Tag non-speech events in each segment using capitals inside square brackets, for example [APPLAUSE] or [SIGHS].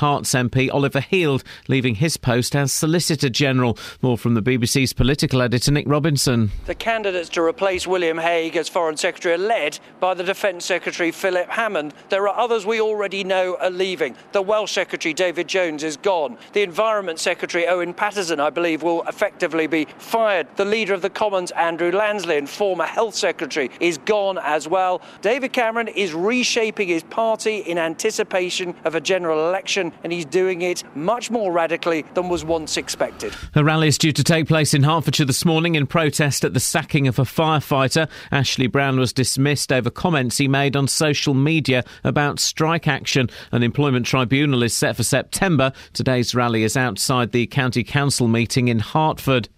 Herts MP Oliver Heald leaving his post as Solicitor General. More from the BBC's political editor Nick Robinson. The candidates to replace William Hague as Foreign Secretary are led by the Defence Secretary Philip Hammond. There are others we already know are leaving. The Welsh Secretary David Jones is gone. The Environment Secretary Owen Paterson, I believe, will effectively be fired. The leader of the Commons, Andrew Lansley, and former Health Secretary, is gone as well. David Cameron is reshaping his party in anticipation of a general election, and he's doing it much more radically than was once expected. A rally is due to take place in Hertfordshire this morning in protest at the sacking of a firefighter. Ashley Brown was dismissed over comments he made on social media about strike action. An employment tribunal is set for September. Today's rally is outside the County Council meeting in Hertford.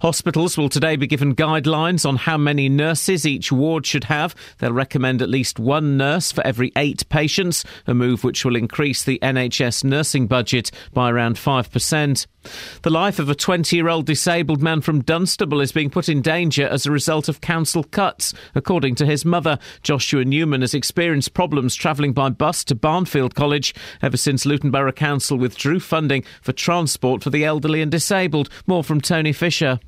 Hospitals will today be given guidelines on how many nurses each ward should have. They'll recommend at least one nurse for every eight patients, a move which will increase the NHS nursing budget by around 5%. The life of a 20 year old disabled man from Dunstable is being put in danger as a result of council cuts. According to his mother, Joshua Newman has experienced problems travelling by bus to Barnfield College ever since Luton Borough Council withdrew funding for transport for the elderly and disabled. More from Tony Fisher.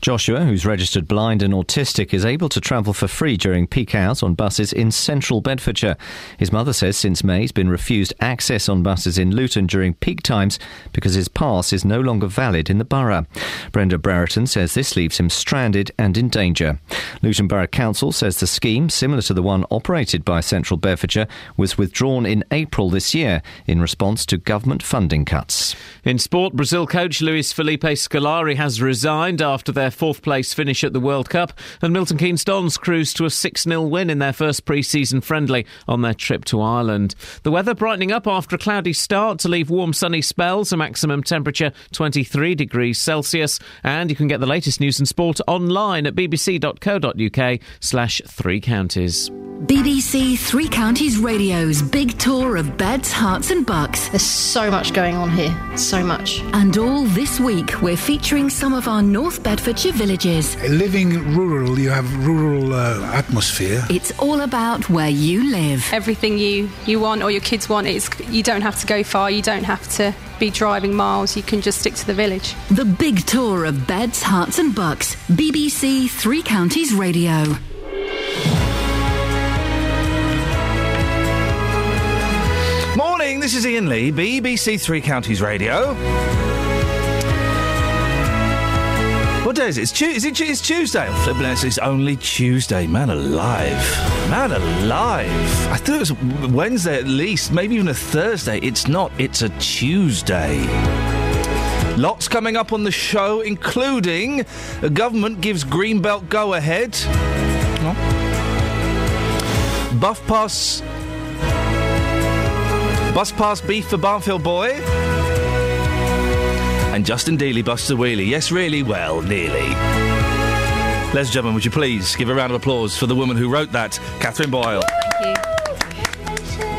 Joshua, who's registered blind and autistic, is able to travel for free during peak hours on buses in central Bedfordshire. His mother says since May he's been refused access on buses in Luton during peak times because his pass is no longer valid in the borough. Brenda Brereton says this leaves him stranded and in danger. Luton Borough Council says the scheme, similar to the one operated by Central Bedfordshire, was withdrawn in April this year in response to government funding cuts. In sport, Brazil coach Luis Felipe Scolari has resigned after their fourth place finish at the World Cup, and Milton Keynes Dons cruised to a 6 0 win in their first pre season friendly on their trip to Ireland. The weather brightening up after a cloudy start to leave warm sunny spells, a maximum temperature 23 degrees Celsius, and you can get the latest news and sport online at bbc.co.uk slash three counties. BBC Three Counties Radio's big tour of beds, Herts, and bucks. There's so much going on here. So much. And all this week, we're featuring some of our North Bedfordshire villages. Living rural, you have rural uh, atmosphere. It's all about where you live. Everything you, you want or your kids want, it's, you don't have to go far, you don't have to be driving miles, you can just stick to the village. The big tour of beds, Herts, and bucks. BBC Three Counties Radio. Morning, this is Iain Lee, BBC Three Counties Radio. What day is it? It's, Tu- is it it's Tuesday. I'm flipping it. It's only Tuesday. Man alive. Man alive. I thought it was Wednesday at least, maybe even a Thursday. It's not. It's a Tuesday. Lots coming up on the show, including the government gives Greenbelt go ahead. Buff Pass. Bus Pass beef for Barnfield Boy. And Justin Dealey busts a wheelie. Yes, really? Well, nearly. Ladies and gentlemen, would you please give a round of applause for the woman who wrote that, Catherine Boyle? Thank you.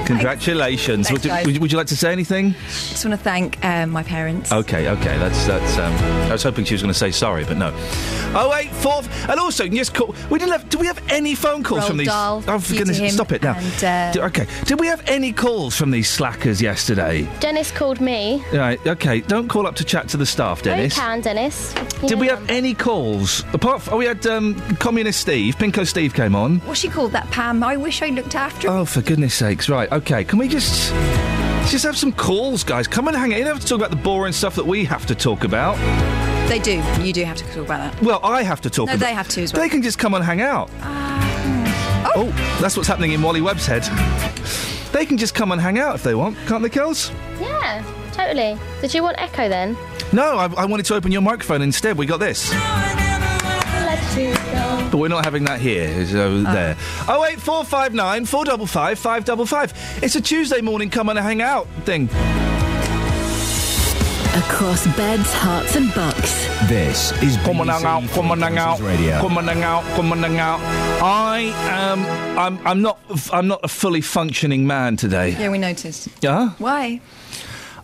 Congratulations. Thanks, would, guys. would, you- would you like to say anything? Just want to thank um, my parents. Okay, okay. That's that's. Um, I was hoping she was going to say sorry, but no. Oh eight four, and also you can just call. We didn't have. Do we have any phone calls Roald from these? Dahl, oh, for to goodness, him, stop it now. and, uh, Do- okay. Did we have any calls from these slackers yesterday? Dennis called me. Right. Okay. Don't call up to chat to the staff, Dennis. Oh, you can, Dennis. You Did we have any calls? Apart from, oh, we had um, Communist Steve, Pinko Steve came on. What's she called? That Pam. I wish I looked after. Oh, for goodness sakes. Right, okay. Can we just. Just have some calls, guys. Come and hang out. You don't have to talk about the boring stuff that we have to talk about. They do. You do have to talk about that. Well, I have to talk No, about they have to as well. They can just come and hang out. Uh, oh, oh. that's what's happening in Wally Webb's head. they can just come and hang out if they want, can't they, girls? Yeah, totally. Did you want Echo then? No, I, I wanted to open your microphone instead. We got this. Let you go. But we're not having that here. It's over there. Oh eight four five nine four double five five double five. It's a Tuesday morning come and hang out thing. Across beds, Herts, and bucks. This is Come and hang out, come and hang out, Radio. come and hang out, come and hang out. I am, I'm, I'm not, I'm not a fully functioning man today. Yeah, we noticed. Yeah, Why?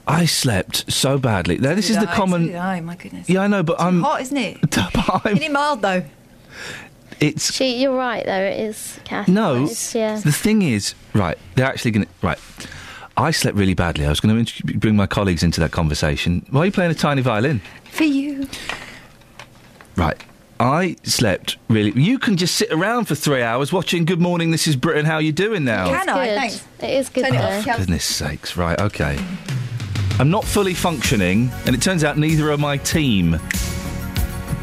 I slept so badly. Now this So is did the I, common. So did I, my goodness. Yeah, I know, but I'm. Hot, isn't it? [LAUGHS] I'm- Isn't it mild though? It's She, you're right though. It is Kath. no. It's, yeah. The thing is, right? They're actually going to right. I slept really badly. I was going to bring my colleagues into that conversation. Why are you playing a tiny violin? For you. Right. I slept really. You can just sit around for three hours watching Good Morning, This is Britain. How are you doing now? Can I? Good. Thanks. It is good Turn it though. off, Goodness sakes. Right. Okay. I'm not fully functioning, and it turns out neither are my team.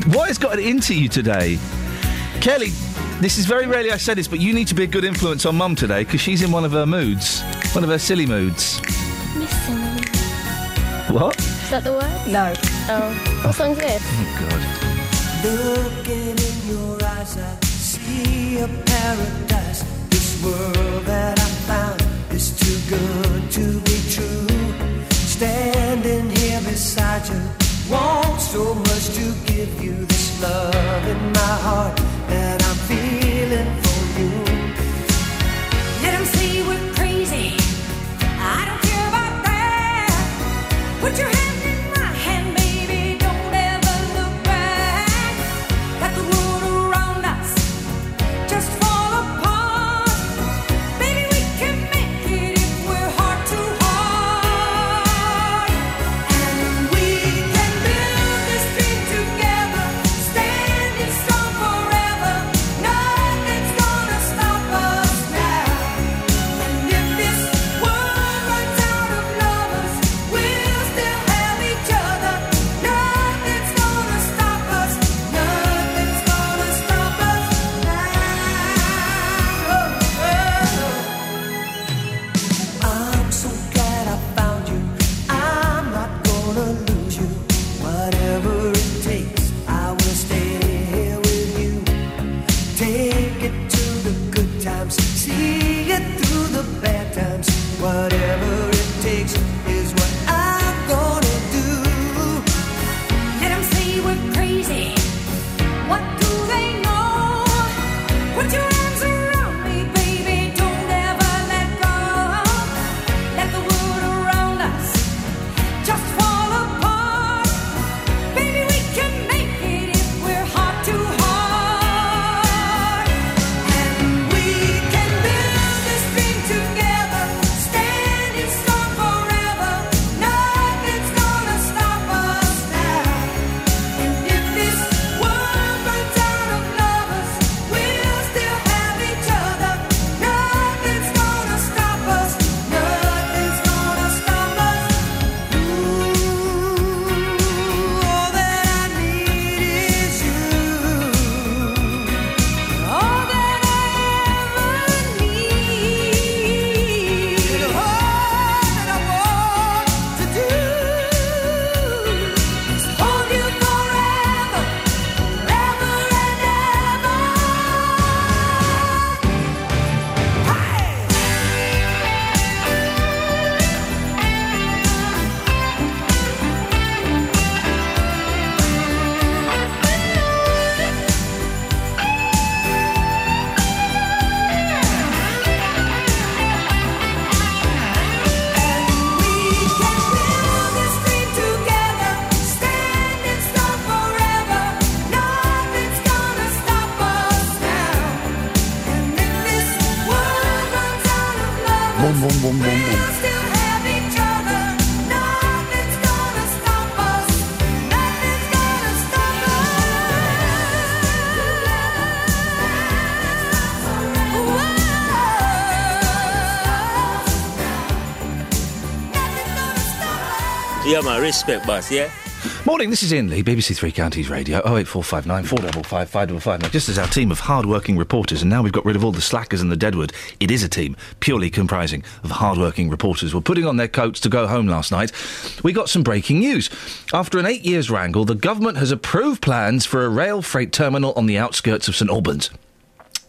What has got into you today, Kelly? This is very rarely I say this, but you need to be a good influence on Mum today because she's in one of her moods, one of her silly moods. Missing. What? Is that the word? No. Oh. What song's this? Oh God. Looking in your eyes, I see a paradise. This world that I found is too good to be true. Standing here beside you, want so much to give you this love in my heart that I'm feeling respect, boss, yeah? Morning, this is Iain Lee, BBC Three Counties Radio, 08459 455 555. Now, just as our team of hard-working reporters, and now we've got rid of all the slackers and the deadwood, it is a team purely comprising of hard-working reporters, were putting on their coats to go home last night. We got some breaking news. After an eight years wrangle, the government has approved plans for a rail freight terminal on the outskirts of St Albans.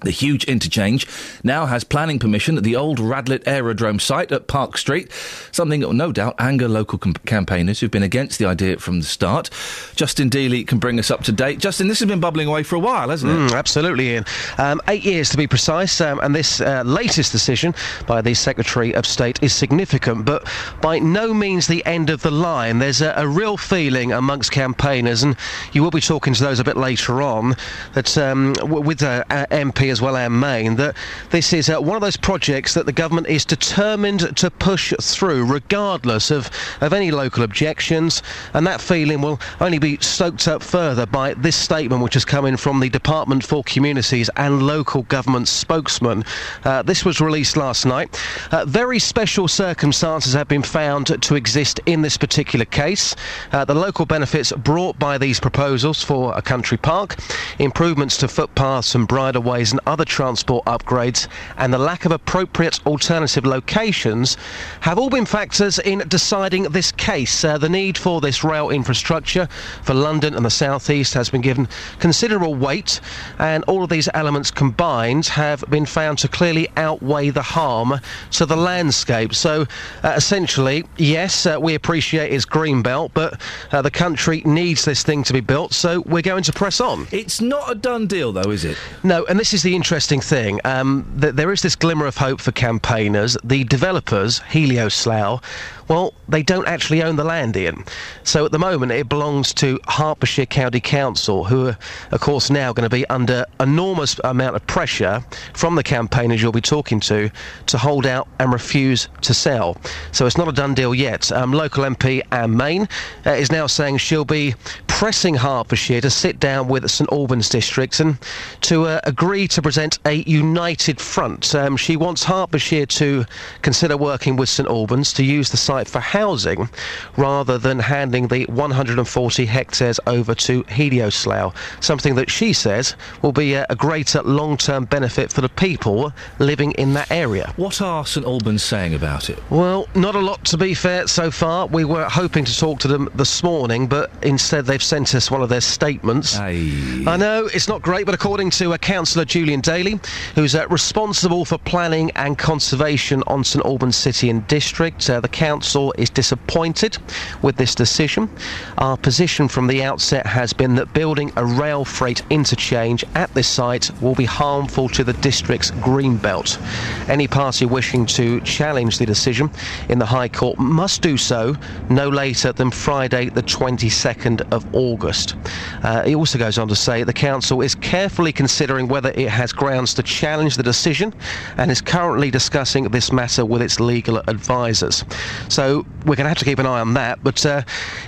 The huge interchange now has planning permission at the old Radlett Aerodrome site at Park Street, something that will no doubt anger local com- campaigners who've been against the idea from the start. Justin Dealey can bring us up to date. Justin, this has been bubbling away for a while, hasn't it? Mm, absolutely, Iain. Um, eight years to be precise, um, and this uh, latest decision by the Secretary of State is significant, but by no means the end of the line. There's a, a real feeling amongst campaigners, and you will be talking to those a bit later on, that um, with uh, MP as well, Anne Main, that this is uh, one of those projects that the government is determined to push through, regardless of, of any local objections. And that feeling will only be stoked up further by this statement, which has come in from the Department for Communities and Local Government spokesman. Uh, this was released last night. Uh, very special circumstances have been found to exist in this particular case. Uh, the local benefits brought by these proposals for a country park, improvements to footpaths and bridleways and other transport upgrades, and the lack of appropriate alternative locations have all been factors in deciding this case. Uh, the need for this rail infrastructure for London and the South East has been given considerable weight, and all of these elements combined have been found to clearly outweigh the harm to the landscape. So, uh, essentially, yes, uh, we appreciate its green belt, but uh, the country needs this thing to be built, so we're going to press on. It's not a done deal, though, is it? No, and this is the interesting thing. Um, th- there is this glimmer of hope for campaigners. The developers, Helioslough, well, they don't actually own the land, Iain. So at the moment, it belongs to Hertfordshire County Council, who are, of course, now going to be under enormous amount of pressure from the campaigners you'll be talking to to hold out and refuse to sell. So it's not a done deal yet. Um, local MP Anne Main uh, is now saying she'll be pressing Hertfordshire to sit down with St Albans districts and to uh, agree to present a united front. Um, she wants Hertfordshire to consider working with St Albans to use the site for housing rather than handing the 140 hectares over to Helioslough, something that she says will be a, a greater long-term benefit for the people living in that area. What are St Albans saying about it? Well, not a lot to be fair so far. We were hoping to talk to them this morning, but instead they've sent us one of their statements. I know it's not great, but according to a Councillor Julian Daly, who's uh, responsible for planning and conservation on St Albans City and District, uh, the council is disappointed with this decision. Our position from the outset has been that building a rail freight interchange at this site will be harmful to the district's green belt. Any party wishing to challenge the decision in the High Court must do so no later than Friday, the 22nd of August. Uh, he also goes on to say the council is carefully considering whether it has grounds to challenge the decision and is currently discussing this matter with its legal advisors. So we're going to have to keep an eye on that, but uh,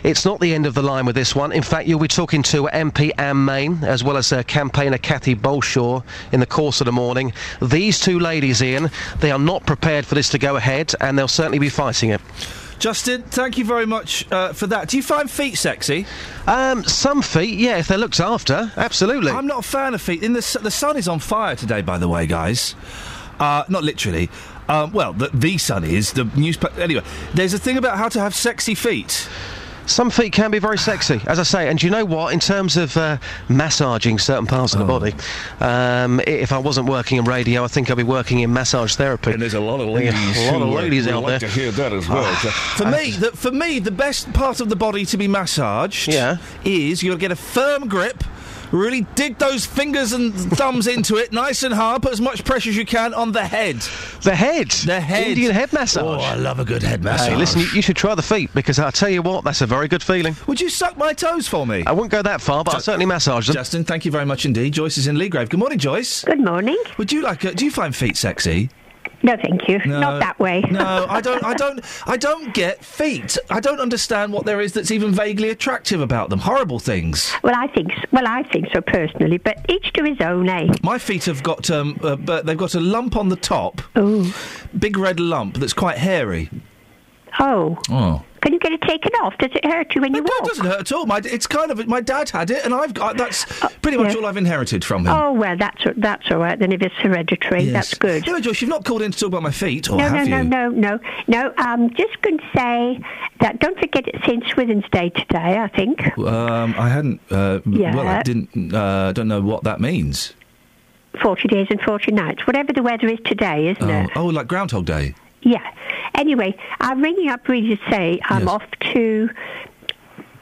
it's not the end of the line with this one. In fact, you'll be talking to MP Anne Main as well as uh, campaigner Cathy Bolshaw in the course of the morning. These two ladies, Iain, they are not prepared for this to go ahead and they'll certainly be fighting it. Justin, thank you very much uh, for that. Do you find feet sexy? Um, some feet, yeah, if they're looked after, absolutely. I'm not a fan of feet. In the, the sun is on fire today, by the way, guys. Uh, not literally. Um, well, the, the sun is. The newspaper. Anyway, there's a thing about how to have sexy feet. Some feet can be very sexy, as I say. And you know what? In terms of uh, massaging certain parts of Oh. the body, um, if I wasn't working in radio, I think I'd be working in massage therapy. And there's a lot of a ladies lot of uh, ladies out like there. to hear that as well. For me, the, for me, the best part of the body to be massaged Yeah. is you'll get a firm grip. Really dig those fingers and thumbs into it, nice and hard. Put as much pressure as you can on the head. The head, the head, Indian head massage. Oh, I love a good head massage. Hey, listen, you, you should try the feet because I tell you what, that's a very good feeling. Would you suck my toes for me? I wouldn't go that far, but I'll certainly massage them. Justin, thank you very much indeed. Joyce is in Leagrave. Good morning, Joyce. Good morning. Would you like? A, do you find feet sexy? No, thank you. No. Not that way. No, I [LAUGHS] don't. I don't. I don't get feet. I don't understand what there is that's even vaguely attractive about them. Horrible things. Well, I think. s- Well, I think so personally, but each to his own, eh? My feet have got um, uh, but they've got a lump on the top. Oh. Big red lump that's quite hairy. Oh. Oh. Can you get it taken off? Does it hurt you when you walk? No, It doesn't hurt at all. My, it's kind of my dad had it, and I've got that's pretty much yeah. all I've inherited from him. Oh well, that's that's all right then. If it's hereditary, that's good. Anyway, Joyce, you've not called in to talk about my feet, or no, no, have no, you? no, no, no. I'm just going to say that don't forget it's St Swithin's Day today. I think. Um, I hadn't. Uh, Well, I didn't. Uh, don't know what that means. Forty days and forty nights, whatever the weather is today, isn't Oh, it? oh, like Groundhog Day. Yeah. Anyway, I'm ringing up really to say I'm Yes. off to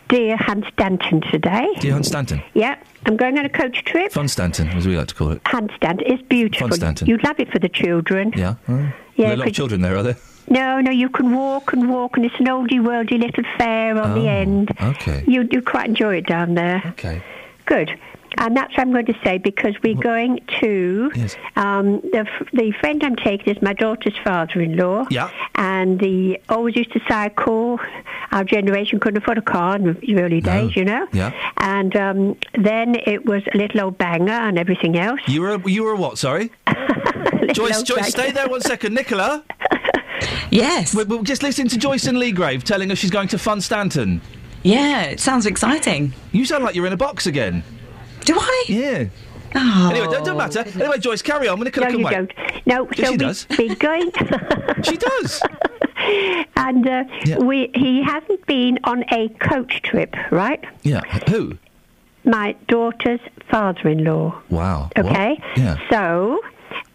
dear Hunstanton today. Dear Hunstanton. Yeah, I'm going on a coach trip. Fun Stanton, as we like to call it. Hunstanton is beautiful. Fun Stanton. You'd love it for the children. Yeah. Oh. Yeah, there are a lot of children there, are there? No, no, you can walk and walk, and it's an oldie worldy little fair on the Oh, end. okay. You you quite enjoy it down there. Okay. Good. And that's what I'm going to say because we're going to Yes. um, the the friend I'm taking is my daughter's father-in-law. Yeah. And the always used to cycle. Our generation couldn't afford a car in the early days, you know. Yeah. And um, then it was a little old banger and everything else. You were you were what? Sorry. [LAUGHS] Joyce, Joyce, stay there one second, Nicola. [LAUGHS] Yes. We're, we're just listening to Joyce and Leagrave telling us she's going to Fun Stanton. Yeah, it sounds exciting. You sound like you're in a box again. Do I? Yeah. Oh, anyway, don't, don't matter. Anyway, Joyce, carry on. Nicola No, can you don't. No, Yes, so [LAUGHS] she does. we're going. she does. [LAUGHS] And uh, Yeah. we he hasn't been on a coach trip, right? Yeah. Who? My daughter's father-in-law. Wow. Okay. What? Yeah. So,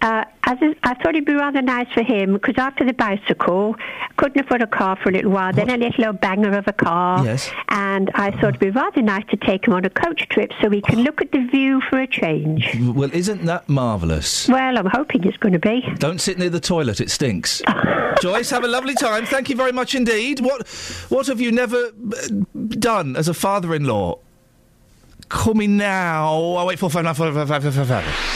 uh, I thought it'd be rather nice for him because after the bicycle, couldn't afford a car for a little while. Then a little old banger of a car. Yes. And I thought it'd be rather nice to take him on a coach trip so we can look at the view for a change. Well, isn't that marvellous? Well, I'm hoping it's going to be. Don't sit near the toilet; it stinks. [LAUGHS] Joyce, have a lovely time. Thank you very much indeed. What What have you never uh, done as a father-in-law? Call me now. Oh wait, for four five nine four five five five five five.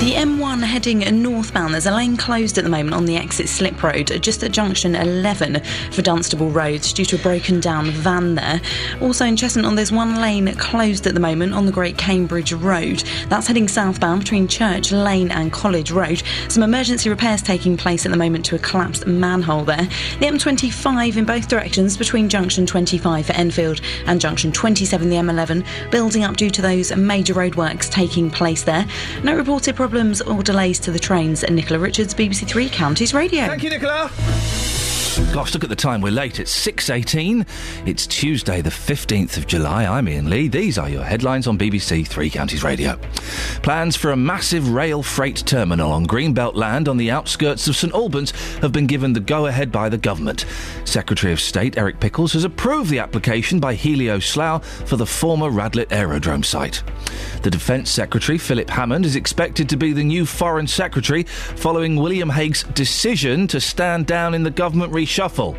The M1 heading northbound, there's a lane closed at the moment on the exit slip road, just at junction 11 for Dunstable Road due to a broken down van there. Also in Cheshunt, there's one lane closed at the moment on the Great Cambridge Road. That's heading southbound between Church Lane and College Road. Some emergency repairs taking place at the moment to a collapsed manhole there. The M25 in both directions between junction 25 for Enfield and junction 27 the M11 building up due to those major roadworks taking place there. No reported problems or delays to the trains. Nicola Richards, BBC Three Counties Radio. Thank you, Nicola. Gosh, look at the time. We're late. It's 6.18. It's Tuesday, the 15th of July. I'm Iain Lee. These are your headlines on BBC Three Counties Radio. Plans for a massive rail freight terminal on Greenbelt land on the outskirts of St Albans have been given the go-ahead by the government. Secretary of State Eric Pickles has approved the application by Helioslough for the former Radlett Aerodrome site. The Defence Secretary, Philip Hammond, is expected to be the new Foreign Secretary following William Hague's decision to stand down in the government reshuffle.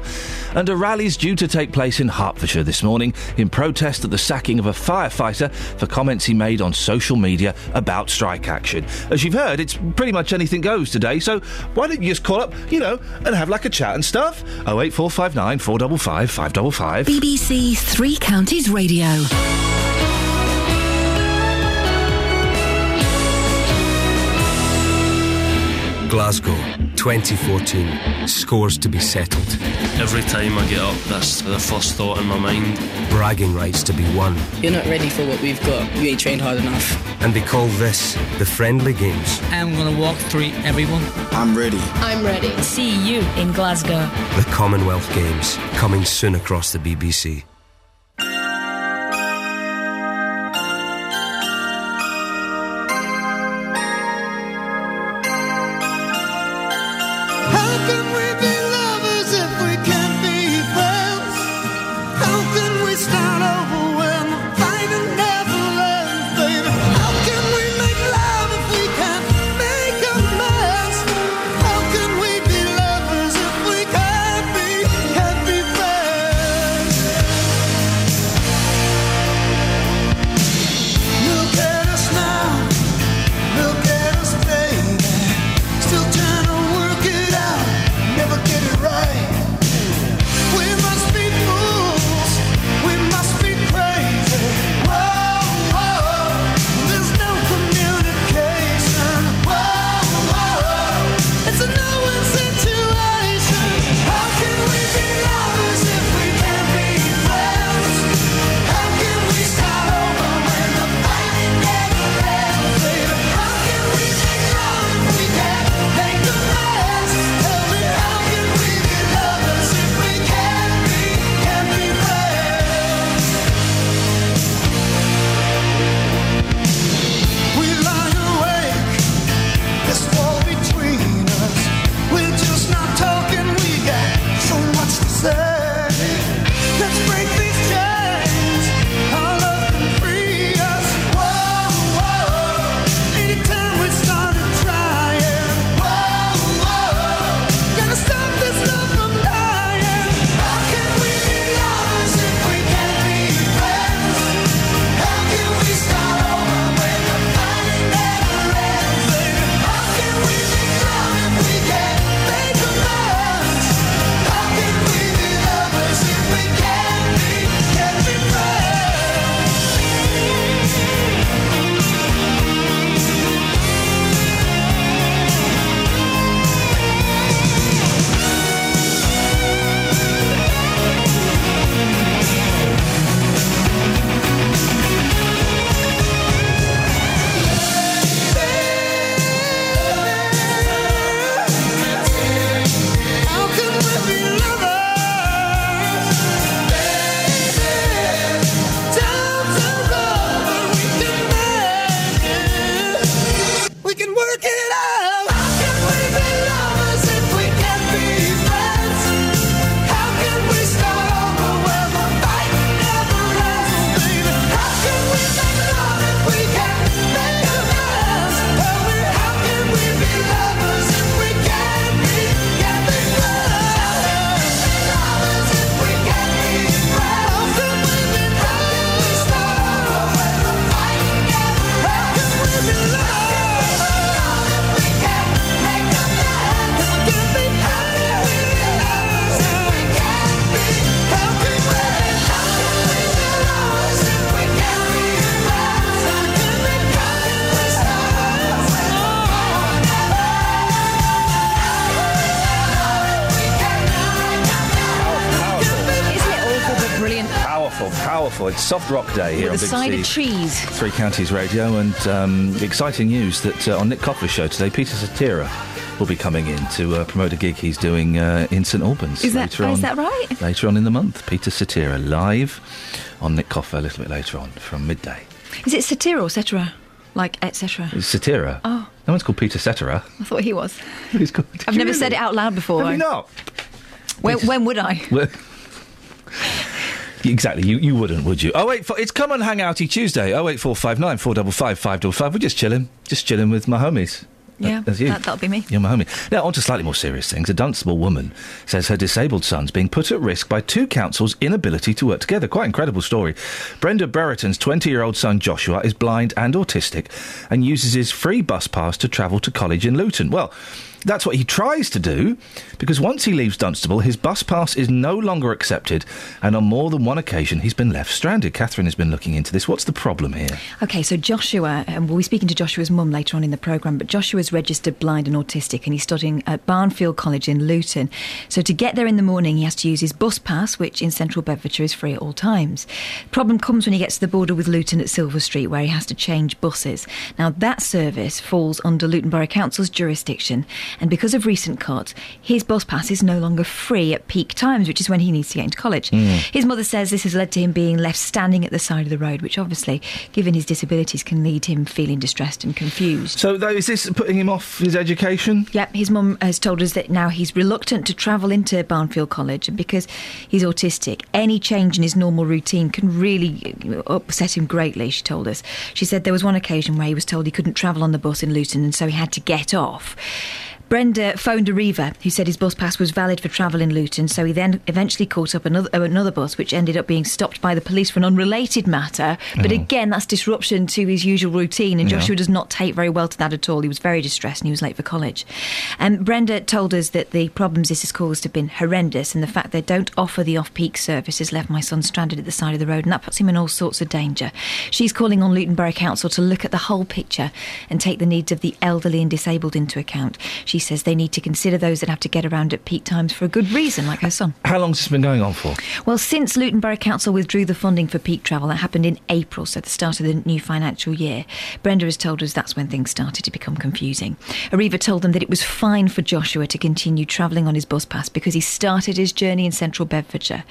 And a rally's due to take place in Hertfordshire this morning in protest at the sacking of a firefighter for comments he made on social media about strike action. As you've heard, it's pretty much anything goes today, so why don't you just call up, you know, and have like a chat and stuff? 08459 455 555. BBC Three Counties Radio. Glasgow, 2014. Scores to be settled. Every time I get up, that's the first thought in my mind. Bragging rights to be won. You're not ready for what we've got. You ain't trained hard enough. And they call this the friendly games. I'm gonna walk through everyone. I'm ready. I'm ready. See you in Glasgow. The Commonwealth Games, coming soon across the BBC. Soft rock day here With a on side BBC of trees. Three Counties Radio, and um, exciting news that uh, on Nick Coffer's show today, Peter Satira will be coming in to uh, promote a gig he's doing uh, in St Albans Is that- later on. is that right? Later on in the month, Peter Satira live on Nick Coffer a little bit later on from midday. Is it satira or cetera? Like etc. Satira. Oh. No one's called Peter Cetera. I thought he was. [LAUGHS] He's called. I've never said it out loud before. Have you not? When, when would I? Exactly, you, you wouldn't, would you? Oh wait, it's come and hang outy Tuesday. Oh eight four five nine four double five five double five. We're just chilling, just chilling with my homies. Yeah. That, that'll be me. You're my homie. Now, on to slightly more serious things. A Dunstable woman says her disabled son's being put at risk by two councils' inability to work together. Quite incredible story. Brenda Brereton's 20 year old son Joshua is blind and autistic and uses his free bus pass to travel to college in Luton. Well, that's what he tries to do because once he leaves Dunstable, his bus pass is no longer accepted, and on more than one occasion, he's been left stranded. Catherine has been looking into this. What's the problem here? Okay, so Joshua, um, we'll be speaking to Joshua's mum later on in the programme, but Joshua's registered blind and autistic and he's studying at Barnfield College in Luton. So to get there in the morning, he has to use his bus pass, which in central Bedfordshire is free at all times. Problem comes when he gets to the border with Luton at Silver Street, where he has to change buses. Now, that service falls under Luton Borough Council's jurisdiction, and because of recent cuts, his bus pass is no longer free at peak times, which is when he needs to get into college. Mm. His mother says this has led to him being left standing at the side of the road, which obviously, given his disabilities, can lead him feeling distressed and confused. So, though, is this putting him off his education? Yep, his mum has told us that now he's reluctant to travel into Barnfield College and because he's autistic. Any change in his normal routine can really upset him greatly, she told us. She said there was one occasion where he was told he couldn't travel on the bus in Luton and so he had to get off. Brenda phoned Arriva, who said his bus pass was valid for travel in Luton, so he then eventually caught up another, uh, another bus, which ended up being stopped by the police for an unrelated matter. But Oh. again, that's disruption to his usual routine, and Yeah. Joshua does not take very well to that at all. He was very distressed and he was late for college. Um, Brenda told us that the problems this has caused have been horrendous, and the fact they don't offer the off peak service has left my son stranded at the side of the road, and that puts him in all sorts of danger. She's calling on Luton Borough Council to look at the whole picture and take the needs of the elderly and disabled into account. She says they need to consider those that have to get around at peak times for a good reason, like her son. How long has this been going on for? Well, since Luton Borough Council withdrew the funding for peak travel, that happened in April, so the start of the new financial year, Brenda has told us that's when things started to become confusing. Arriva told them that it was fine for Joshua to continue travelling on his bus pass because he started his journey in central Bedfordshire.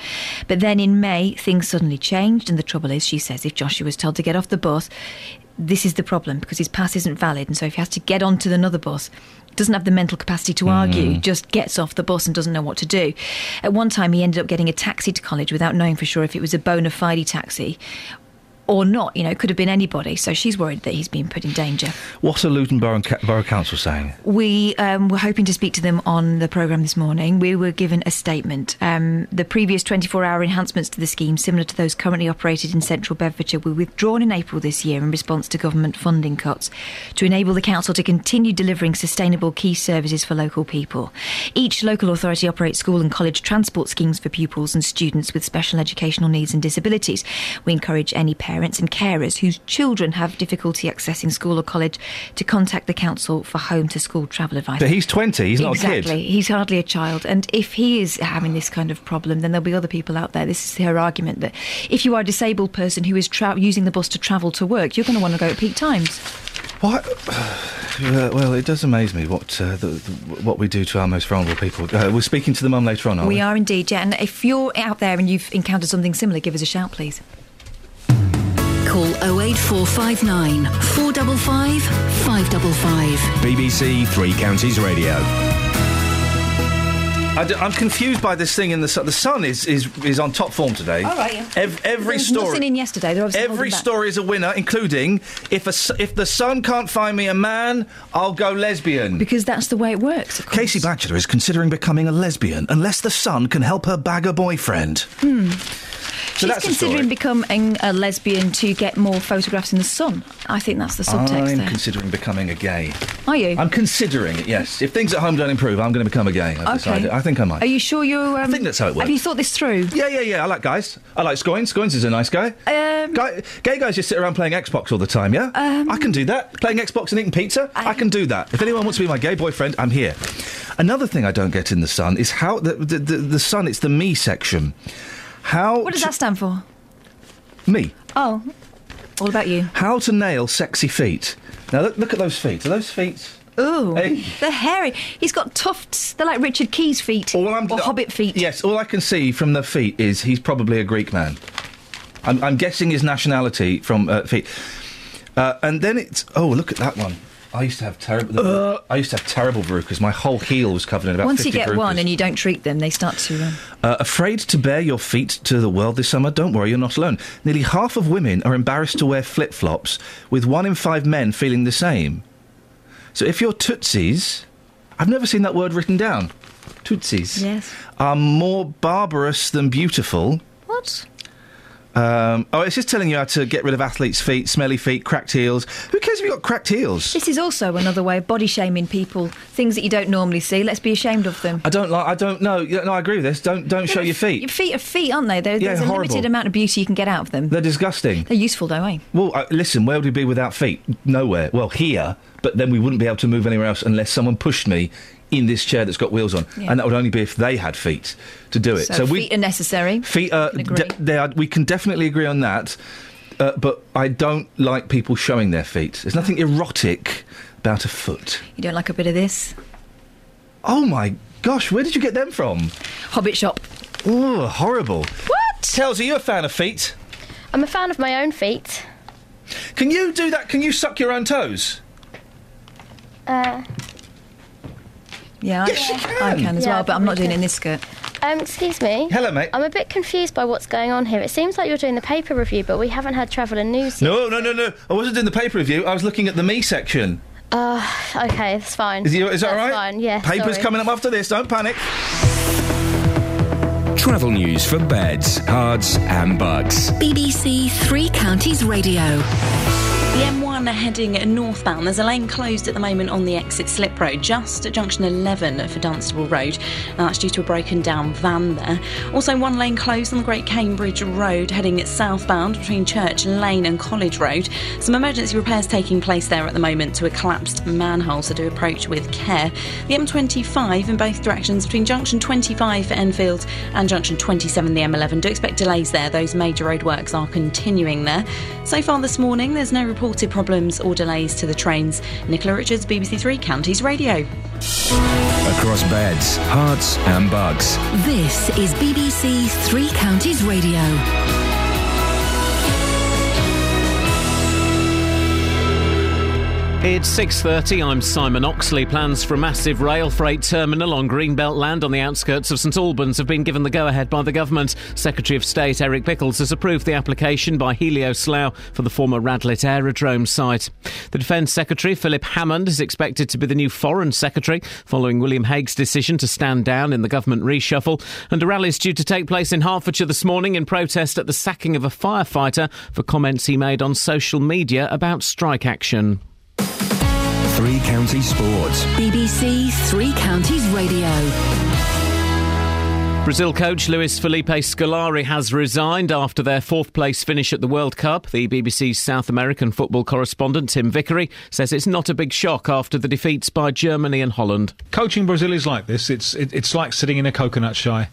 But then in May, things suddenly changed, and the trouble is, she says, if Joshua was told to get off the bus, this is the problem because his pass isn't valid, and so if he has to get onto another bus, doesn't have the mental capacity to argue, Mm. just gets off the bus and doesn't know what to do. At one time, he ended up getting a taxi to college without knowing for sure if it was a bona fide taxi or not. You know, it could have been anybody. So she's worried that he's been put in danger. What are Luton Borough, Borough Council saying? We um, were hoping to speak to them on the programme this morning. We were given a statement. Um, the previous 24 hour enhancements to the scheme, similar to those currently operated in central Bedfordshire, were withdrawn in April this year in response to government funding cuts to enable the council to continue delivering sustainable key services for local people. Each local authority operates school and college transport schemes for pupils and students with special educational needs and disabilities. We encourage any parents and carers whose children have difficulty accessing school or college to contact the council for home to school travel advice. But he's 20, he's not a kid. exactly. He's hardly a child. And if he is having this kind of problem, then there'll be other people out there. This is her argument that if you are a disabled person who is tra- using the bus to travel to work, you're going to want to go at peak times. What? [SIGHS] Uh, well, it does amaze me what uh, the, the, what we do to our most vulnerable people. Uh, we're speaking to the mum later on, aren't we? we are indeed, yeah. And if you're out there and you've encountered something similar, give us a shout, please. Call 08459 455 555. BBC Three Counties Radio. I am confused by this thing in the sun. The sun is, is, is on top form today. All right, yeah. Ev- every There was story. nothing in yesterday. They're obviously Every holding back. story is a winner, including if a, s- if the sun can't find me a man, I'll go lesbian. Because that's the way it works. Of course. Casey Batchelor is considering becoming a lesbian unless the sun can help her bag a boyfriend. Hmm. So She's considering becoming a lesbian to get more photographs in the sun. I think that's the subtext I'm there. considering becoming a gay. Are you? I'm considering it. Yes. If things at home don't improve, I'm going to become a gay. I've Okay. decided. I think I might. Are you sure you're? Um, I think that's how it works. Have you thought this through? Yeah, yeah, yeah. I like guys. I like Scoins. Scoins is a nice guy. Um, guy. Gay guys just sit around playing Xbox all the time, yeah? Um, I can do that. Playing Xbox and eating pizza? I, can do that. If anyone wants to be my gay boyfriend, I'm here. Another thing I don't get in the sun is how the, the, the, the sun, it's the me section. How. What does to- that stand for? Me. Oh, all about you. How to nail sexy feet. Now, look, look at those feet. Are those feet. Ooh, Hey. they're hairy. He's got tufts. They're like Richard Key's feet or Hobbit feet. Yes, all I can see from the feet is he's probably a Greek man. I'm, I'm guessing his nationality from uh, feet. Uh, and then it's oh look at that one. I used to have terrible. I used to have terrible verrucas. My whole heel was covered in about. Once you get verrucas. one and you don't treat them, they start to. Um, Uh, afraid to bare your feet to the world this summer? Don't worry, you're not alone. Nearly half of women are embarrassed to wear flip flops, with one in five men feeling the same. So if you're tootsies, I've never seen that word written down. Tootsies yes. are more barbarous than beautiful. What? Um, oh, it's just telling you how to get rid of athletes' feet, smelly feet, cracked heels. Who cares if you've got cracked heels? This is also another way of body shaming people. Things that you don't normally see. Let's be ashamed of them. I don't like. I don't know. No, I agree with this. Don't don't show your feet. Your feet are feet, aren't they? There- Yeah, There's a horrible. limited amount of beauty you can get out of them. They're disgusting. They're useful, though, eh? Well, uh, listen, where would we be without feet? Nowhere. Well, here, but then we wouldn't be able to move anywhere else unless someone pushed me in this chair that's got wheels on, Yeah. and that would only be if they had feet to do it. So, we feet are necessary. feet are, de- they are. We can definitely agree on that. Uh, but I don't like people showing their feet. There's nothing erotic about a foot. You don't like a bit of this? Oh my gosh, where did you get them from? Hobbit shop. Oh, horrible. What? Tells, are you a fan of feet? I'm a fan of my own feet. Can you do that? Can you suck your own toes? Uh, Yeah, Yes, I, you can. I can as Yeah, well, but I'm not probably doing it in this skirt. um, excuse me. Hello, mate. I'm a bit confused by what's going on here. It seems like you're doing the paper review, but we haven't had travel and news yet. No, no, no, no. I wasn't doing the paper review. I was looking at the me section. Uh, okay, that's fine. Is, you, is that that's all right? fine, yeah. Paper's sorry. coming up after this. Don't panic. Travel news for beds, cards, and bugs. BBC Three Counties Radio. The M1 heading northbound. There's a lane closed at the moment on the exit slip road, just at junction 11 for Dunstable Road. That's due to a broken down van there. Also, one lane closed on the Great Cambridge Road heading southbound between Church Lane and College Road. Some emergency repairs taking place there at the moment to a collapsed manhole, so do approach with care. The M25 in both directions between junction 25 for Enfield and junction 27 the M11. Do expect delays there. Those major roadworks are continuing there. So far this morning, there's no reported problems or delays to the trains. Nicola Richards, BBC Three Counties Radio. Across beds, Herts, and bugs. This is BBC Three Counties Radio. It's 6.30, I'm Simon Oxley. Plans for a massive rail freight terminal on Greenbelt land on the outskirts of St Albans have been given the go-ahead by the government. Secretary of State Eric Pickles has approved the application by Helioslough for the former Radlett Aerodrome site. The Defence Secretary, Philip Hammond, is expected to be the new Foreign Secretary following William Hague's decision to stand down in the government reshuffle. And a rally is due to take place in Hertfordshire this morning in protest at the sacking of a firefighter for comments he made on social media about strike action. Three Counties Sports. BBC Three Counties Radio. Brazil coach Luis Felipe Scolari has resigned after their fourth place finish at the World Cup. The BBC's South American football correspondent Tim Vickery says it's not a big shock after the defeats by Germany and Holland. Coaching Brazil is like this. It's it, it's like sitting in a coconut shy.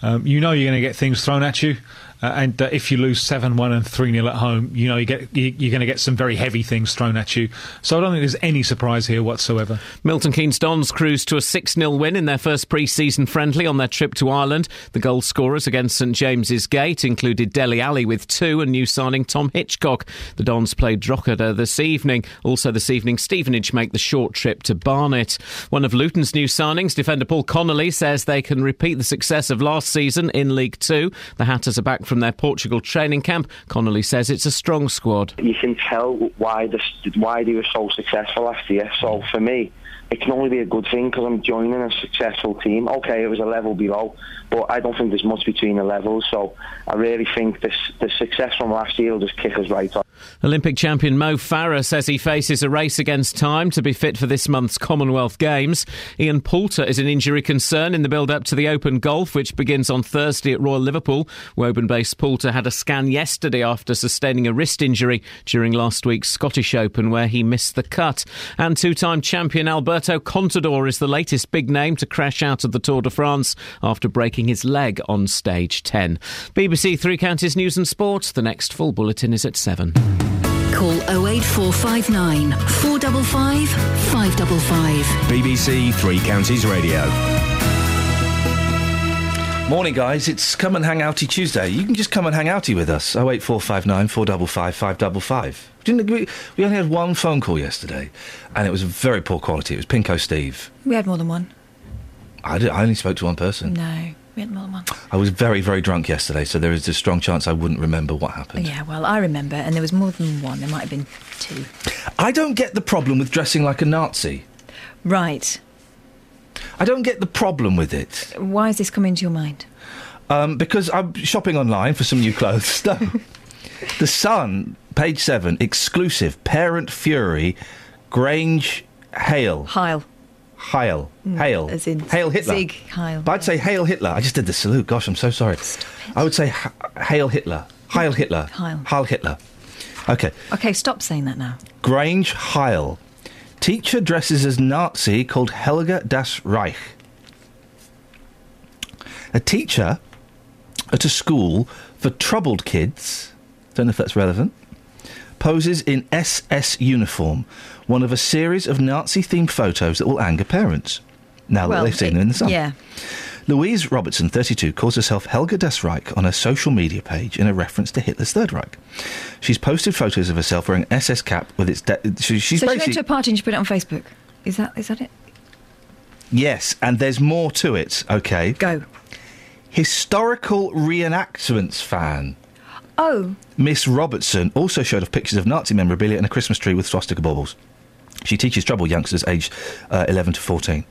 Um, you know you're going to get things thrown at you, Uh, and uh, if you lose 7 1 and 3 0 at home, you know, you get, you, you're going to get some very heavy things thrown at you. So I don't think there's any surprise here whatsoever. Milton Keynes Dons cruised to a 6 0 win in their first pre season friendly on their trip to Ireland. The goal scorers against St James's Gate included Dele Alli with two and new signing Tom Hitchcock. The Dons played Drogheda this evening. Also this evening, Stevenage make the short trip to Barnet. One of Luton's new signings, defender Paul Connolly, says they can repeat the success of last season in League Two. The Hatters are back from their Portugal training camp. Connolly says it's a strong squad. you can tell why this, why they were so successful last year. So mm. for me, it can only be a good thing because I'm joining a successful team. Okay, it was a level below, but I don't think there's much between the levels. So I really think this the success from last year will just kick us right off. Olympic champion Mo Farah says he faces a race against time to be fit for this month's Commonwealth Games. Ian Poulter is an injury concern in the build up to the Open Golf, which begins on Thursday at Royal Liverpool. Woburn based Poulter had a scan yesterday after sustaining a wrist injury during last week's Scottish Open, where he missed the cut. And two time champion Alberto Contador is the latest big name to crash out of the Tour de France after breaking his leg on stage 10. BBC Three Counties News and Sport. The next full bulletin is at 7. Call 08459 455 555. BBC Three Counties Radio. Morning, guys. It's come and hang outy Tuesday. You can just come and hang outy with us. Oh eight four five nine four double five five double five. Didn't we? We only had one phone call yesterday, and it was very poor quality. It was Pinko Steve. We had more than one. I, did, I only spoke to one person. No, we had more than one. I was very, very drunk yesterday, so there is a strong chance I wouldn't remember what happened. Yeah, well, I remember, and there was more than one. There might have been two. I don't get the problem with dressing like a Nazi. Right. I don't get the problem with it. Why has this come into your mind? Um, because I'm shopping online for some new clothes. [LAUGHS] No. the Sun, page seven, exclusive parent fury, Grange Hale. Heil. Heil. Mm, Hail. as in Hail Hitler. Sieg Heil. But I'd say Hail Hitler. I just did the salute. Gosh, I'm so sorry. I would say Hail Hitler. Heil Hitler. Heil. Heil Hitler. Okay. Okay, stop saying that now. Grange Heil. Teacher dresses as Nazi called Helga das Reich. A teacher at a school for troubled kids, don't know if that's relevant, poses in SS uniform, one of a series of Nazi themed photos that will anger parents. Now well, that they've seen it- them in the sun. Yeah. Louise Robertson, 32, calls herself Helga Das Reich on her social media page in a reference to Hitler's Third Reich. She's posted photos of herself wearing SS cap with its. De- she, she's so she went to a party and she put it on Facebook. Is that is that it? Yes, and there's more to it, okay? Go. Historical reenactments fan. Oh, Miss Robertson also showed off pictures of Nazi memorabilia and a Christmas tree with swastika baubles. She teaches troubled youngsters aged uh, 11 to 14.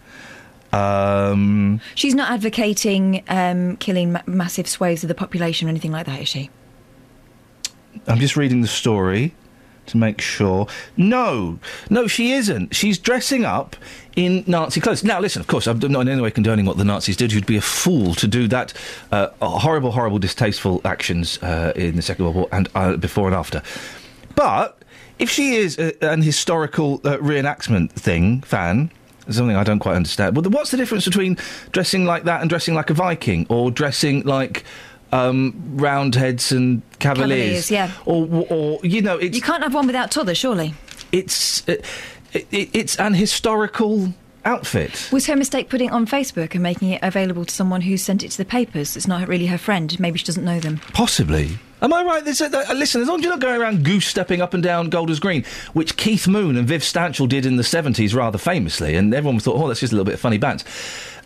Um, she's not advocating um, killing ma- massive swathes of the population or anything like that, is she? I'm just reading the story to make sure. No, no, she isn't. She's dressing up in Nazi clothes. Now, listen, of course, I'm not in any way condoning what the Nazis did. You'd be a fool to do that. Uh, horrible, horrible, distasteful actions uh, in the Second World War and uh, before and after. But if she is a, an historical uh, reenactment thing fan, something I don't quite understand. Well, what's the difference between dressing like that and dressing like a Viking, or dressing like um, Roundheads and Cavaliers? Cavaliers, yeah. Or, or you know, it's You can't have one without t'other, surely. it's uh, it, it, it's an historical outfit. Was her mistake putting it on Facebook and making it available to someone who sent it to the papers? It's not really her friend. Maybe she doesn't know them. Possibly. Am I right? There's a, uh, listen, as long as you're not going around goose stepping up and down Golders Green, which Keith Moon and Viv Stanshall did in the 70s rather famously, and everyone thought, oh, that's just a little bit of funny bands.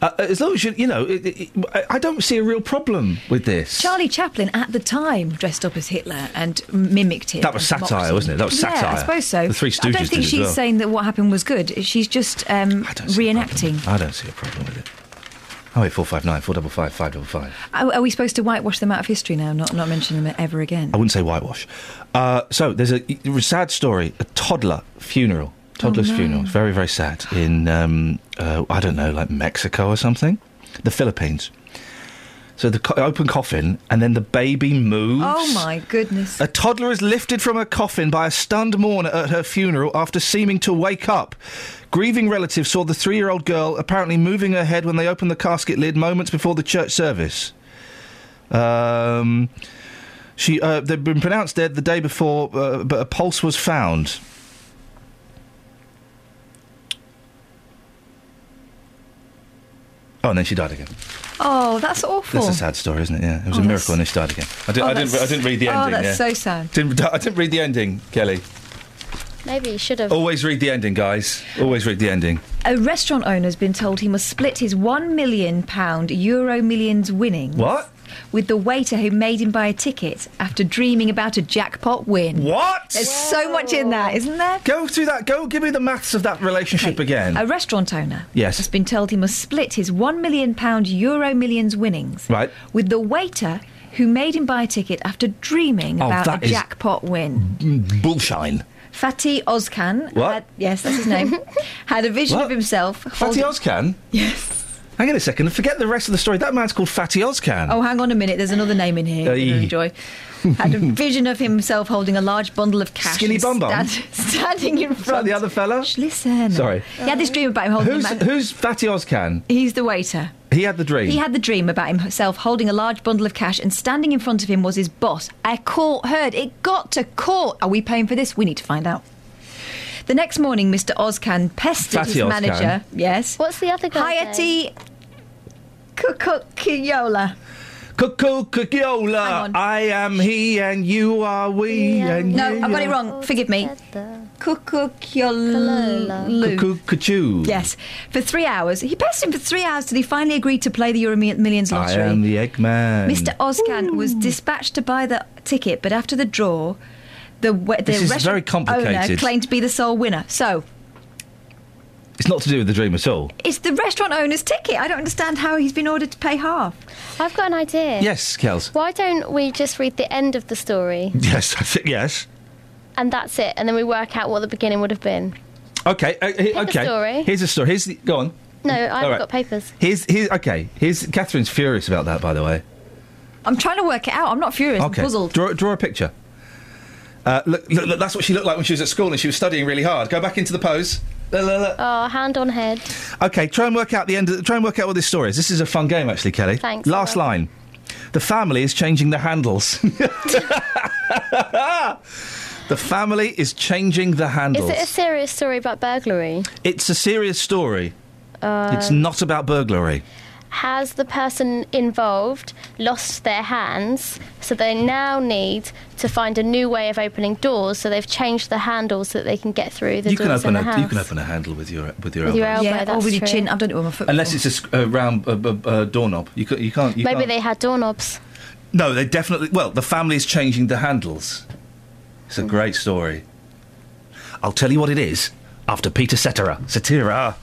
Uh, as long as you, you know, it, it, I- I don't see a real problem with this. Charlie Chaplin at the time dressed up as Hitler and mimicked him. That was satire, wasn't it? That was Yeah, satire. I suppose so. The Three Stooges. I don't think she's well. saying that what happened was good. She's just um, reenacting. I don't see a problem with it. Oh, wait, 459 455 555. Are, are we supposed to whitewash them out of history now? Not not mention them ever again. I wouldn't say whitewash. Uh, so there's a, a sad story: a toddler funeral, toddler's Oh, no. funeral. It's very, very sad in um, uh, I don't know, like Mexico or something, the Philippines. So the co- open coffin, and then the baby moves. Oh my goodness! A toddler is lifted from her coffin by a stunned mourner at her funeral after seeming to wake up. Grieving relatives saw the three year old girl apparently moving her head when they opened the casket lid moments before the church service. Um, She, uh, they'd been pronounced dead the day before, uh, but a pulse was found. Oh, and then she died again. Oh, that's awful. That's a sad story, isn't it? Yeah, it was Oh, a that's- miracle, and then she died again. I, did, Oh, I didn't. that's- I didn't read the oh, ending. oh, that's yeah. so sad. Didn't, I didn't read the ending, Kelly. Maybe you should have. Always read the ending, guys. Always read the ending. A restaurant owner has been told he must split his £1 million Euro Millions winnings. What? With the waiter who made him buy a ticket after dreaming about a jackpot win. What? There's so much in that, isn't there? Go through that. Go give me the maths of that relationship again. A restaurant owner Yes. has been told he must split his £1 million Euro Millions winnings Right. with the waiter who made him buy a ticket after dreaming Oh, about a jackpot win. Bullshine. Fatih Ozkan, What? Had, yes, that's his name, [LAUGHS] had a vision What? of himself. Fatty Ozkan? [LAUGHS] Yes. Hang on a second. Forget the rest of the story. That man's called Fatty Ozcan. Oh, hang on a minute. There's another name in here. You're enjoy. Had a vision of himself holding a large bundle of cash. Skinny Bum Bum? stand- [LAUGHS] standing in Is that front. the other fella? Shh, listen. Sorry. He had this dream about him holding. Who's, a who's Fatty Ozcan? He's the waiter. He had the dream. He had the dream about himself holding a large bundle of cash, and standing in front of him was his boss. A court heard. It got to court. Are we paying for this? We need to find out. The next morning, Mr. Ozcan pestered Fatty his Ozcan. manager. Yes. What's the other guy? Hayati Kukuyola. Cuckoo, Cookiola. I am he and you are we. And No, you I've got it wrong. Forgive me. Kukukyolu. Cuckoo, Cuckoo. Yes. For three hours. He pestered him for three hours till he finally agreed to play the Euro Mi- Millions I lottery. am the Eggman. Mr. Ozcan was dispatched to buy the ticket, but after the draw, the, the This is very restaurant owner claimed to be the sole winner. So, It's not to do with the dream at all. it's the restaurant owner's ticket. I don't understand how he's been ordered to pay half. I've got an idea. Yes, Kels. Why don't we just read the end of the story [LAUGHS] Yes, I think yes. and that's it, and then we work out what the beginning would have been? Okay, uh, he- a okay. story. Here's a story. Here's the, go on. No, I haven't right. got papers. Here's here's okay. Here's Catherine's furious about that, by the way. I'm trying to work it out. I'm not furious. Okay, I'm puzzled. draw draw a picture. Uh, look, look, look, that's what she looked like when she was at school and she was studying really hard. Go back into the pose. Look, look, look. Oh, hand on head. Okay, try and work out the end. Of, try and work out what this story is. This is a fun game, actually, Kelly. Thanks, Last line. The family is changing the handles. [LAUGHS] the family is changing the handles. Is it a serious story about burglary? It's a serious story. Uh, it's not about burglary. Has the person involved lost their hands, so they now need to find a new way of opening doors? So they've changed the handles so that they can get through the You can doors open in the a house. you can open a handle with your with your With elbow. your elbow, yeah, or with your chin. I've done it with my foot. Unless before. it's a, sc- a round uh, uh, uh, doorknob. You, ca- you can't. You Maybe can't. they had doorknobs. No, they definitely. Well, the family is changing the handles. It's a great story. I'll tell you what it is after Peter Cetera. Cetera.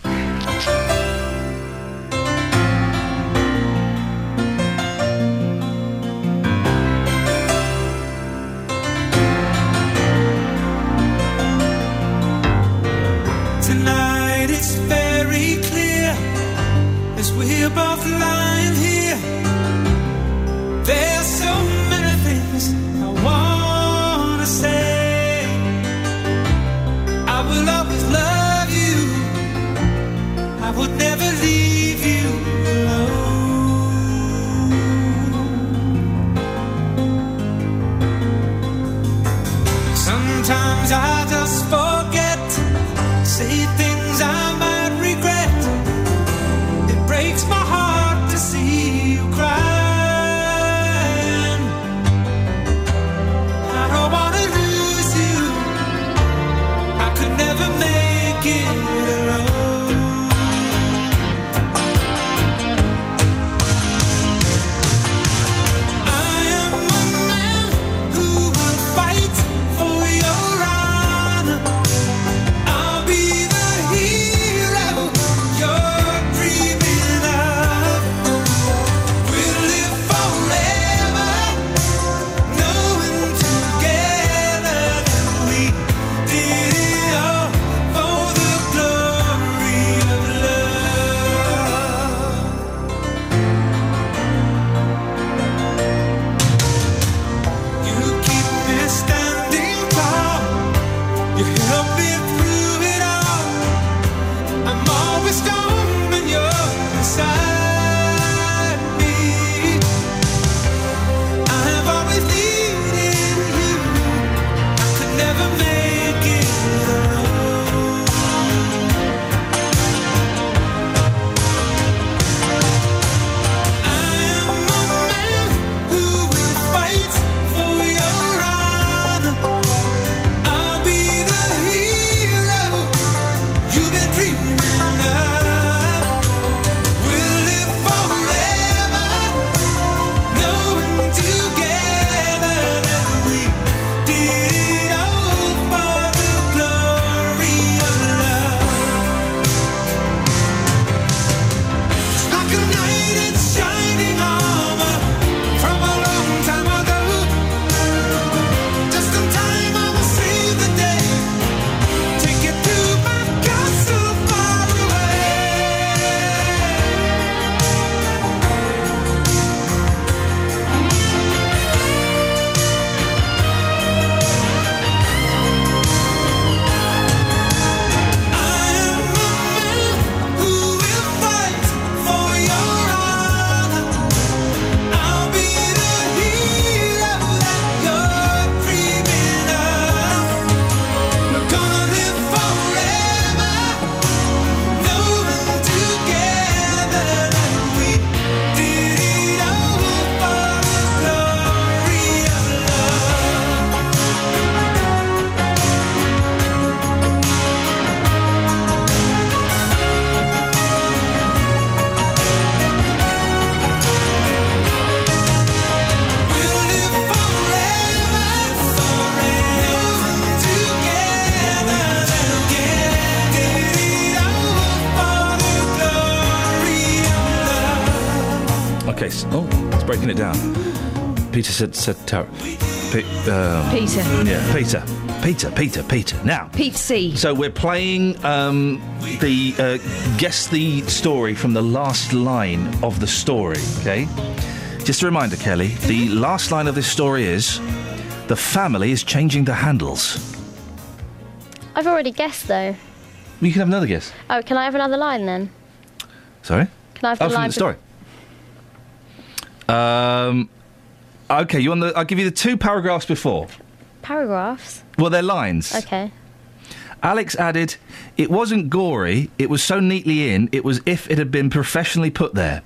Sometimes I just forget said said Tara. Um, Peter. Yeah, Peter. Peter. Peter. Peter. Now. Pete C. So we're playing um, the uh, guess the story from the last line of the story. Okay. Just a reminder, Kelly. The last line of this story is the family is changing the handles. I've already guessed though. You can have another guess. Oh, can I have another line then? Sorry. Can I have the oh, from line? the story. Um. Okay, you want the? I'll give you the two paragraphs before. Paragraphs. Well, they're lines. Okay. Alex added, "It wasn't gory. It was so neatly in. It was if it had been professionally put there."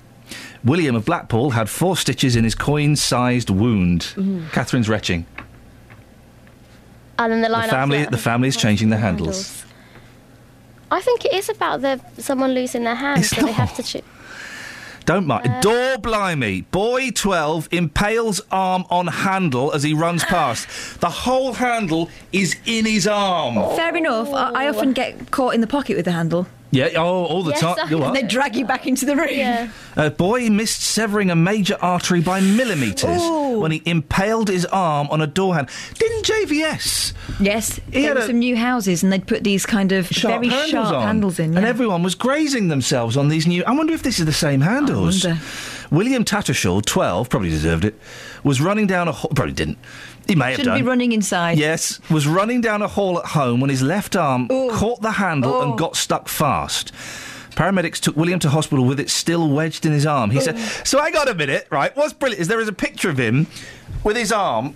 William of Blackpool had four stitches in his coin-sized wound. Mhm. Catherine's retching. And then the The line. after family, the family is changing the handles. I think it is about the someone losing their hand, It's so they have to. Cho- Don't mind. Uh, Door blimey. Boy 12 impales arm on handle as he runs [GASPS] past. The whole handle is in his arm. Fair enough. I, I often get caught in the pocket with the handle. Yeah, oh, all the Yes, time. I- They drag you back into the room. A boy missed severing a major artery by millimetres when he impaled his arm on a door handle. Didn't JVS? Yes, He there had were a- some new houses, and they'd put these kind of Sharp very handles sharp on. handles in. And everyone was grazing themselves on these new. I wonder if this is the same handles. wonder. William Tattersall, 12, probably deserved it, was running down a hall. Probably didn't. He may Shouldn't done. be running inside. Yes, was running down a hall at home when his left arm Oh. caught the handle and got stuck fast. Paramedics took William to hospital with it still wedged in his arm. He said, So I got a minute, right? What's brilliant is there is a picture of him with his arm,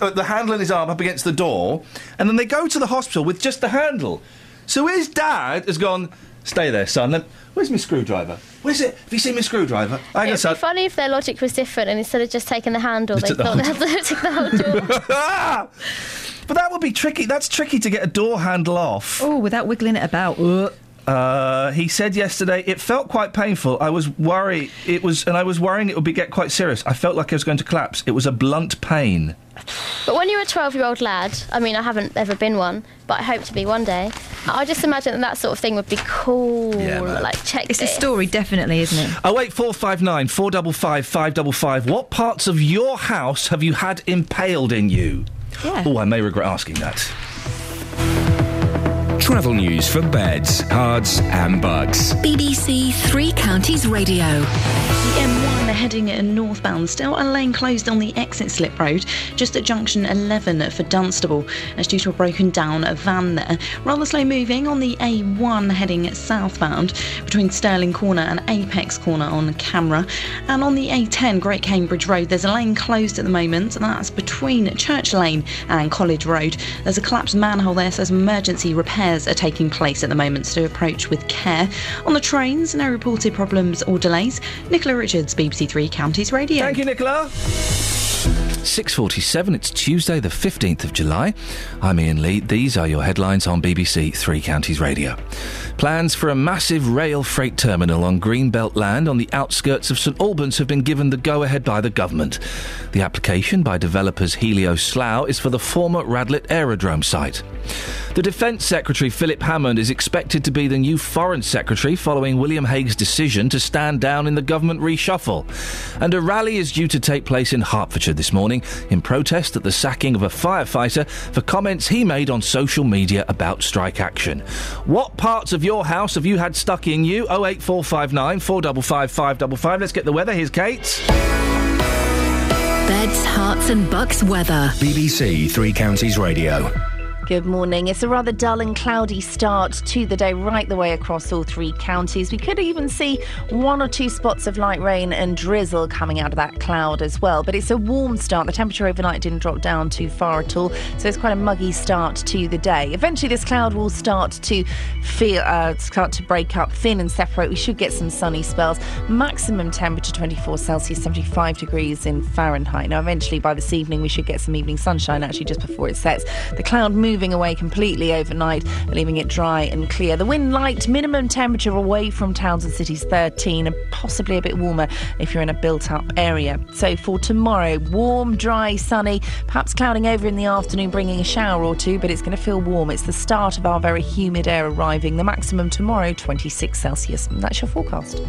uh, the handle in his arm up against the door, and then they go to the hospital with just the handle. So his dad has gone, Stay there, son. Then, Where's my screwdriver? Where's it? Have you seen my screwdriver? Hang on, It'd son. be funny if their logic was different, and instead of just taking the handle, They they took thought they whole had to take the whole door. [LAUGHS] But that would be tricky. That's tricky to get a door handle off. Oh, without wiggling it about. Uh, he said yesterday it felt quite painful. I was worried it was, and I was worrying it would be get quite serious. I felt like I was going to collapse. It was a blunt pain. But when you're a 12 year old lad, I mean, I haven't ever been one, but I hope to be one day. I just imagine that that sort of thing would be cool. Yeah, man. like, check It's a story, definitely, isn't it? Oh wait, four five nine four double five five double five. What parts of your house have you had impaled in you? Yeah. Oh, I may regret asking that. Travel news for beds, cards, and bugs. BBC Three Counties Radio. The M1 heading northbound, still a lane closed on the exit slip road, just at junction 11 for Dunstable. That's due to a broken down van there. Rather slow moving on the A1 heading southbound between Stirling Corner and Apex Corner on camera. And on the A10 Great Cambridge Road, there's a lane closed at the moment, and that's between Church Lane and College Road. There's a collapsed manhole there, so some emergency repairs are taking place at the moment, so approach with care. On the trains, no reported problems or delays. Nicola Richards, BBC Three Counties Radio. Thank you, Nicola. 6.47, it's Tuesday the 15th of July. I'm Iain Lee. These are your headlines on BBC Three Counties Radio. Plans for a massive rail freight terminal on Greenbelt land on the outskirts of St Albans have been given the go-ahead by the government. The application by developers Helioslough is for the former Radlett Aerodrome site. The Defence Secretary Philip Hammond is expected to be the new Foreign Secretary following William Hague's decision to stand down in the government reshuffle. And a rally is due to take place in Hertfordshire this morning in protest at the sacking of a firefighter for comments he made on social media about strike action. What parts of your house have you had stuck in you? 08459 455 555. Let's get the weather. Here's Kate. Beds, Herts, and bucks weather. BBC Three Counties Radio. Good morning. It's a rather dull and cloudy start to the day right the way across all three counties. We could even see one or two spots of light rain and drizzle coming out of that cloud as well. But it's a warm start. The temperature overnight didn't drop down too far at all, so it's quite a muggy start to the day. Eventually, this cloud will start to feel uh, start to break up, thin and separate. We should get some sunny spells. Maximum temperature 24 Celsius, 75 degrees in Fahrenheit. Now, eventually by this evening, we should get some evening sunshine actually just before it sets. The cloud moving away completely overnight, leaving it dry and clear. The wind light, minimum temperature away from towns and cities 13, and possibly a bit warmer if you're in a built up area. So for tomorrow, warm, dry, sunny, perhaps clouding over in the afternoon, bringing a shower or two, but it's going to feel warm. It's the start of our very humid air arriving. The maximum tomorrow, 26 Celsius. That's your forecast.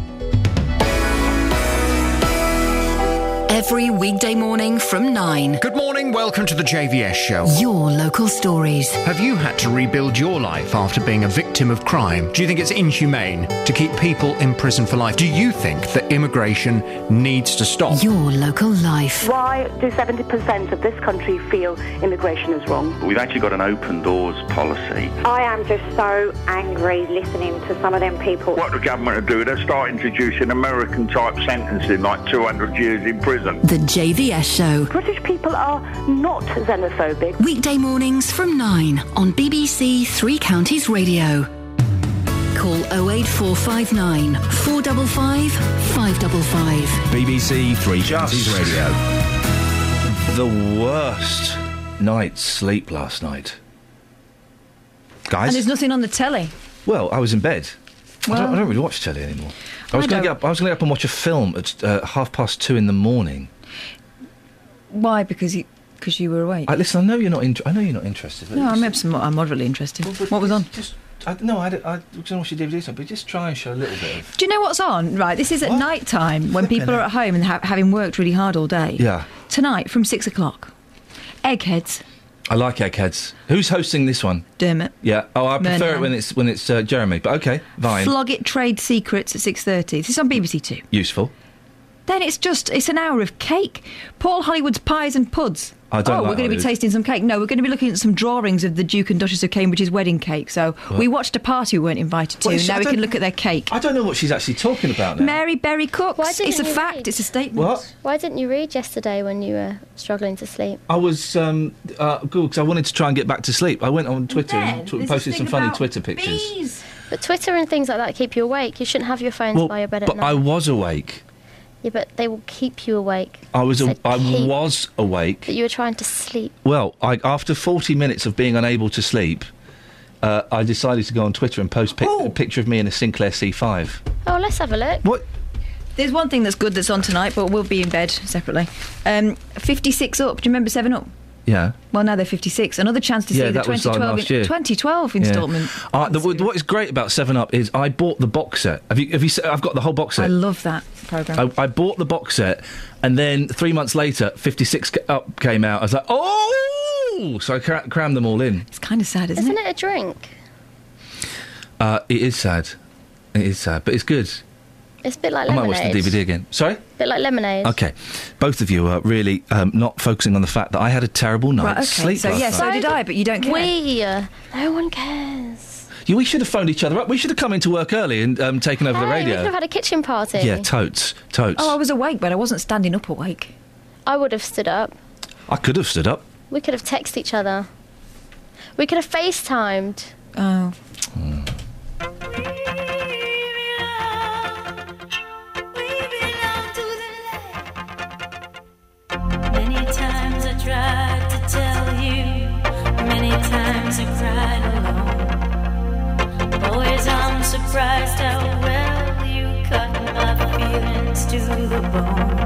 Every weekday morning from 9. Good morning, welcome to the JVS show. Your local stories. Have you had to rebuild your life after being a victim of crime? Do you think it's inhumane to keep people in prison for life? Do you think that immigration needs to stop? Your local life. Why do 70% of this country feel immigration is wrong? We've actually got an open doors policy. I am just so angry listening to some of them people. What the government are doing, they'll start introducing American type sentencing like 200 years in prison. The JVS show. British people are not xenophobic. Weekday mornings from 9 on BBC Three Counties Radio. Call 08459 455 555. BBC Three Counties Radio. The worst night's sleep last night. Guys? And there's nothing on the telly. Well, I was in bed. I, don't, I don't really watch telly anymore. I was going to get up. I was going to get up and watch a film at uh, half past two in the morning. Why? Because you because you were awake. I, listen, I know you're not. In, I know you're not interested. No, I'm, just- abs- I'm moderately interested. what was on? I, no, I, don't- I, was going to watch your DVD, or something, but just try and show a little bit of. Do you know what's on? Right, this is at night time when people are at home and ha- having worked really hard all day. Yeah, Tonight from six o'clock. Eggheads. I like Eggheads. Who's hosting this one? Dermot. Yeah. Oh, I prefer it when it's when it's uh, Jeremy. But okay, fine. Flog it trade secrets at six thirty. This is on BBC Two. Useful. Then it's just it's an hour of cake. Paul Hollywood's pies and puds. I don't oh, like we're going to be tasting some cake. No, we're going to be looking at some drawings of the Duke and Duchess of Cambridge's wedding cake. So we watched a party we weren't invited to. What is- now I we can look at their cake. I don't know what she's actually talking about now. Mary Berry cooks. Why didn't It's a you fact. It's a statement. What? Why didn't you read yesterday when you were struggling to sleep? I was um, uh, good because I wanted to try and get back to sleep. I went on Twitter and tw- posted some funny Twitter pictures. Bees. But Twitter and things like that keep you awake. You shouldn't have your phones Well, by your bed at but night. But I was awake. Yeah, but they will keep you awake. I was. A, Said I keep. was awake. But you were trying to sleep. Well, I, after 40 minutes of being unable to sleep, uh, I decided to go on Twitter and post pic- a picture of me in a Sinclair C5. Oh, let's have a look. What? There's one thing that's good that's on tonight, but we'll be in bed separately. Um, 56 up. Do you remember 7 up? Yeah. Well, now they're 56. Another chance to see Yeah, the that was 2012, last year. 2012 Yeah. instalment. Uh, the, what is great about Seven Up is I bought the box set. Have you? Have you? I've got the whole box set. I love that programme. I, I bought the box set, and then three months later, 56 Up came out. I was like, oh! So I cra- crammed them all in. It's kind of sad, isn't, Isn't it? it a drink? Uh, it is sad. It is sad, but it's good. It's a bit like I might lemonade. watch the DVD again. Sorry? A bit like lemonade. Okay. Both of you are really um, not focusing on the fact that I had a terrible night's Right, okay. sleep So, last yeah, night. so did I, but you don't care. We, uh, no one cares. Yeah, we should have phoned each other up. We should have come into work early and um, taken over the Hey, we radio. could have had a kitchen party. yeah, totes. Totes. Oh, I was awake, but I wasn't standing up awake. I would have stood up. I could have stood up. We could have texted each other. We could have FaceTimed. Oh. I cried alone. Always I'm surprised how well you cut my feelings to the bone.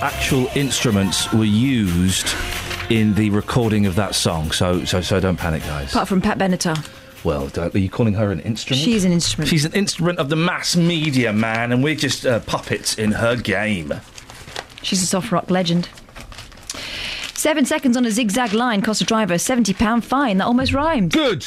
Actual instruments were used in the recording of that song, so so so don't panic, guys. Apart from Pat Benatar. Well, don't, are you calling her an instrument? She's an instrument. She's an instrument of the mass media, man, and we're just uh, puppets in her game. She's a soft rock legend. Seven seconds on a zigzag line cost a driver a £70 fine. That almost rhymed. Good.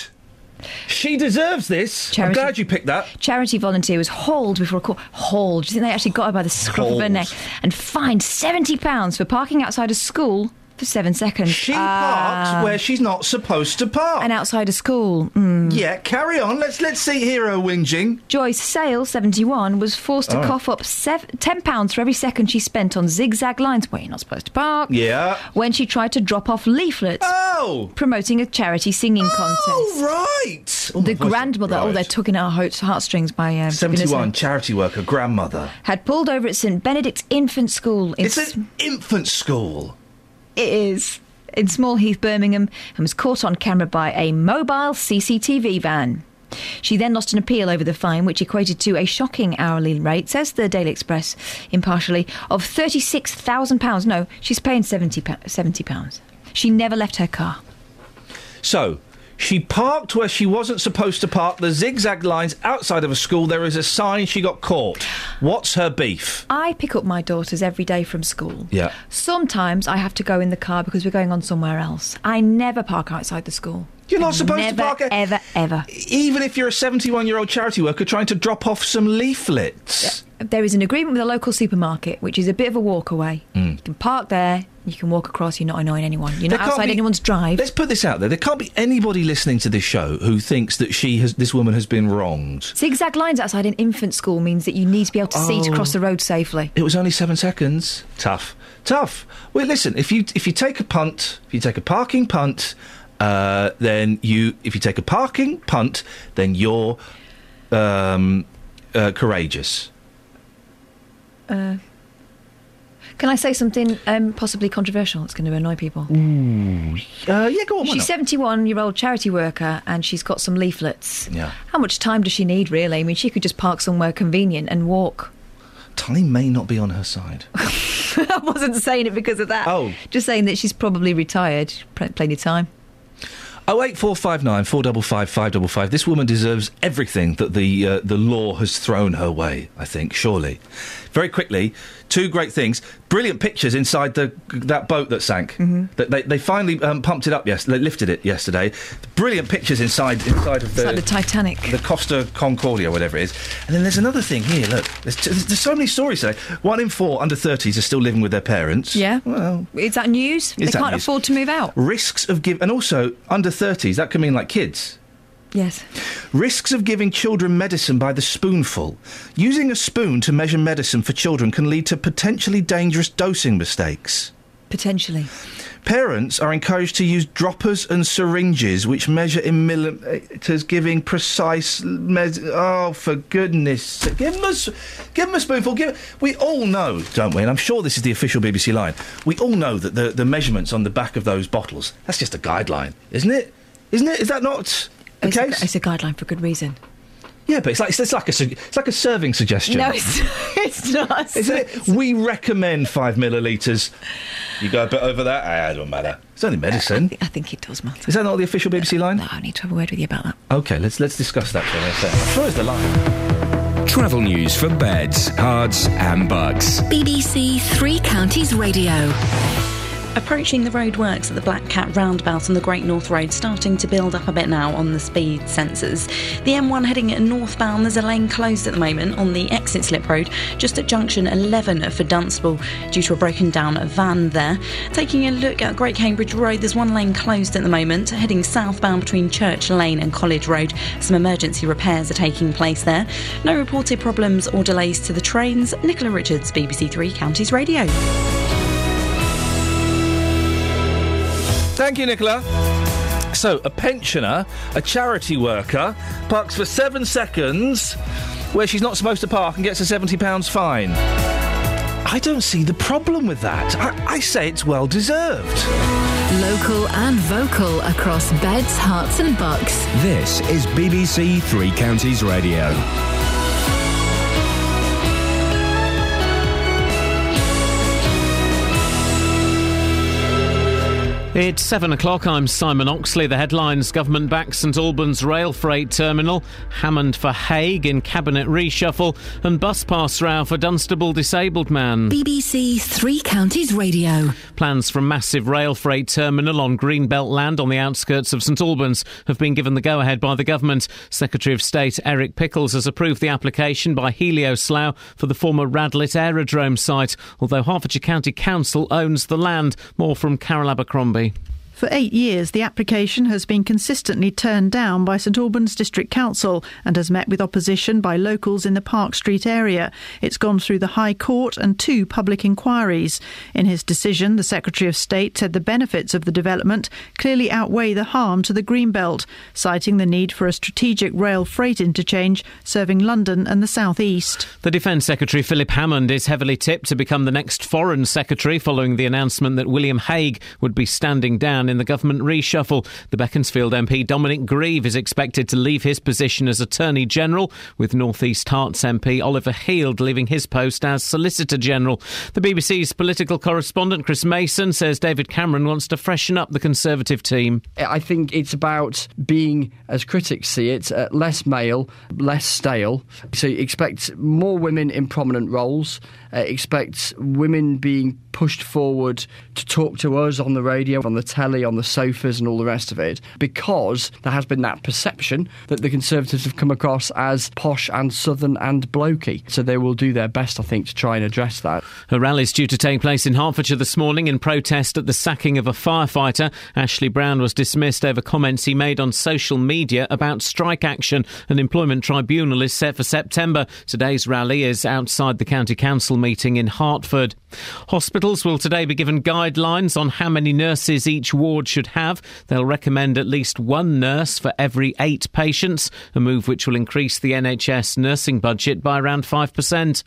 She deserves this. I'm glad you picked that. Charity volunteer was hauled before a court. Hauled. Do you think they actually got her by the scruff of her neck and fined £70 for parking outside a school for seven seconds? She Ah. parked where she's not supposed to park. And outside a school. Mm. Yeah, carry on. Let's let's see hero her whinging. Joyce Sale, 71, was forced to Oh. cough up sev- £10 for every second she spent on zigzag lines where you're not supposed to park. Yeah. When she tried to drop off leaflets. Oh! Promoting a charity singing contest. Oh, right. the grandmother, oh, right. they're tugging at our heart- heartstrings by um, Seventy-one, knows. charity worker, grandmother. Had pulled over at St Benedict's Infant School. In It's an infant school. It is. In Small Heath, Birmingham, and was caught on camera by a mobile CCTV van. She then lost an appeal over the fine, which equated to a shocking hourly rate, says the Daily Express impartially, of £36,000. No, she's paying £70. £70. She never left her car. So, she parked where she wasn't supposed to park, the zigzag lines outside of a school. There is a sign she got caught. What's her beef? I pick up my daughters every day from school. Yeah. Sometimes I have to go in the car because we're going on somewhere else. I never park outside the school. You're not supposed never, to park. Ever, ever. Even if you're a 71 year old charity worker trying to drop off some leaflets. There is an agreement with a local supermarket, which is a bit of a walk away. Mm. You can park there, you can walk across, you're not annoying anyone. You're There not outside be- anyone's drive. Let's put this out there. There can't be anybody listening to this show who thinks that she has, this woman has been wronged. Zigzag lines outside an infant school means that you need to be able to see to Oh. cross the road safely. It was only seven seconds. Tough, tough. Well, listen. If you if you take a punt, if you take a parking punt, uh, then you if you take a parking punt, then you're um, uh, courageous. Uh, can I say something um, possibly controversial that's going to annoy people? Ooh, uh, yeah, go on. She's 71 year old charity worker and she's got some leaflets. Yeah, How much time does she need, really? I mean, she could just park somewhere convenient and walk. time may not be on her side. [LAUGHS] I wasn't saying it because of that. Oh. Just saying that she's probably retired. Plenty of time. Oh eight four five nine four double five five double five. This woman deserves everything that the uh, the law has thrown her way. I think surely. Very quickly, two great things. Brilliant pictures inside the that boat that sank. Mhm. That they they finally um, pumped it up. Yes, they lifted it yesterday. Brilliant pictures inside inside of the like the Titanic. the Costa Concordia, whatever it is. And then there's another thing here. Look, there's, there's, there's so many stories today. One in four under 30s are still living with their parents. Yeah. Well, Is that news? They that can't news? afford to move out. risks of give and also under 30s that can mean like kids. Yes. Risks of giving children medicine by the spoonful. Using a spoon to measure medicine for children can lead to potentially dangerous dosing mistakes. Potentially. Parents are encouraged to use droppers and syringes which measure in millimeters, giving precise. Mes- oh, for goodness! Give them, a, give them a spoonful. Give, we all know, don't we? And I'm sure this is the official BBC line. We all know that the, the measurements on the back of those bottles, that's just a guideline, isn't it? Isn't it? Is that not the It's a, case? it's a guideline for good reason. Yeah, but it's like, it's like, a, it's like a serving suggestion. No, it's, [LAUGHS] it's not. Isn't it? We recommend five millilitres. You go a bit over that? Ah, it don't matter. It's only medicine. I think it does matter. Is that not the official BBC line? No, I need to have a word with you about that. Okay, let's let's discuss that for a second. Where is the line? Travel news for beds, cards, and bugs. BBC Three Counties Radio. Approaching the roadworks at the Black Cat roundabout on the Great North Road, starting to build up a bit now on the speed sensors. The M1 heading northbound, there's a lane closed at the moment on the exit slip road, just at junction 11 for Dunstable, due to a broken down van there. Taking a look at Great Cambridge Road, there's one lane closed at the moment, heading southbound between Church Lane and College Road. Some emergency repairs are taking place there. No reported problems or delays to the trains. Nicola Richards, BBC Three Counties Radio. Thank you, Nicola. So, a pensioner, a charity worker, parks for seven seconds where she's not supposed to park and gets a £70 fine. I don't see the problem with that. I, I say it's well deserved. Local and vocal across beds, Herts, and bucks. This is BBC Three Counties Radio. It's seven o'clock. I'm Simon Oxley. The headlines Government backs St Albans rail freight terminal, Hammond for Hague in cabinet reshuffle, and bus pass row for Dunstable disabled man. BBC Three Counties Radio. Plans for a massive rail freight terminal on Greenbelt land on the outskirts of St Albans have been given the go ahead by the government. Secretary of State Eric Pickles has approved the application by Helioslough for the former Radlett Aerodrome site, although Hertfordshire County Council owns the land. More from Carol Abercrombie. Sunday for eight years, the application has been consistently turned down by St Albans District Council and has met with opposition by locals in the Park Street area. It's gone through the High Court and two public inquiries. In his decision, the Secretary of State said the benefits of the development clearly outweigh the harm to the Greenbelt, citing the need for a strategic rail freight interchange serving London and the South East. The Defence Secretary Philip Hammond is heavily tipped to become the next Foreign Secretary following the announcement that William Hague would be standing down in the government reshuffle. The Beaconsfield MP Dominic Grieve is expected to leave his position as Attorney General, with North East Herts MP Oliver Heald leaving his post as Solicitor General. The BBC's political correspondent Chris Mason says David Cameron wants to freshen up the Conservative team. I think it's about being, as critics see it, uh, less male, less stale. So you expect more women in prominent roles, uh, expect women being pushed forward to talk to us on the radio, on the telly, on the sofas, and all the rest of it, because there has been that perception that the Conservatives have come across as posh and southern and blokey. So they will do their best, I think, to try and address that. A rally is due to take place in Hertfordshire this morning in protest at the sacking of a firefighter. Ashley Brown was dismissed over comments he made on social media about strike action. An employment tribunal is set for September. Today's rally is outside the County Council meeting in Hertford. Hospitals will today be given guidelines on how many nurses each ward should have. They'll recommend at least one nurse for every eight patients, a move which will increase the NHS nursing budget by around 5%.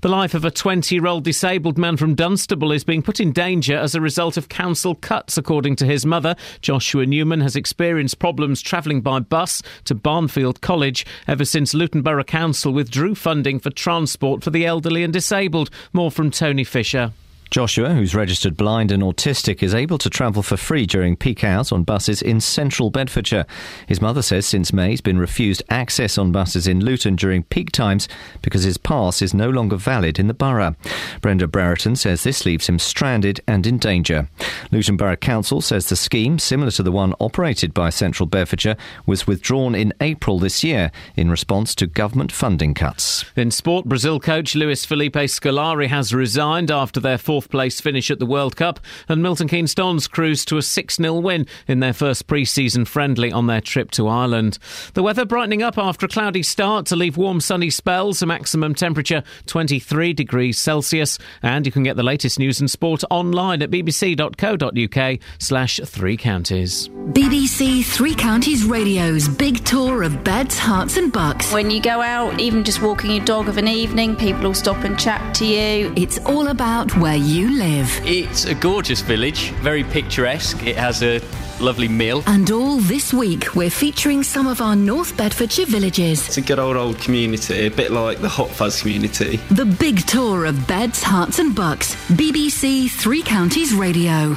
The life of a 20 year old disabled man from Dunstable is being put in danger as a result of council cuts, according to his mother. Joshua Newman has experienced problems travelling by bus to Barnfield College ever since Luton Borough Council withdrew funding for transport for the elderly and disabled. More from Tony Fisher. Joshua, who's registered blind and autistic, is able to travel for free during peak hours on buses in central Bedfordshire. His mother says since May he's been refused access on buses in Luton during peak times because his pass is no longer valid in the borough. Brenda Brereton says this leaves him stranded and in danger. Luton Borough Council says the scheme, similar to the one operated by Central Bedfordshire, was withdrawn in April this year in response to government funding cuts. In sport, Brazil coach Luis Felipe Scolari has resigned after their fourth place finish at the World Cup, and Milton Keynes Dons cruised to a 6 0 win in their first pre season friendly on their trip to Ireland. The weather brightening up after a cloudy start to leave warm sunny spells, a maximum temperature 23 degrees Celsius, and you can get the latest news and sport online at bbc.co.uk slash three counties. BBC Three Counties Radio's big tour of beds, Herts, and bucks. When you go out, even just walking your dog of an evening, people will stop and chat to you. It's all about where you live. It's a gorgeous village, very picturesque. It has a lovely meal. And all this week, we're featuring some of our North Bedfordshire villages. It's a good old old community, a bit like the Hot Fuzz community. The big tour of beds, Herts, and bucks. BBC Three Counties Radio.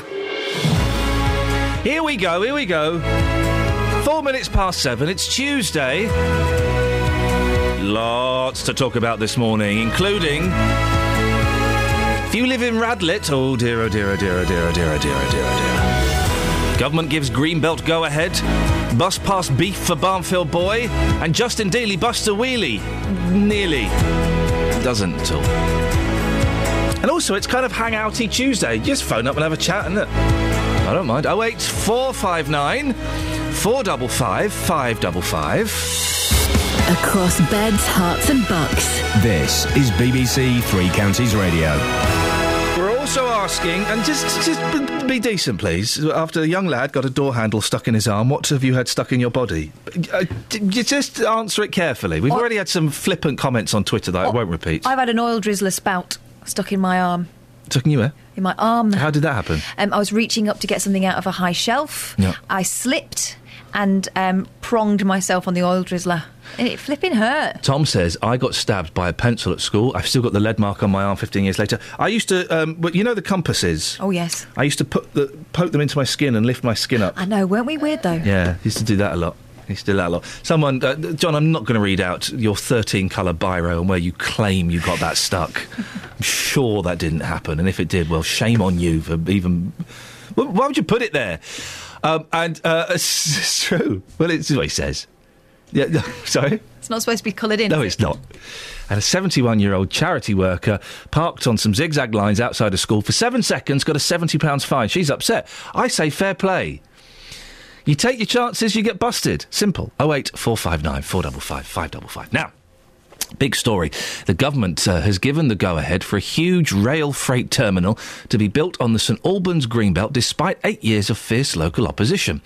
Here we go, here we go. Four minutes past seven, it's Tuesday. Lots to talk about this morning, including. If you live in Radlett, oh dear, oh dear, oh dear, oh dear, oh dear, oh dear, oh dear, oh dear. Government gives Greenbelt go ahead. Bus pass beef for Barnfield Boy. And Justin Dealey busts a wheelie. Nearly. Doesn't at all. And also, it's kind of hangouty Tuesday. Just phone up and have a chat, isn't it? I don't mind. 08459 455 555. Across beds, Herts, and bucks. This is BBC Three Counties Radio. We're also asking, and just just be decent, please. After a young lad got a door handle stuck in his arm, what have you had stuck in your body? Uh, just answer it carefully. We've already had some flippant comments on Twitter that I won't repeat. I've had an oil drizzler spout stuck in my arm. Stuck in you where? In my arm. How did that happen? Um, I was reaching up to get something out of a high shelf. Yeah. I slipped and um, pronged myself on the oil drizzler. It flipping hurt. Tom says, I got stabbed by a pencil at school. I've still got the lead mark on my arm 15 years later. I used to, um, but you know the compasses? Oh, yes. I used to put the, poke them into my skin and lift my skin up. I know, weren't we weird though? Yeah, used to do that a lot. Used to do that a lot. Someone, uh, John, I'm not going to read out your 13 colour biro and where you claim you got that stuck. [LAUGHS] I'm sure that didn't happen, and if it did, well, shame on you for even. Why would you put it there? Um, and uh, it's, [LAUGHS] it's true. Well, it's what he says. Yeah, no, [LAUGHS] sorry. It's not supposed to be coloured in. No, it's not. And a 71 year old charity worker parked on some zigzag lines outside a school for seven seconds, got a £70 fine. She's upset. I say fair play. You take your chances, you get busted. Simple. 08459 455 555. Now, Big story. The government uh, has given the go ahead for a huge rail freight terminal to be built on the St Albans Greenbelt despite eight years of fierce local opposition.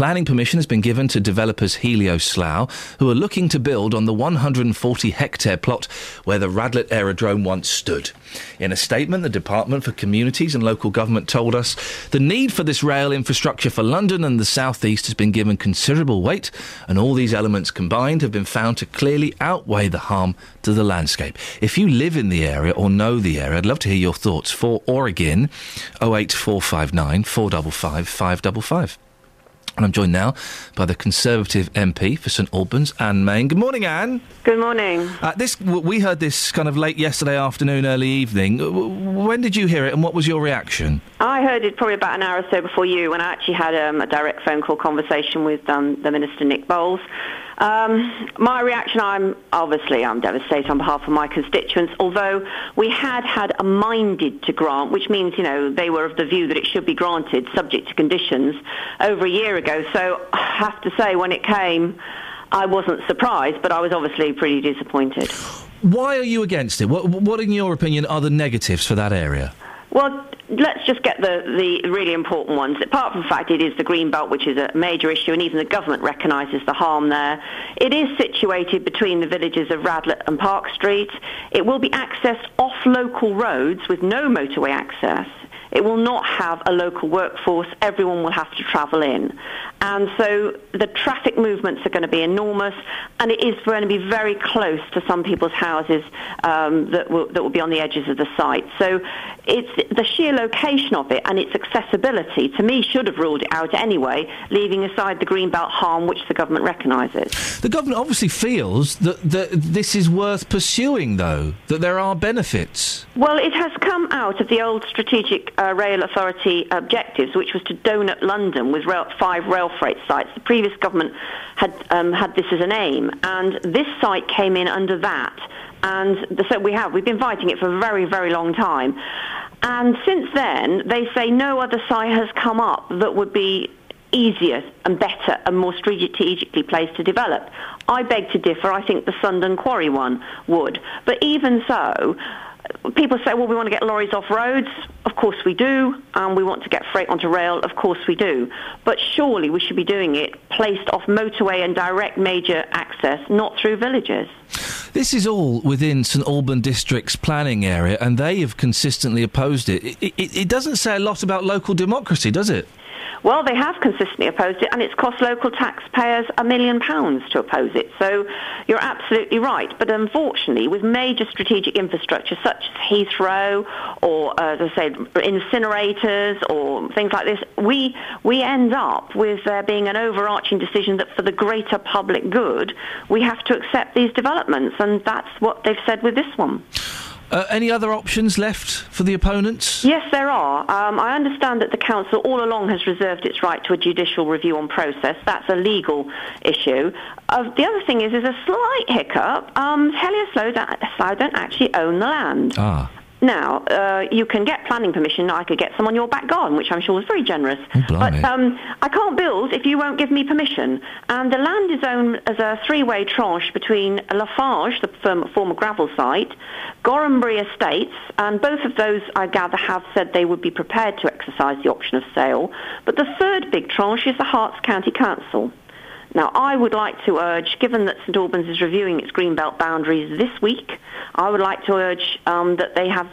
Planning permission has been given to developers Helioslough, who are looking to build on the 140 hectare plot where the Radlett Aerodrome once stood. In a statement, the Department for Communities and Local Government told us the need for this rail infrastructure for London and the South East has been given considerable weight, and all these elements combined have been found to clearly outweigh the harm to the landscape. If you live in the area or know the area, I'd love to hear your thoughts. For or again, 08459 455 555. And I'm joined now by the Conservative MP for St Albans, Anne Main. Good morning, Anne. Good morning. Uh, this w- we heard this kind of late yesterday afternoon, early evening. W- When did you hear it, and what was your reaction? I heard it probably about an hour or so before you when I actually had um, a direct phone call conversation with um, the Minister Nick Boles. Um, my reaction, I'm obviously I'm devastated on behalf of my constituents. Although we had had a minded to grant, which means you know they were of the view that it should be granted subject to conditions over a year ago. So I have to say, when it came, I wasn't surprised, but I was obviously pretty disappointed. Why are you against it? What, what in your opinion, are the negatives for that area? Well, let's just get the, the really important ones. Apart from the fact it is the green belt, which is a major issue, and even the government recognises the harm there. It is situated between the villages of Radlett and Park Street. It will be accessed off local roads with no motorway access. It will not have a local workforce. Everyone will have to travel in. And so the traffic movements are going to be enormous, and it is going to be very close to some people's houses um, that, will, that will be on the edges of the site. So it's the sheer location of it and its accessibility, to me, should have ruled it out anyway, leaving aside the greenbelt harm which the government recognises. The government obviously feels that, that this is worth pursuing, though, that there are benefits. Well, it has come out of the old Strategic uh, Rail Authority objectives, which was to donut London with rail, five rail freight sites. The previous government had um, had this as an aim, and this site came in under that. And so we have we've been fighting it for a very, very long time. And since then, they say no other site has come up that would be easier and better and more strategically placed to develop. I beg to differ. I think the Sundon Quarry one would. But even so, people say, well, we want to get lorries off roads. Of course we do. And we want to get freight onto rail. Of course we do. But surely we should be doing it placed off motorway and direct major access, not through villages. This is all within St Alban District's planning area, and they have consistently opposed it. It, it. it doesn't say a lot about local democracy, does it? Well, they have consistently opposed it, and it's cost local taxpayers a million pounds to oppose it. So you're absolutely right. But unfortunately, with major strategic infrastructure such as Heathrow or, uh, as I said, incinerators or things like this, we, we end up with there being an overarching decision that for the greater public good, we have to accept these developments. And that's what they've said with this one. Uh, any other options left for the opponents? Yes, there are. Um, I understand that the council all along has reserved its right to a judicial review on process. That's a legal issue. Uh, the other thing is, is a slight hiccup. Um, Helioslough don't, don't actually own the land. Ah. Now, uh, you can get planning permission. I could get some on your back garden, which I'm sure is very generous. but um, I can't build if you won't give me permission. And the land is owned as a three-way tranche between Lafarge, the firm, former gravel site, Gorhambury Estates, and both of those, I gather, have said they would be prepared to exercise the option of sale. But the third big tranche is the Herts County Council. Now, I would like to urge, given that St Albans is reviewing its greenbelt boundaries this week, I would like to urge um, that they have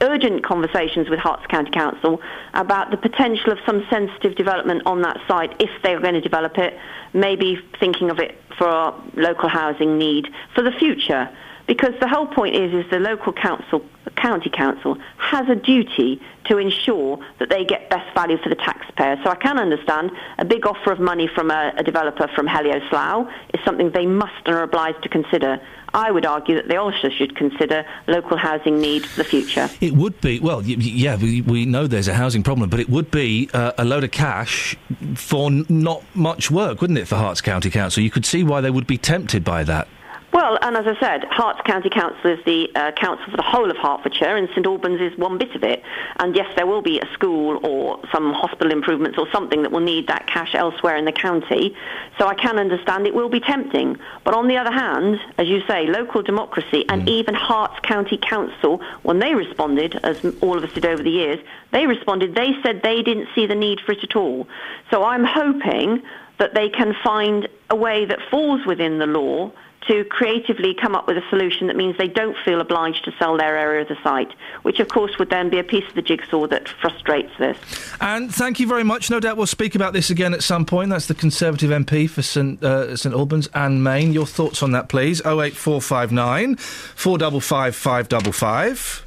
urgent conversations with Herts County Council about the potential of some sensitive development on that site if they are going to develop it, maybe thinking of it for our local housing need for the future. Because the whole point is, is the local council, county council, has a duty to ensure that they get best value for the taxpayer. So I can understand a big offer of money from a, a developer from Helioslough is something they must and are obliged to consider. I would argue that they also should consider local housing need for the future. It would be well, y- yeah. We, we know there's a housing problem, but it would be uh, a load of cash for n- not much work, wouldn't it, for Herts County Council? You could see why they would be tempted by that. Well, and as I said, Herts County Council is the uh, council for the whole of Hertfordshire, and St Albans is one bit of it. And yes, there will be a school or some hospital improvements or something that will need that cash elsewhere in the county. So I can understand it will be tempting. But on the other hand, as you say, local democracy and even Herts County Council, when they responded, as all of us did over the years, they responded, they said they didn't see the need for it at all. So I'm hoping that they can find a way that falls within the law to creatively come up with a solution that means they don't feel obliged to sell their area of the site, which of course would then be a piece of the jigsaw that frustrates this. And thank you very much. No doubt we'll speak about this again at some point. That's the Conservative MP for St uh, St Albans Anne Main. Your thoughts on that, please? Oh eight four five nine four double five five double five.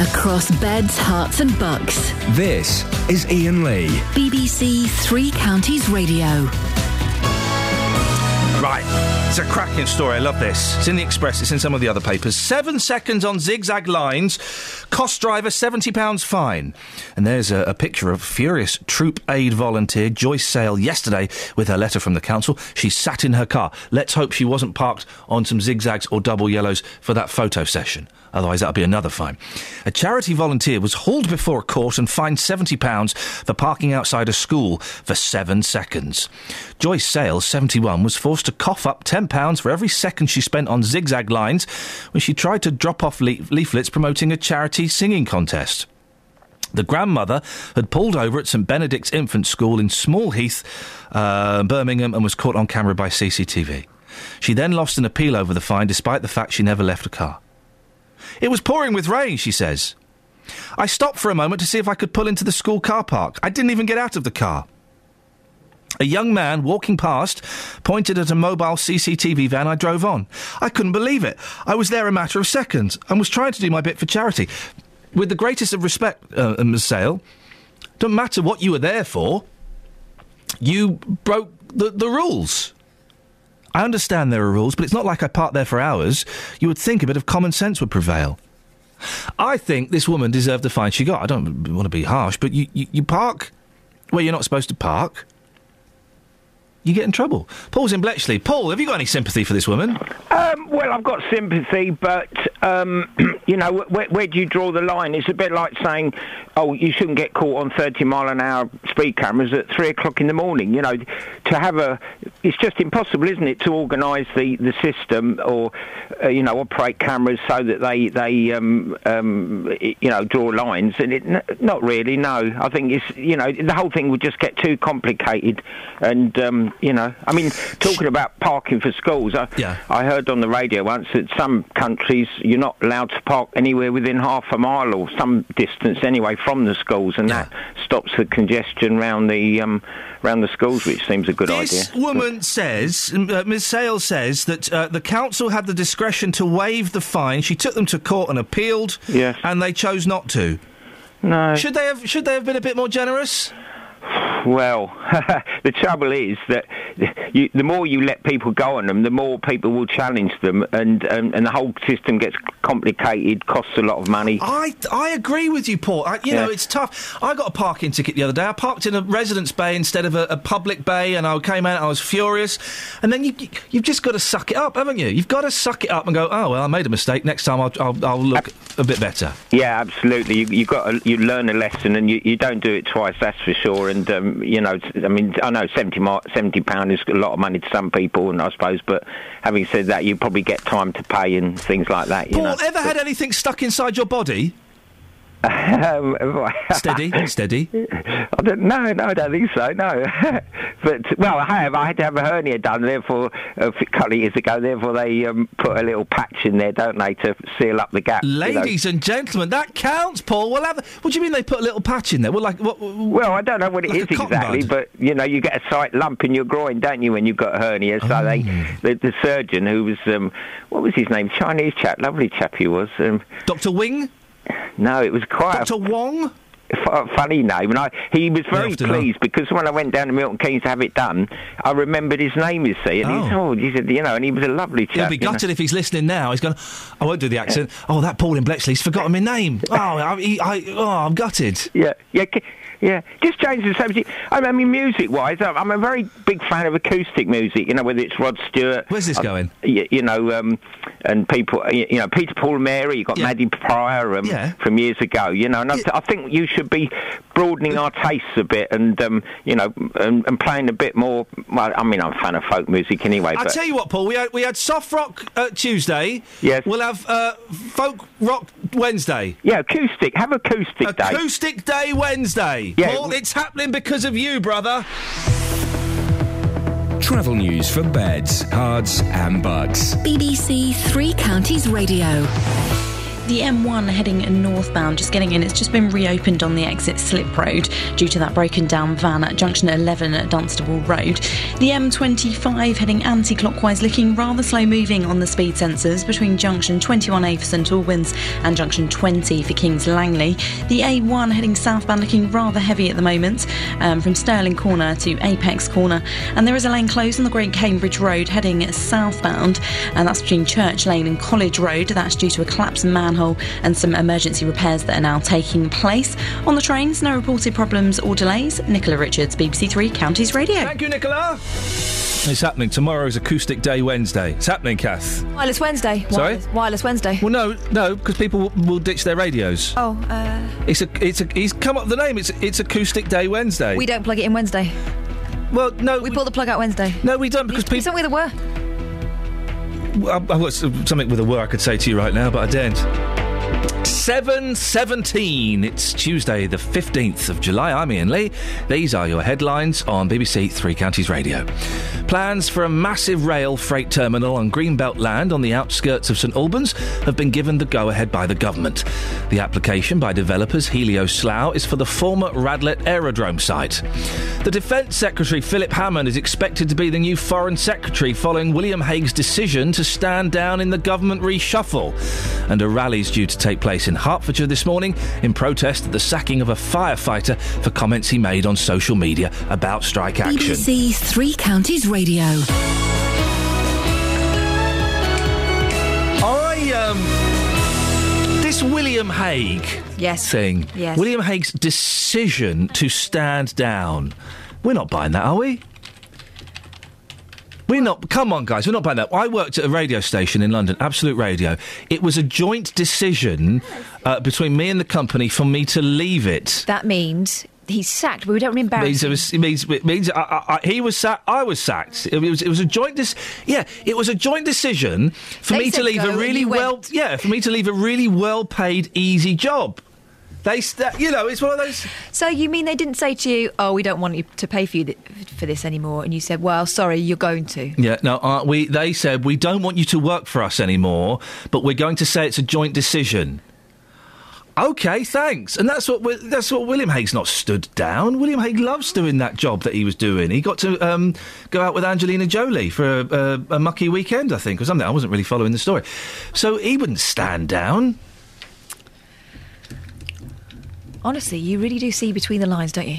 Across beds, Herts, and bucks. This is Iain Lee. BBC Three Counties Radio. Right. It's a cracking story. I love this. It's in the Express. It's in some of the other papers. Seven seconds on zigzag lines. Cost driver £70 fine. And there's a, a picture of furious troop aid volunteer Joyce Sale yesterday with her letter from the council. She sat in her car. Let's hope she wasn't parked on some zigzags or double yellows for that photo session. Otherwise, that'll be another fine. A charity volunteer was hauled before a court and fined £70 for parking outside a school for seven seconds. Joyce Sales, 71, was forced to cough up £10 for every second she spent on zigzag lines when she tried to drop off le- leaflets promoting a charity singing contest. The grandmother had pulled over at St Benedict's Infant School in Small Heath, uh, Birmingham, and was caught on camera by CCTV. She then lost an appeal over the fine despite the fact she never left a car. It was pouring with rain, she says. I stopped for a moment to see if I could pull into the school car park. I didn't even get out of the car. A young man walking past pointed at a mobile CCTV van I drove on. I couldn't believe it. I was there a matter of seconds and was trying to do my bit for charity. With the greatest of respect, uh, Ms. Sale, don't matter what you were there for, you broke the, the rules. I understand there are rules, but it's not like I parked there for hours. You would think a bit of common sense would prevail. I think this woman deserved the fine she got. I don't want to be harsh, but you, you, you park where you're not supposed to park. You get in trouble. Paul's in Bletchley. Paul, have you got any sympathy for this woman? Um, well, I've got sympathy, but um, [CLEARS THROAT] you know, where, where do you draw the line? It's a bit like saying, "Oh, you shouldn't get caught on 30 mile an hour speed cameras at three o'clock in the morning." You know, to have a, it's just impossible, isn't it, to organise the, the system or, uh, you know, operate cameras so that they they um, um, you know draw lines. And it, not really. No, I think it's you know the whole thing would just get too complicated. And um, you know, I mean, talking about parking for schools, I, Yeah. I heard on the radio once that some countries, you're not allowed to park anywhere within half a mile or some distance anyway from the schools, and that stops the congestion round the um, round the schools, which seems a good This idea. This woman says, uh, Ms. Sales says, that uh, the council had the discretion to waive the fine. She took them to court and appealed, Yes. and they chose not to. No. Should they have? Should they have been a bit more generous? Well, [LAUGHS] the trouble is that you, the more you let people go on them, the more people will challenge them, and um, and the whole system gets complicated, costs a lot of money. I I agree with you, Paul. I, you know, it's tough. I got a parking ticket the other day. I parked in a residence bay instead of a, a public bay, and I came out. I was furious. And then you you've just got to suck it up, haven't you? You've got to suck it up and go. Oh well, I made a mistake. Next time I'll I'll, I'll look a bit better. Yeah, absolutely. You you got to, you learn a lesson, and you, you don't do it twice. That's for sure. And um, you know, I mean, I know seventy seventy pound is a lot of money to some people, and I suppose. But having said that, you probably get time to pay and things like that. You Paul, know. ever had anything stuck inside your body? Um, [LAUGHS] steady, steady. I don't, no, no, I don't think so. No, [LAUGHS] but well, I have. I had to have a hernia done. Therefore, a couple of years ago. Therefore, they um, put a little patch in there, don't they, to seal up the gap. you know. Ladies and gentlemen, that counts, Paul. Well, have, what do you mean they put a little patch in there? Well, like what? Well, I don't know what it like is exactly, bud? but you know, you get a slight lump in your groin, don't you, when you've got a hernia? So they, Oh. the, the surgeon who was, um, what was his name? Chinese chap, lovely chap he was. Um, Doctor Wing. No, it was quite Doctor Wong. f- uh, funny name, and I, he was very pleased because when I went down to Milton Keynes to have it done, I remembered his name. You see, and he said, Oh. "Oh, he said, you know," and he was a lovely chap. He'll be you know. gutted if he's listening now. He's going, I won't do the accent. [LAUGHS] Oh, that Paul in Bletchley's forgotten my name. Oh, I, he- I, oh I'm gutted. Yeah, yeah, c- yeah. Just change the subject. I mean, music-wise, I'm I'm a very big fan of acoustic music. You know, whether it's Rod Stewart. Where's this uh, going? You, you know, um, and people, you know, Peter Paul and Mary. You got Maddy Prior um, from years ago. You know, and I, I think you should be broadening our tastes a bit, and um, you know, and, and playing a bit more. Well, I mean, I'm a fan of folk music anyway. I'll tell you what, Paul. We had we had soft rock uh, Tuesday. Yes. We'll have uh, folk rock Wednesday. Yeah, acoustic. Have acoustic day. Acoustic day Wednesday. Yeah. Paul, it's happening because of you, brother. Travel news for beds, cards, and bugs. BBC Three Counties Radio. The M1 heading northbound, just getting in, it's just been reopened on the exit Slip Road due to that broken down van at junction 11 at Dunstable Road. The M25 heading anti clockwise, looking rather slow moving on the speed sensors between junction 21A for St Albans and junction 20 for Kings Langley. The A1 heading southbound, looking rather heavy at the moment um, from Stirling Corner to Apex Corner. And there is a lane closed on the Great Cambridge Road heading southbound, and that's between Church Lane and College Road. That's due to a collapsed manhole and some emergency repairs that are now taking place. On the trains, no reported problems or delays. Nicola Richards, BBC Three Counties Radio. Thank you, Nicola. It's happening. Tomorrow's Acoustic Day Wednesday. It's happening, Kath. Wireless Wednesday. Sorry? Wireless, Wireless Wednesday. Well, no, no, because people will, will ditch their radios. Oh, uh, It's a, it's a, he's come up with the name. It's, it's Acoustic Day Wednesday. we don't plug it in Wednesday. Well, no, we pull the plug out Wednesday. No, we don't because people. Something with a word. I've got something with a word I could say to you right now, but I daren't. 7.17. It's Tuesday, the 15th of July. I'm Iain Lee. These are your headlines on BBC Three Counties Radio. Plans for a massive rail freight terminal on Greenbelt land on the outskirts of St Albans have been given the go-ahead by the government. The application by developers Helioslough is for the former Radlett Aerodrome site. The Defence Secretary Philip Hammond is expected to be the new Foreign Secretary following William Hague's decision to stand down in the government reshuffle. And a rally's due to take place in Hertfordshire this morning in protest at the sacking of a firefighter for comments he made on social media about strike action. BBC Three Counties Radio. I um this William Hague yes. thing. Yes. William Hague's decision to stand down. We're not buying that, are we? We're not. Come on, guys. We're not buying that. I worked at a radio station in London, Absolute Radio. It was a joint decision uh, between me and the company for me to leave it. That means he's sacked, but we don't embarrass Means it was. It means. It means I, I, I, he was sacked. I was sacked. It was. It was a joint. Dis- yeah, it was a joint decision for They me to leave a really well. went. Yeah, for me to leave a really well-paid, easy job. They, st- you know, it's one of those. So you mean they didn't say to you, "Oh, we don't want you to pay for you th- for this anymore," and you said, "Well, sorry, you're going to." Yeah, no, uh, we. They said we don't want you to work for us anymore, but we're going to say it's a joint decision. Okay, thanks. And that's what that's what William Hague's not stood down. William Hague loves doing that job that he was doing. He got to um, go out with Angelina Jolie for a, a, a mucky weekend, I think, or something. I wasn't really following the story, so he wouldn't stand down. Honestly, you really do see between the lines, don't you?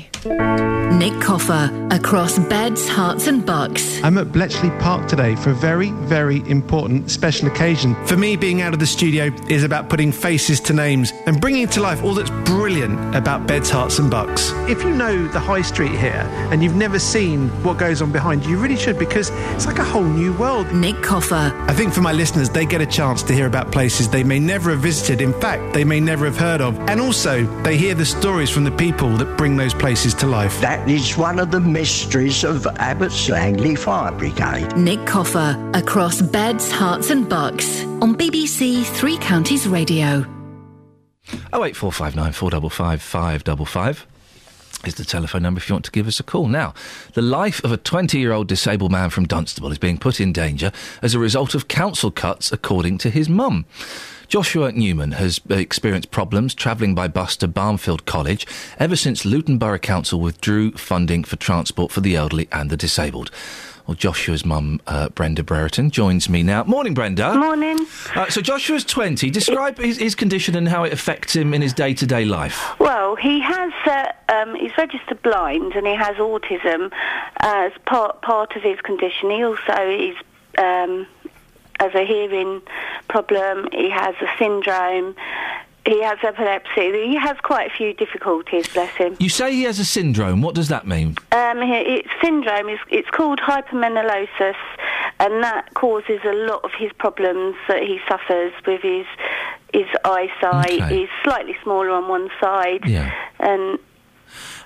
Nick Coffer across beds, Herts, and bucks. I'm at Bletchley Park today for a very, very important special occasion. For me, being out of the studio is about putting faces to names and bringing to life all that's brilliant about beds, Herts, and bucks. If you know the high street here and you've never seen what goes on behind you, you really should because it's like a whole new world. Nick Coffer. I think for my listeners, they get a chance to hear about places they may never have visited. In fact, they may never have heard of. And also, they hear hear the stories from the people that bring those places to life. That is one of the mysteries of Abbots Langley Fire Brigade. Nick Coffer, across beds, Herts, and bucks on BBC Three Counties Radio. 08459 455 555 is the telephone number if you want to give us a call. Now, the life of a 20 year old disabled man from Dunstable is being put in danger as a result of council cuts, according to his mum. Joshua Newman has experienced problems travelling by bus to Barnfield College ever since Luton Borough Council withdrew funding for transport for the elderly and the disabled. Well, Joshua's mum, uh, Brenda Brereton, joins me now. Morning, Brenda. Morning. Uh, so Joshua's 20. Describe his, his condition and how it affects him in his day to day life. Well, he has. Uh, um, he's registered blind, and he has autism as part part of his condition. He also is um, has a hearing problem. He has a syndrome. He has epilepsy. He has quite a few difficulties. Bless him. You say he has a syndrome. What does that mean? Um, he- it's syndrome. It's, it's called hypomelanosis, and that causes a lot of his problems that he suffers with his his eyesight. Okay. He's slightly smaller on one side, Yeah. and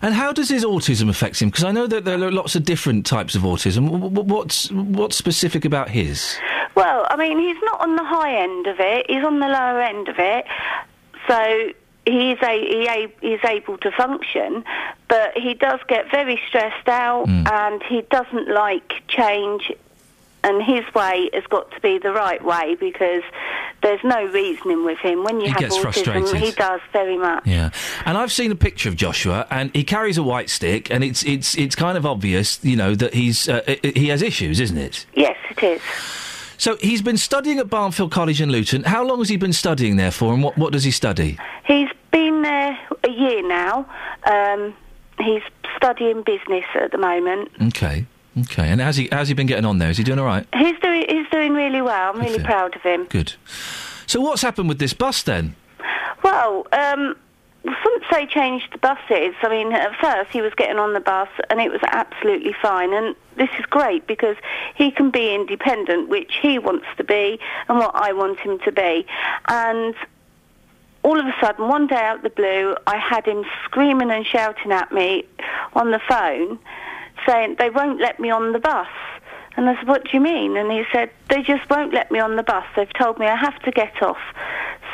And how does his autism affect him? Because I know that there are lots of different types of autism. What's what's specific about his? Well, I mean, he's not on the high end of it. He's on the lower end of it. So he is a, he a, he's able to function, but he does get very stressed out, and he doesn't like change. And his way has got to be the right way because there's no reasoning with him. When you He have gets autism, frustrated. he does very much. Yeah, and I've seen a picture of Joshua, and he carries a white stick, and it's it's it's kind of obvious, you know, that he's uh, he has issues, isn't it? Yes, it is. So he's been studying at Barnfield College in Luton. How long has he been studying there for, and what what does he study? He's been there a year now. Um, he's studying business at the moment. Okay, okay, and how's he how's he been getting on there? Is he doing all right? He's doing he's doing really well. I'm really proud of him. Good. So what's happened with this bus then? Well, um, since they changed the buses, I mean, at first he was getting on the bus and it was absolutely fine. And this is great because he can be independent, which he wants to be and what I want him to be. And all of a sudden, one day out of the blue, I had him screaming and shouting at me on the phone, saying they won't let me on the bus. And I said, what do you mean? And he said, they just won't let me on the bus. They've told me I have to get off.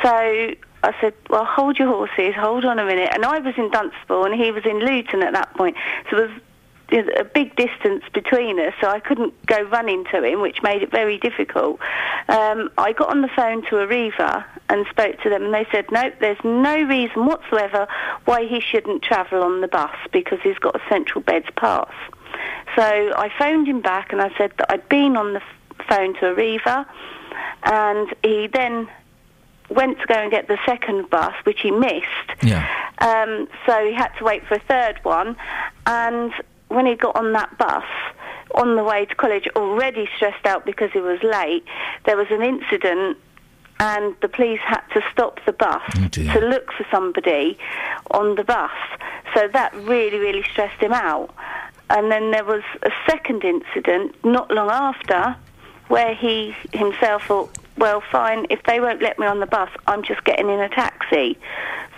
So I said, well, hold your horses, hold on a minute. And I was in Dunstable and he was in Luton at that point. So there was a big distance between us, so I couldn't go running to him, which made it very difficult. Um, I got on the phone to Arriva and spoke to them, and they said, no, there's no reason whatsoever why he shouldn't travel on the bus because he's got a central beds pass. So I phoned him back and I said that I'd been on the phone to Arriva, and he then went to go and get the second bus, which he missed. Yeah. Um, so he had to wait for a third one, and when he got on that bus, on the way to college, already stressed out because he was late, there was an incident and the police had to stop the bus to look for somebody on the bus. So that really, really stressed him out. And then there was a second incident not long after where he himself thought, well, fine, if they won't let me on the bus, I'm just getting in a taxi.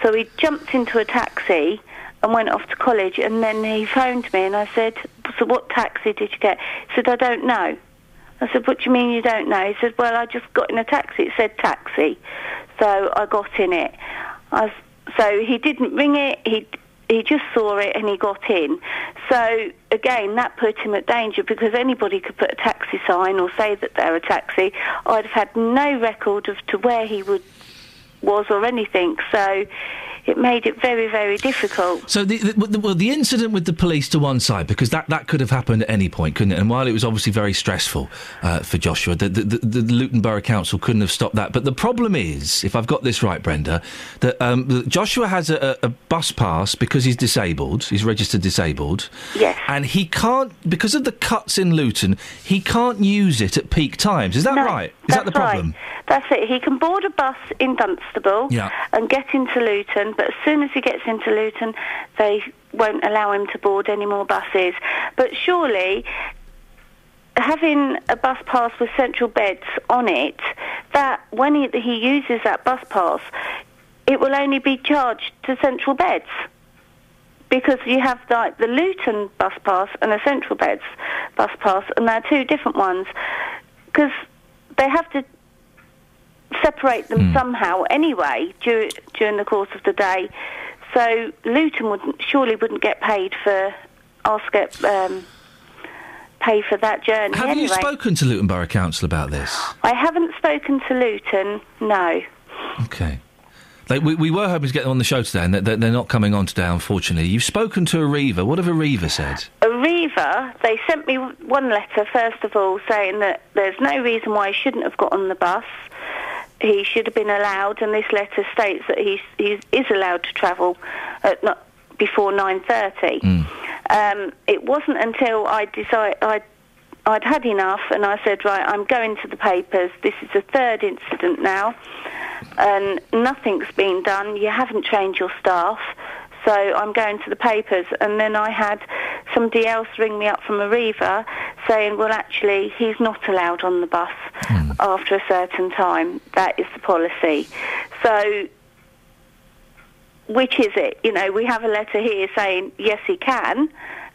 So he jumped into a taxi and went off to college, and then he phoned me and I said, so what taxi did you get? He said, I don't know. I said, what do you mean you don't know? He said, well, I just got in a taxi. It said taxi. So I got in it. I So he didn't ring it. He he just saw it and he got in. So again, that put him at danger because anybody could put a taxi sign or say that they're a taxi. I'd have had no record of to where he would was or anything. So it made it very very difficult. So the, the, the, well, the incident with the police to one side because that, that could have happened at any point, couldn't it? And while it was obviously very stressful uh, for Joshua, the, the, the, Luton Borough Council couldn't have stopped that. But the problem is, if I've got this right, Brenda, that um, that Joshua has a, a, a bus pass because he's disabled. He's registered disabled. Yes. And he can't because of the cuts in Luton. He can't use it at peak times. Is that No, right? Is that the that's right. That's it. He can board a bus in Dunstable Yeah. and get into Luton, but as soon as he gets into Luton, they won't allow him to board any more buses. But surely, having a bus pass with central beds on it, that when he, he uses that bus pass, it will only be charged to central beds. Because you have like the Luton bus pass and a central beds bus pass, and they're two different ones. Because they have to separate them somehow anyway dur- during the course of the day. So Luton wouldn't surely wouldn't get paid for it, um, pay for that journey Have anyway. you spoken to Luton Borough Council about this? I haven't spoken to Luton. No. Okay. Like, we, we were hoping to get them on the show today, and they're, they're not coming on today, unfortunately. You've spoken to Arriva. What have Arriva said? Arriva, they sent me one letter, first of all, saying that there's no reason why he shouldn't have got on the bus. He should have been allowed, and this letter states that he he is allowed to travel at not before 9.30. Um, it wasn't until I decided I'd, I'd had enough, and I said, right, I'm going to the papers. This is the third incident now, and nothing's been done. You haven't trained your staff. So I'm going to the papers, and then I had somebody else ring me up from Arriva saying, well, actually, he's not allowed on the bus hmm. after a certain time. That is the policy. So, which is it? You know, we have a letter here saying, yes, he can.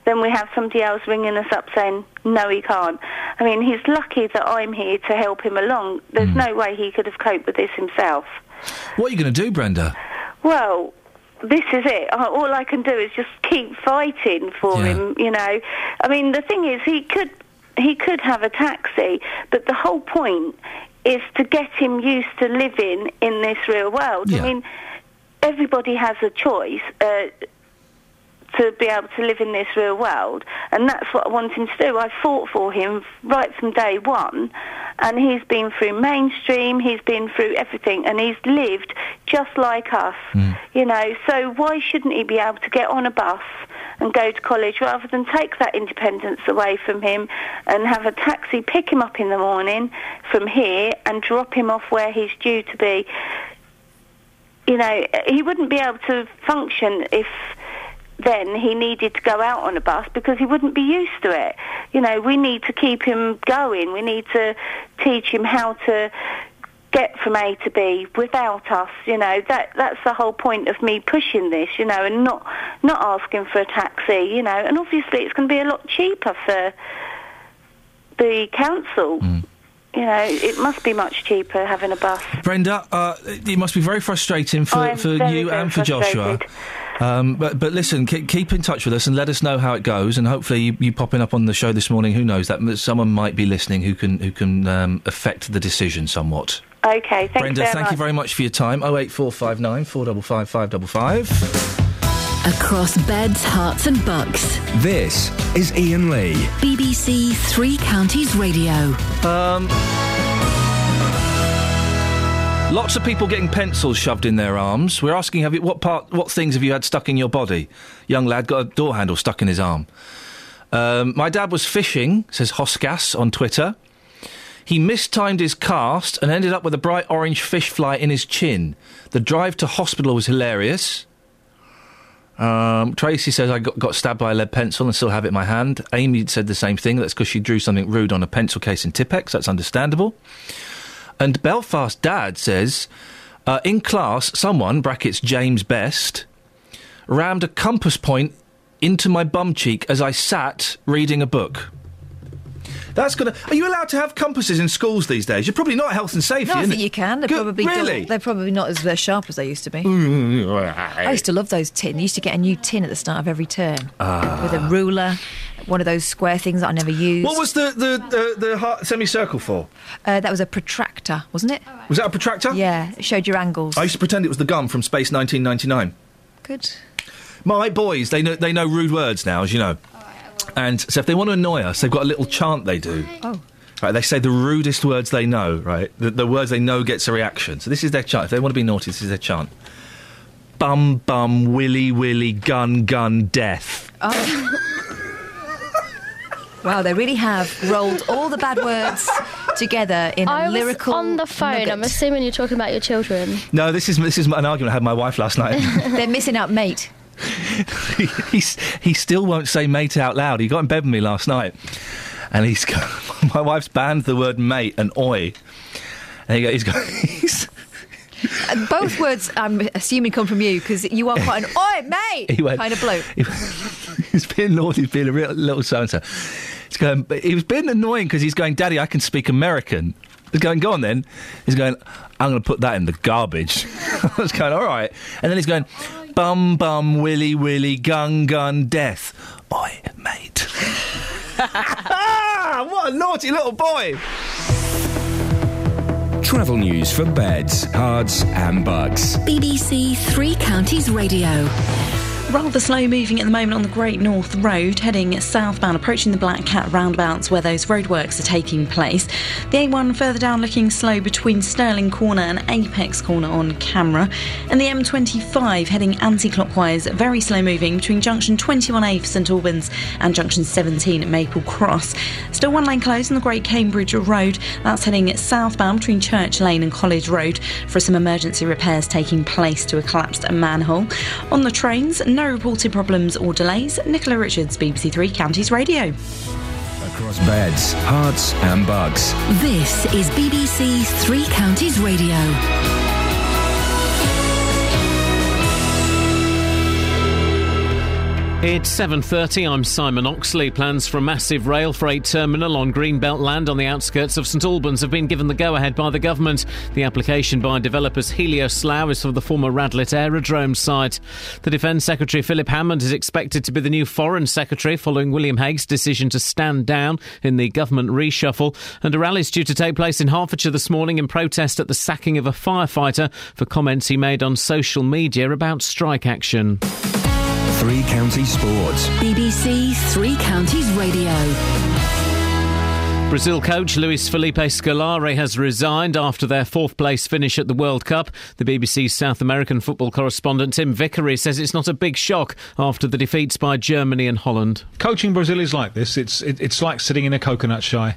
Then we have somebody else ringing us up saying, no, he can't. I mean, he's lucky that I'm here to help him along. There's no way he could have coped with this himself. What are you going to do, Brenda? Well, this is it. All I can do is just keep fighting for him. You know, I mean, the thing is, he could he could have a taxi, but the whole point is to get him used to living in this real world. I mean, everybody has a choice. Uh, to be able to live in this real world, and that's what I want him to do. I fought for him right from day one, and he's been through mainstream, he's been through everything, and he's lived just like us, hmm. you know. So why shouldn't he be able to get on a bus and go to college rather than take that independence away from him and have a taxi pick him up in the morning from here and drop him off where he's due to be? You know, he wouldn't be able to function if then he needed to go out on a bus because he wouldn't be used to it. You know, we need to keep him going. We need to teach him how to get from A to B without us. You know, that that's the whole point of me pushing this. You know, and not not asking for a taxi. You know, and obviously it's going to be a lot cheaper for the council. You know, it must be much cheaper having a bus. Brenda, uh, it must be very frustrating for, I'm for you and for Joshua. Frustrated. Um, but but listen, keep, keep in touch with us and let us know how it goes. And hopefully, you, you popping up on the show this morning. Who knows that someone might be listening who can who can um, affect the decision somewhat. Okay, thank Brenda, you very thank much. you very much for your time. Oh eight four five nine four double five five double five. Across beds, Herts, and bucks. This is Iain Lee. BBC Three Counties Radio. Um. Lots of people getting pencils shoved in their arms. We're asking, have you, what part, what things have you had stuck in your body? Young lad got a door handle stuck in his arm. Um, my dad was fishing, says Hoskas on Twitter. He mistimed his cast and ended up with a bright orange fish fly in his chin. The drive to hospital was hilarious. Um, Tracy says I got, got stabbed by a lead pencil and still have it in my hand. Amy said the same thing. That's because she drew something rude on a pencil case in Tipp-Ex. That's understandable. And Belfast Dad says, uh, in class, someone, brackets James Best, rammed a compass point into my bum cheek as I sat reading a book. That's gonna. Are you allowed to have compasses in schools these days? You're probably not health and safety. No, I think it? you can. They're Good- probably really. they're probably not as uh, sharp as they used to be. [LAUGHS] I used to love those tin. I used to get a new tin at the start of every term Ah. with a ruler, one of those square things that I never used. What was the the the, the heart semicircle for? Uh, that was a protractor, wasn't it? Was that a protractor? Yeah, it showed your angles. I used to pretend it was the gun from Space 1999. Good. My boys, they know they know rude words now, as you know. And so if they want to annoy us, they've got a little chant they do. Oh. Right, they say the rudest words they know, right? The, the words they know gets a reaction. So this is their chant. If they want to be naughty, this is their chant. Bum bum willy willy gun gun death. Oh. [LAUGHS] wow, they really have rolled all the bad words together in a I was lyrical. on the phone. I'm assuming you're talking about your children. No, this is this is an argument I had with my wife last night. [LAUGHS] [LAUGHS] They're missing out, mate. he, he still won't say mate out loud. He got in bed with me last night, and he's go- [LAUGHS] my wife's banned the word mate and oi. And he go, he's going, he's, Uh, Both words, I'm assuming, come from you because you are quite an oi, mate He went- kind of bloke. he's being naughty, he's being a real little so and so. He's going, but he was being annoying because he's going, Daddy, I can speak American. He's going, go on then. He's going, I'm going to put that in the garbage. [LAUGHS] I was going, all right. And then he's going, bum bum willy willy gun gun death. Oi, mate. ah, [LAUGHS] what a naughty little boy. Travel news for beds, cards, and bugs. BBC Three Counties Radio. Rather slow moving at the moment on the Great North Road, heading southbound, approaching the Black Cat roundabouts where those roadworks are taking place. The A1 further down looking slow between Stirling Corner and Apex Corner on camera. And the M25 heading anti clockwise, very slow moving between junction 21A for St Albans and junction 17 at Maple Cross. Still one lane closed on the Great Cambridge Road, that's heading southbound between Church Lane and College Road for some emergency repairs taking place to a collapsed manhole. On the trains, no reported problems or delays. Nicola Richards, BBC Three Counties Radio. Across beds, Herts, and bugs. This is BBC Three Counties Radio. It's 7.30, I'm Simon Oxley. Plans for a massive rail freight terminal on Greenbelt land on the outskirts of St Albans have been given the go-ahead by the government. The application by developers Helioslough is for the former Radlett Aerodrome site. The Defence Secretary Philip Hammond is expected to be the new Foreign Secretary following William Hague's decision to stand down in the government reshuffle. And a rally is due to take place in Hertfordshire this morning in protest at the sacking of a firefighter for comments he made on social media about strike action. Three County Sports. BBC Three Counties Radio. Brazil coach Luis Felipe Scolari has resigned after their fourth place finish at the World Cup. The BBC's South American football correspondent Tim Vickery says it's not a big shock after the defeats by Germany and Holland. Coaching Brazil is like this. It's it, it's like sitting in a coconut shy.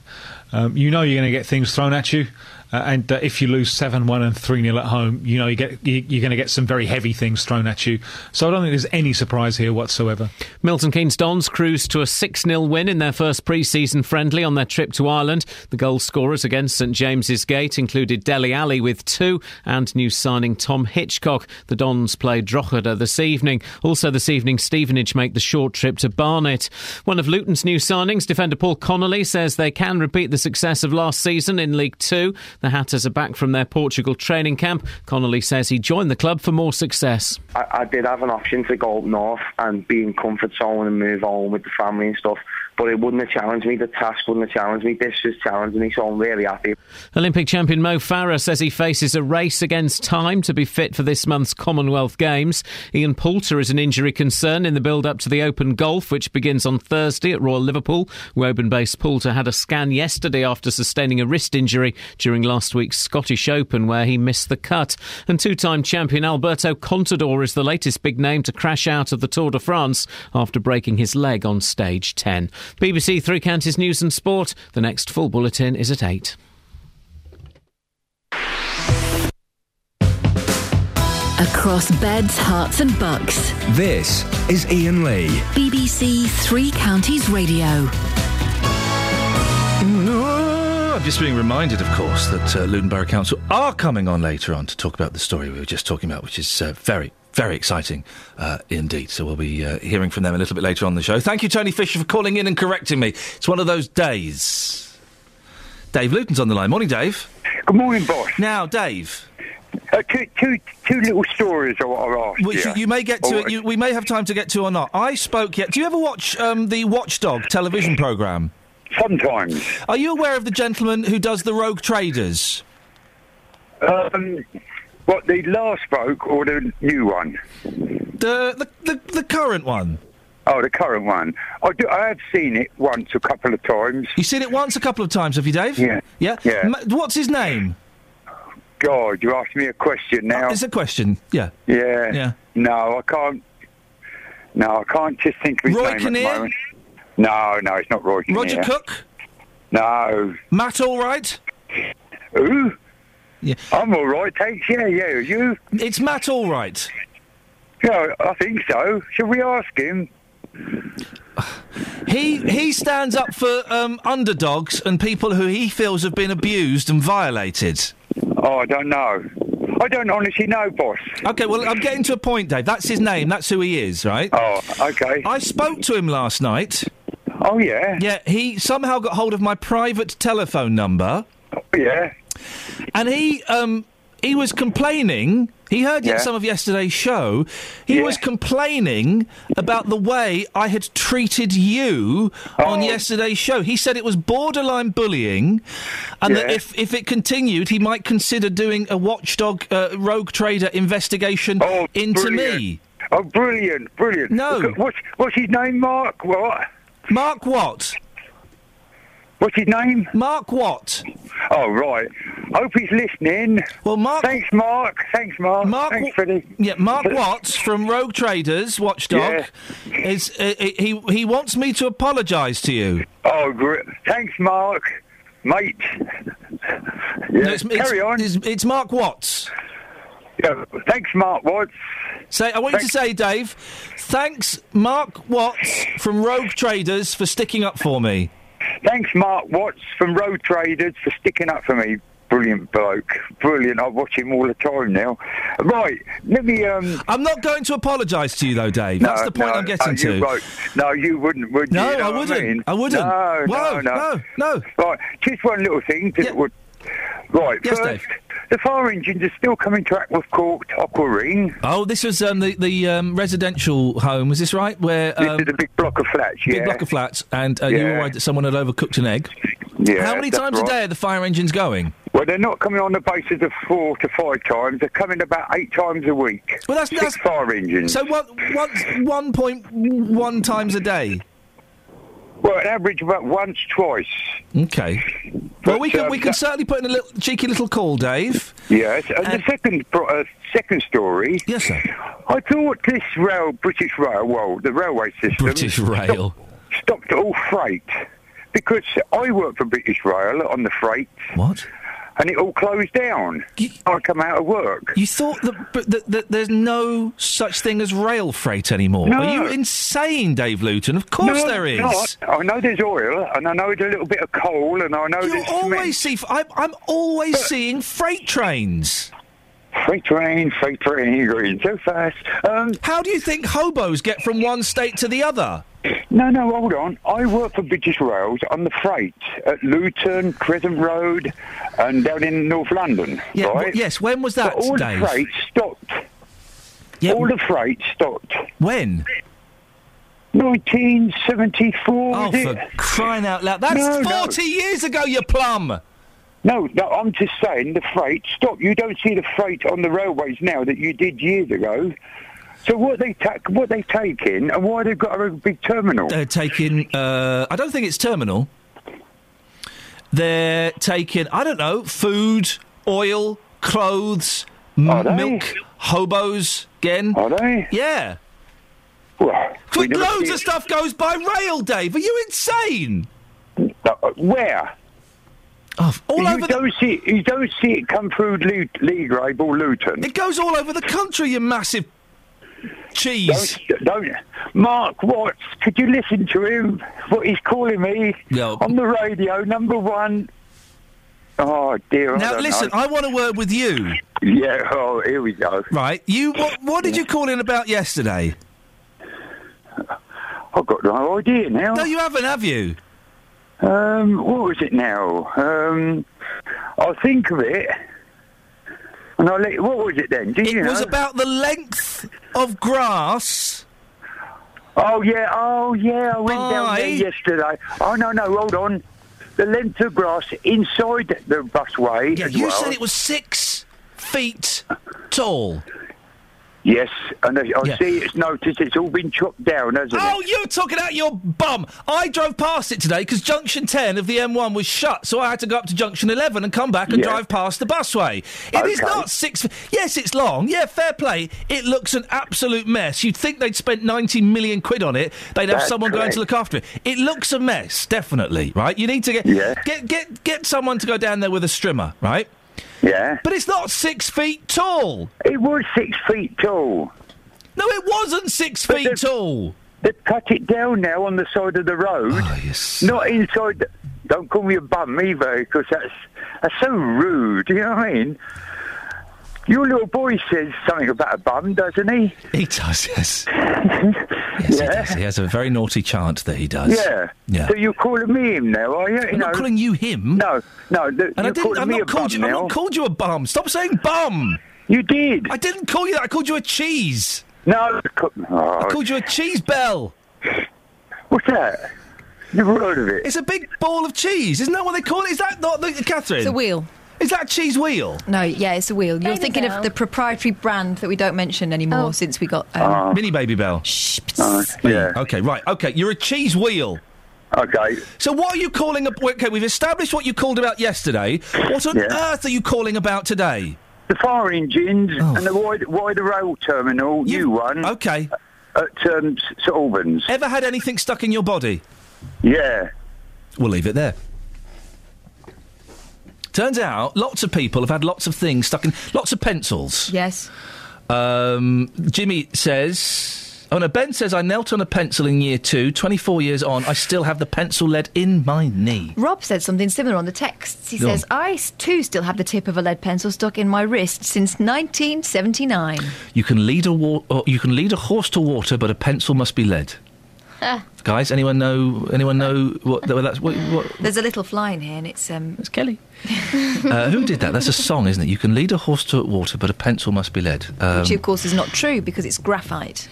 Um, you know you're going to get things thrown at you, uh, and uh, if you lose seven one and three 0 at home, you know you get you, you're going to get some very heavy things thrown at you. So I don't think there's any surprise here whatsoever. Milton Keynes Dons cruised to a 6 0 win in their first pre season friendly on their trip to Ireland. The goal scorers against St James's Gate included Dele Alli with two and new signing Tom Hitchcock. The Dons play Drogheda this evening. Also this evening, Stevenage make the short trip to Barnet. One of Luton's new signings, defender Paul Connolly, says they can repeat the success of last season in League Two. The Hatters are back from their Portugal training camp. Connolly says he joined the club for more success. I, I did have an option to go up north and be in comfort zone and move on with the family and stuff, but it wouldn't have challenged me. The task wouldn't have challenged me. This just challenged me, so I'm really happy. Olympic champion Mo Farah says he faces a race against time to be fit for this month's Commonwealth Games. Ian Poulter is an injury concern in the build up to the Open Golf, which begins on Thursday at Royal Liverpool. Woburn based Poulter had a scan yesterday after sustaining a wrist injury during last week's Scottish Open, where he missed the cut. And two time champion Alberto Contador is the latest big name to crash out of the Tour de France after breaking his leg on stage 10. BBC Three Counties News and Sport. The next full bulletin is at 8. Across beds, Herts, and bucks. This is Iain Lee. BBC Three Counties Radio. I'm just being reminded, of course, that uh, Luton Borough Council are coming on later on to talk about the story we were just talking about, which is uh, very, Very exciting uh, indeed. So we'll be uh, hearing from them a little bit later on the show. Thank you, Tony Fisher, for calling in and correcting me. It's one of those days. Dave Luton's on the line. Morning, Dave. Good morning, boss. Now, Dave. Uh, two, two, two little stories I want to ask Which you. you, may get to. Or- You, we may have time to get to or not. I spoke yet. Do you ever watch um, the Watchdog television program? Sometimes. Are you aware of the gentleman who does the Rogue Traders? Um, what, the last bloke or the new one? The, the, the, the current one. Oh, the current one. I, do, I have seen it once, a couple of times. You seen it once a couple of times, have you, Dave? Yeah. Yeah? Yeah. Ma- what's his name? God, you asked me a question now. It's a question, yeah. Yeah. Yeah. No, I can't. No, I can't just think of his Roy name Kinnear? at the moment. No, no, it's not Roy Kinnear. Roger Cook? No. Matt Allwright? Who? Yeah. I'm all right, thanks. Yeah, yeah. You? It's Matt all right. Yeah, I think so. Shall we ask him? He he stands up for um, underdogs and people who he feels have been abused and violated. Oh, I don't know. I don't honestly know, boss. Okay, well, I'm getting to a point, Dave. That's his name. That's who he is, right? Oh, okay. I spoke to him last night. Oh, yeah? Yeah, he somehow got hold of my private telephone number. Oh, yeah. And he um he was complaining. He heard Yeah. some of yesterday's show. He was complaining about the way I had treated you on Oh. yesterday's show. He said it was borderline bullying, and that if, if it continued, he might consider doing a watchdog uh, rogue trader investigation into brilliant. me. Oh, brilliant, brilliant. No. What's, what's his name, Mark? What? Mark what? What's his name? Mark what? Oh, right. Hope he's listening. Well, Mark. Thanks, Mark. Thanks, Mark. Mark Thanks the. Yeah, Mark [LAUGHS] Watts from Rogue Traders Watchdog yeah. is uh, he he wants me to apologise to you. Oh, great. Thanks, Mark. Mate. Yeah, No, it's, carry it's, on. It's, it's Mark Watts. Yeah, thanks, Mark Watts. Say, I want you to say, Dave, thanks, Mark Watts from Rogue Traders for sticking up for me. Thanks, Mark Watts from Road Traders for sticking up for me. Brilliant bloke. Brilliant. I watch him all the time now. Right, let me... Um, I'm not going to apologise to you, though, Dave. That's the point no, I'm getting no, you to. No, you wouldn't, would No, you? You know I wouldn't. mean? I wouldn't. No, Whoa, no, no, no, Right, just one little thing. To, would, right, Yes, first, the fire engines are still coming to Ackworth Court, Aqua Ring. Oh, this was um, the the um, residential home. Was this right? Where This um, is a big block of flats, yeah. big block of flats, and uh, you were Yeah. worried that someone had overcooked an egg. Yeah, How many that's times right. a day are the fire engines going? Well, they're not coming on the basis of four to five times. They're coming about eight times a week. Well, that's Six that's fire engines. So one one point one times a day. Well, an average about once, twice. Okay. Well, we can um, we can that- certainly put in a little cheeky little call, Dave. Yes, and the second pro- uh, second story. Yes, sir. I thought this rail, British Rail, well, the railway system, British Rail. stopped all freight because I work for British Rail on the freight. What? And it all closed down. I come out of work. You thought that, but that, that there's no such thing as rail freight anymore? No. Are you insane, Dave Luton? Of course no, there is. Not. I know there's oil, and I know there's a little bit of coal, and I know You there's always see. I'm, I'm always seeing freight trains. Freight train, freight train, going so fast. Um, How do you think hobos get from one state to the other? No, no, hold on. I work for British Rails on the freight at Luton, Crescent Road, and down in North London. Yeah, right? wh- yes, when was that, But all Dave? the freight stopped. all the freight stopped. When? 1974. Oh, for crying out loud! That's No, no. forty years ago. You plum. No, no, I'm just saying the freight Stop. You don't see the freight on the railways now that you did years ago. So what they ta- what they taking and why they've got a big terminal? They're taking. Uh, I don't think it's terminal. They're taking. I don't know. Food, oil, clothes, m- milk, hobos. Again. Are they? Yeah. Well, we loads of stuff goes by rail, Dave. Are you insane? Uh, where? Oh, all you over don't see you don't see it come through Leagrave or Luton. It goes all over the country. You massive cheese. Don't, don't Mark Watts? Could you listen to him? What he's calling me No. on the radio? Number one. Oh dear. I Now listen, know. I want a word with you. Yeah. Oh, here we go. Right. You. What, what did you call in about yesterday? I've got no idea now. No, you haven't, have you? Um, what was it now? Um, I'll think of it. And I'll let, what was it then? Do you It know? was about the length of grass. Oh yeah, oh yeah, I went down there yesterday. Oh no, no, hold on. The length of grass inside the busway Yeah, you well. said it was six feet tall. Yes, and I, I Yeah. see it's noticed it's all been chopped down, hasn't Oh, it? you're talking out your bum. I drove past it today because junction 10 of the M1 was shut, so I had to go up to junction 11 and come back and Yeah. drive past the busway. It is Okay. not six. Yes, it's long. Yeah, fair play. It looks an absolute mess. You'd think they'd spent 90 million quid on it. They'd have That's someone going to look after it. It looks a mess, definitely, right? You need to get Yeah. get get get someone to go down there with a strimmer, right? Yeah. But it's not six feet tall. It was six feet tall. No, it wasn't six But feet tall. They've cut it down now on the side of the road. Oh, yes. Not inside. The, don't call me a bum either, because that's that's so rude. You know what I mean? Your little boy says something about a bum, doesn't he? He does, yes. [LAUGHS] yes, he does. He has a very naughty chant that he does. Yeah. Yeah. So you're calling me him now, are you? you I'm not know? calling you him. No, no. The, And I you're didn't. I've me not a called bum you. I've now. not called you a bum. Stop saying bum. You did. I didn't call you that. I called you a cheese. No. co- I Oh, called you a cheese bell. what's that? Never heard of it. It's a big ball of cheese. Isn't that what they call it? Is that not the Catherine? It's a wheel. Is that a cheese wheel? No, yeah, it's a wheel. You're Baby thinking Bell. of the proprietary brand that we don't mention anymore Oh. since we got. Um, Ah. Mini Babybel. shh, Uh, yeah. Okay, right. Okay, you're a cheese wheel. Okay. So what are you calling? A, okay, we've established what you called about yesterday. What on Yeah. earth are you calling about today? The fire engines Oh. and the wide, wider rail terminal, You- new one, Okay. at um, St Albans. Ever had anything stuck in your body? Yeah. We'll leave it there. Turns out, lots of people have had lots of things stuck in, lots of pencils. yes. Um, Jimmy says. Oh no, Ben says I knelt on a pencil in year two. 24 years on, I still have the pencil lead in my knee. Rob said something similar on the texts. He Go says. I too still have the tip of a lead pencil stuck in my wrist since 1979. You can lead a wa- or you can lead a horse to water, but a pencil must be lead. Guys, anyone know? Anyone know what th- that's? What, what, There's a little fly in here, and it's um. It's Kelly. [LAUGHS] uh, who did that? That's a song, isn't it? You can lead a horse to water, but a pencil must be lead. Um, which of course is not true because it's graphite.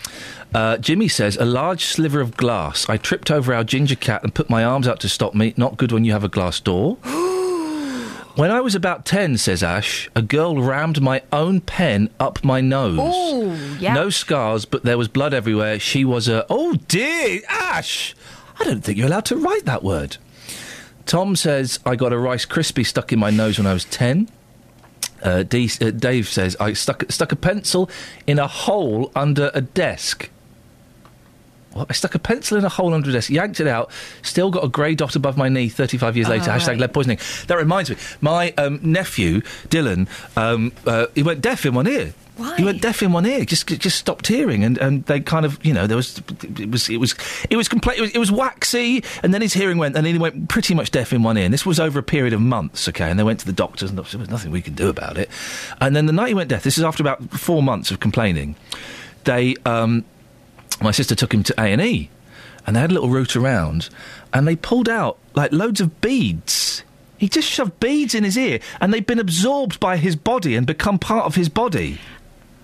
Uh, Jimmy says, a large sliver of glass. I tripped over our ginger cat and put my arms out to stop me. Not good when you have a glass door. [GASPS] [GASPS] [GASPS] when I was about 10, says Ash, a girl rammed my own pen up my nose. Oh, yeah. No scars, but there was blood everywhere. She was a. Oh, dear, Ash! I don't think you're allowed to write that word. Tom says, I got a Rice Krispie stuck in my nose when I was 10. Uh, D, uh, Dave says, I stuck, stuck a pencil in a hole under a desk. I stuck a pencil in a hole under a desk, yanked it out, still got a grey dot above my knee 35 years later. Oh, Hashtag right. lead poisoning. That reminds me, my um, nephew, Dylan, um, uh, he went deaf in one ear. Why? He went deaf in one ear, just just stopped hearing, and, and they kind of, you know, there was it was it was it was complete. It was, it was waxy, and then his hearing went, and then he went pretty much deaf in one ear. And this was over a period of months, okay. And they went to the doctors, and there was nothing we can do about it. And then the night he went deaf, this is after about four months of complaining. They, um, my sister took him to A and E, and they had a little route around, and they pulled out like loads of beads. He just shoved beads in his ear, and they've been absorbed by his body and become part of his body.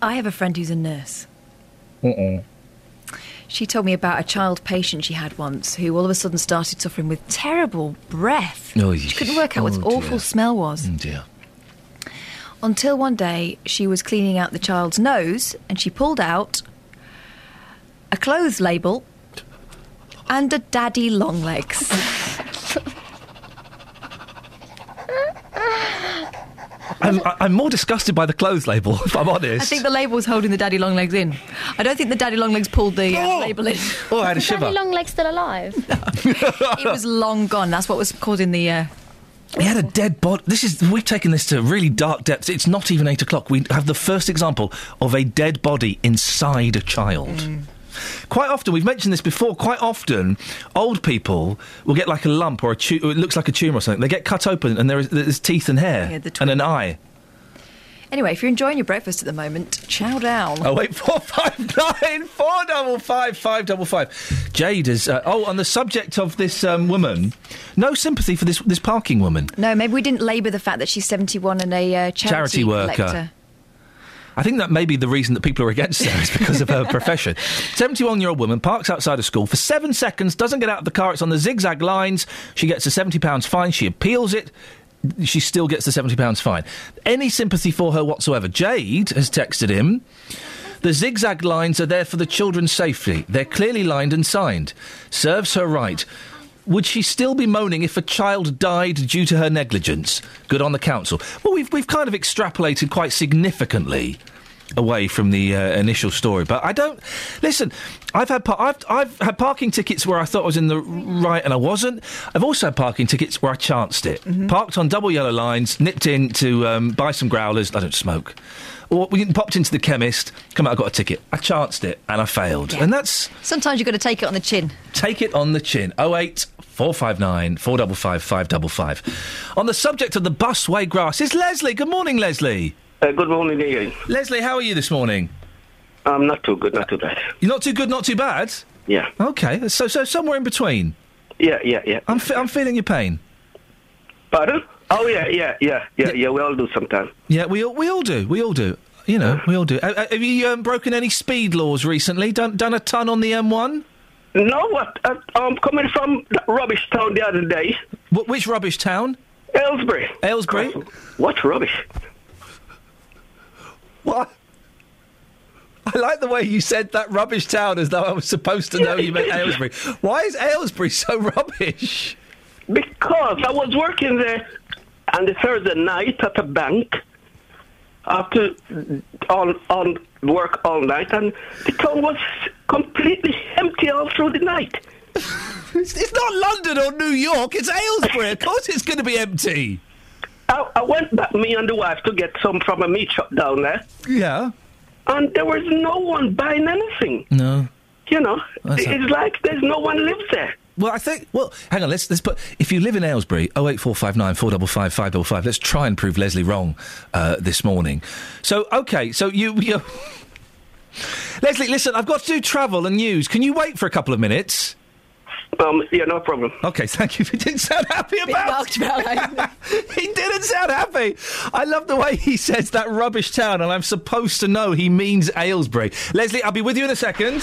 I have a friend who's a nurse. Uh-uh. She told me about a child patient she had once who all of a sudden started suffering with terrible breath. Oh, she couldn't work out what oh, the awful smell was. Oh dear. Until one day she was cleaning out the child's nose and she pulled out a clothes label and a daddy long legs. I'm, I- I'm more disgusted by the clothes label, [LAUGHS] if I'm honest. I think the label was holding the daddy long legs in. I don't think the daddy long legs pulled the uh, label in. Oh, I had a Is Daddy shiver. Longlegs still alive? [LAUGHS] it was long gone. That's what was causing the. Uh, He had a dead body. This is we've taken this to really dark depths. It's not even eight o'clock. We have the first example of a dead body inside a child. Quite often, we've mentioned this before. Quite often, old people will get like a lump or a tu- or it looks like a tumour or something. They get cut open and there is there's teeth and hair Yeah, the and an eye. Anyway, if you're enjoying your breakfast at the moment, chow down. Oh wait, four five nine four double five five double five. Jade is. Uh, oh, on the subject of this um, woman, no sympathy for this this parking woman. No, maybe we didn't labour the fact that she's 71 and a uh, charity, Charity worker. collector. I think that may be the reason that people are against her is because of her [LAUGHS] profession. 71 year old woman parks outside of school for seven seconds, doesn't get out of the car, it's on the zigzag lines. She gets a £70 fine, she appeals it. She still gets the £70 fine. Any sympathy for her whatsoever? Jade has texted him. The zigzag lines are there for the children's safety. They're clearly lined and signed. Serves her right. Would she still be moaning if a child died due to her negligence? Good on the council. Well, we've, we've kind of extrapolated quite significantly away from the uh, initial story, but I don't listen. I've had par- I've, I've had parking tickets where I thought I was in the right and I wasn't. I've also had parking tickets where I chanced it. Parked on double yellow lines, nipped in to um, buy some growlers. I don't smoke. Or we popped into the chemist. Come out, I got a ticket. I chanced it and I failed, and that's Sometimes you've got to take it on the chin. Take it on the chin. 08 459 455 555. On the subject of the busway grass is Leslie. Good morning, Leslie. Uh, good morning, Iain. Leslie, how are you this morning? I'm not too good, not too bad. You're not too good, not too bad? Yeah. Okay, so so somewhere in between. Yeah, yeah, yeah. I'm, fe- I'm feeling your pain. Pardon? Oh, yeah, yeah, yeah, yeah, yeah, we all do sometimes. Yeah, we all, we all do. We all do. You know, we all do. Uh, uh, have you um, broken any speed laws recently? Done done a ton on the M1? No, what? Uh, I'm coming from rubbish town the other day. Wh- which rubbish town? Aylesbury. Aylesbury? What rubbish? What? I like the way you said that rubbish town as though I was supposed to know you meant Aylesbury. Why is Aylesbury so [LAUGHS] rubbish? Because I was working there on the Thursday night at a bank after on on work all night, and the town was completely empty all through the night. [LAUGHS] It's, not London or New York, it's Aylesbury. Of course it's going to be empty. I, I went back, me and the wife, to get some from a meat shop down there, Yeah. and there was no one buying anything. No. You know, That's a- it's like there's no one lives there. Well, I think. Well, hang on. Let's let's put. If you live in Aylesbury, oh eight four five nine four double five five double five. Let's try and prove Leslie wrong uh, this morning. So okay. So you you. [LAUGHS] Leslie, listen. I've got to do travel and news. Can you wait for a couple of minutes? Um, yeah, no problem. Okay, [LAUGHS] thank you. He didn't sound happy about. [LAUGHS] he didn't sound happy. I love the way he says that rubbish town, and I'm supposed to know he means Aylesbury. Leslie, I'll be with you in a second.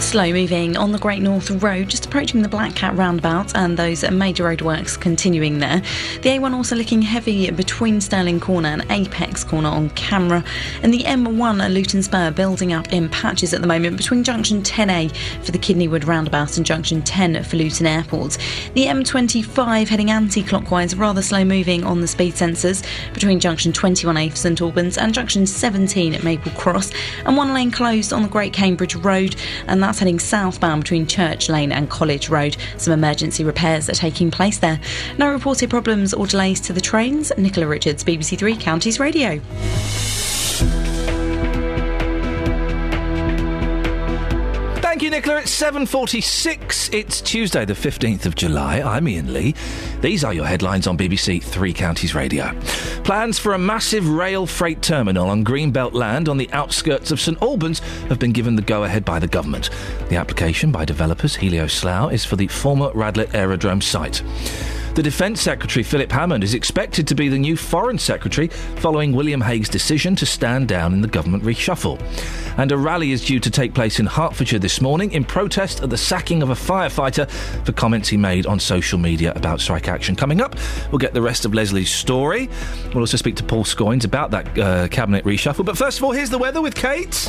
Slow moving on the Great North Road, just approaching the Black Cat roundabout, and those major roadworks continuing there. The A1 also looking heavy between Stirling Corner and Apex Corner on camera, and the M1 at Luton Spur building up in patches at the moment between junction 10A for the Kidneywood roundabout and junction 10 for Luton Airport. The M25 heading anti clockwise, rather slow moving on the speed sensors between junction 21A for St Albans and junction 17 at Maple Cross, and one lane closed on the Great Cambridge Road, and that's heading southbound between Church Lane and College Road. Some emergency repairs are taking place there. No reported problems or delays to the trains. Nicola Richards, BBC Three Counties Radio. You, Nicola. It's 7.46. It's Tuesday, the 15th of July. I'm Iain Lee. These are your headlines on BBC Three Counties Radio. Plans for a massive rail freight terminal on Greenbelt land on the outskirts of St Albans have been given the go-ahead by the government. The application by developers Helioslough is for the former Radlett Aerodrome site. The Defence Secretary Philip Hammond is expected to be the new Foreign Secretary following William Hague's decision to stand down in the government reshuffle. And a rally is due to take place in Hertfordshire this morning in protest at the sacking of a firefighter for comments he made on social media about strike action. Coming up, we'll get the rest of Leslie's story. We'll also speak to Paul Scoins about that uh, cabinet reshuffle. But first of all, here's the weather with Kate.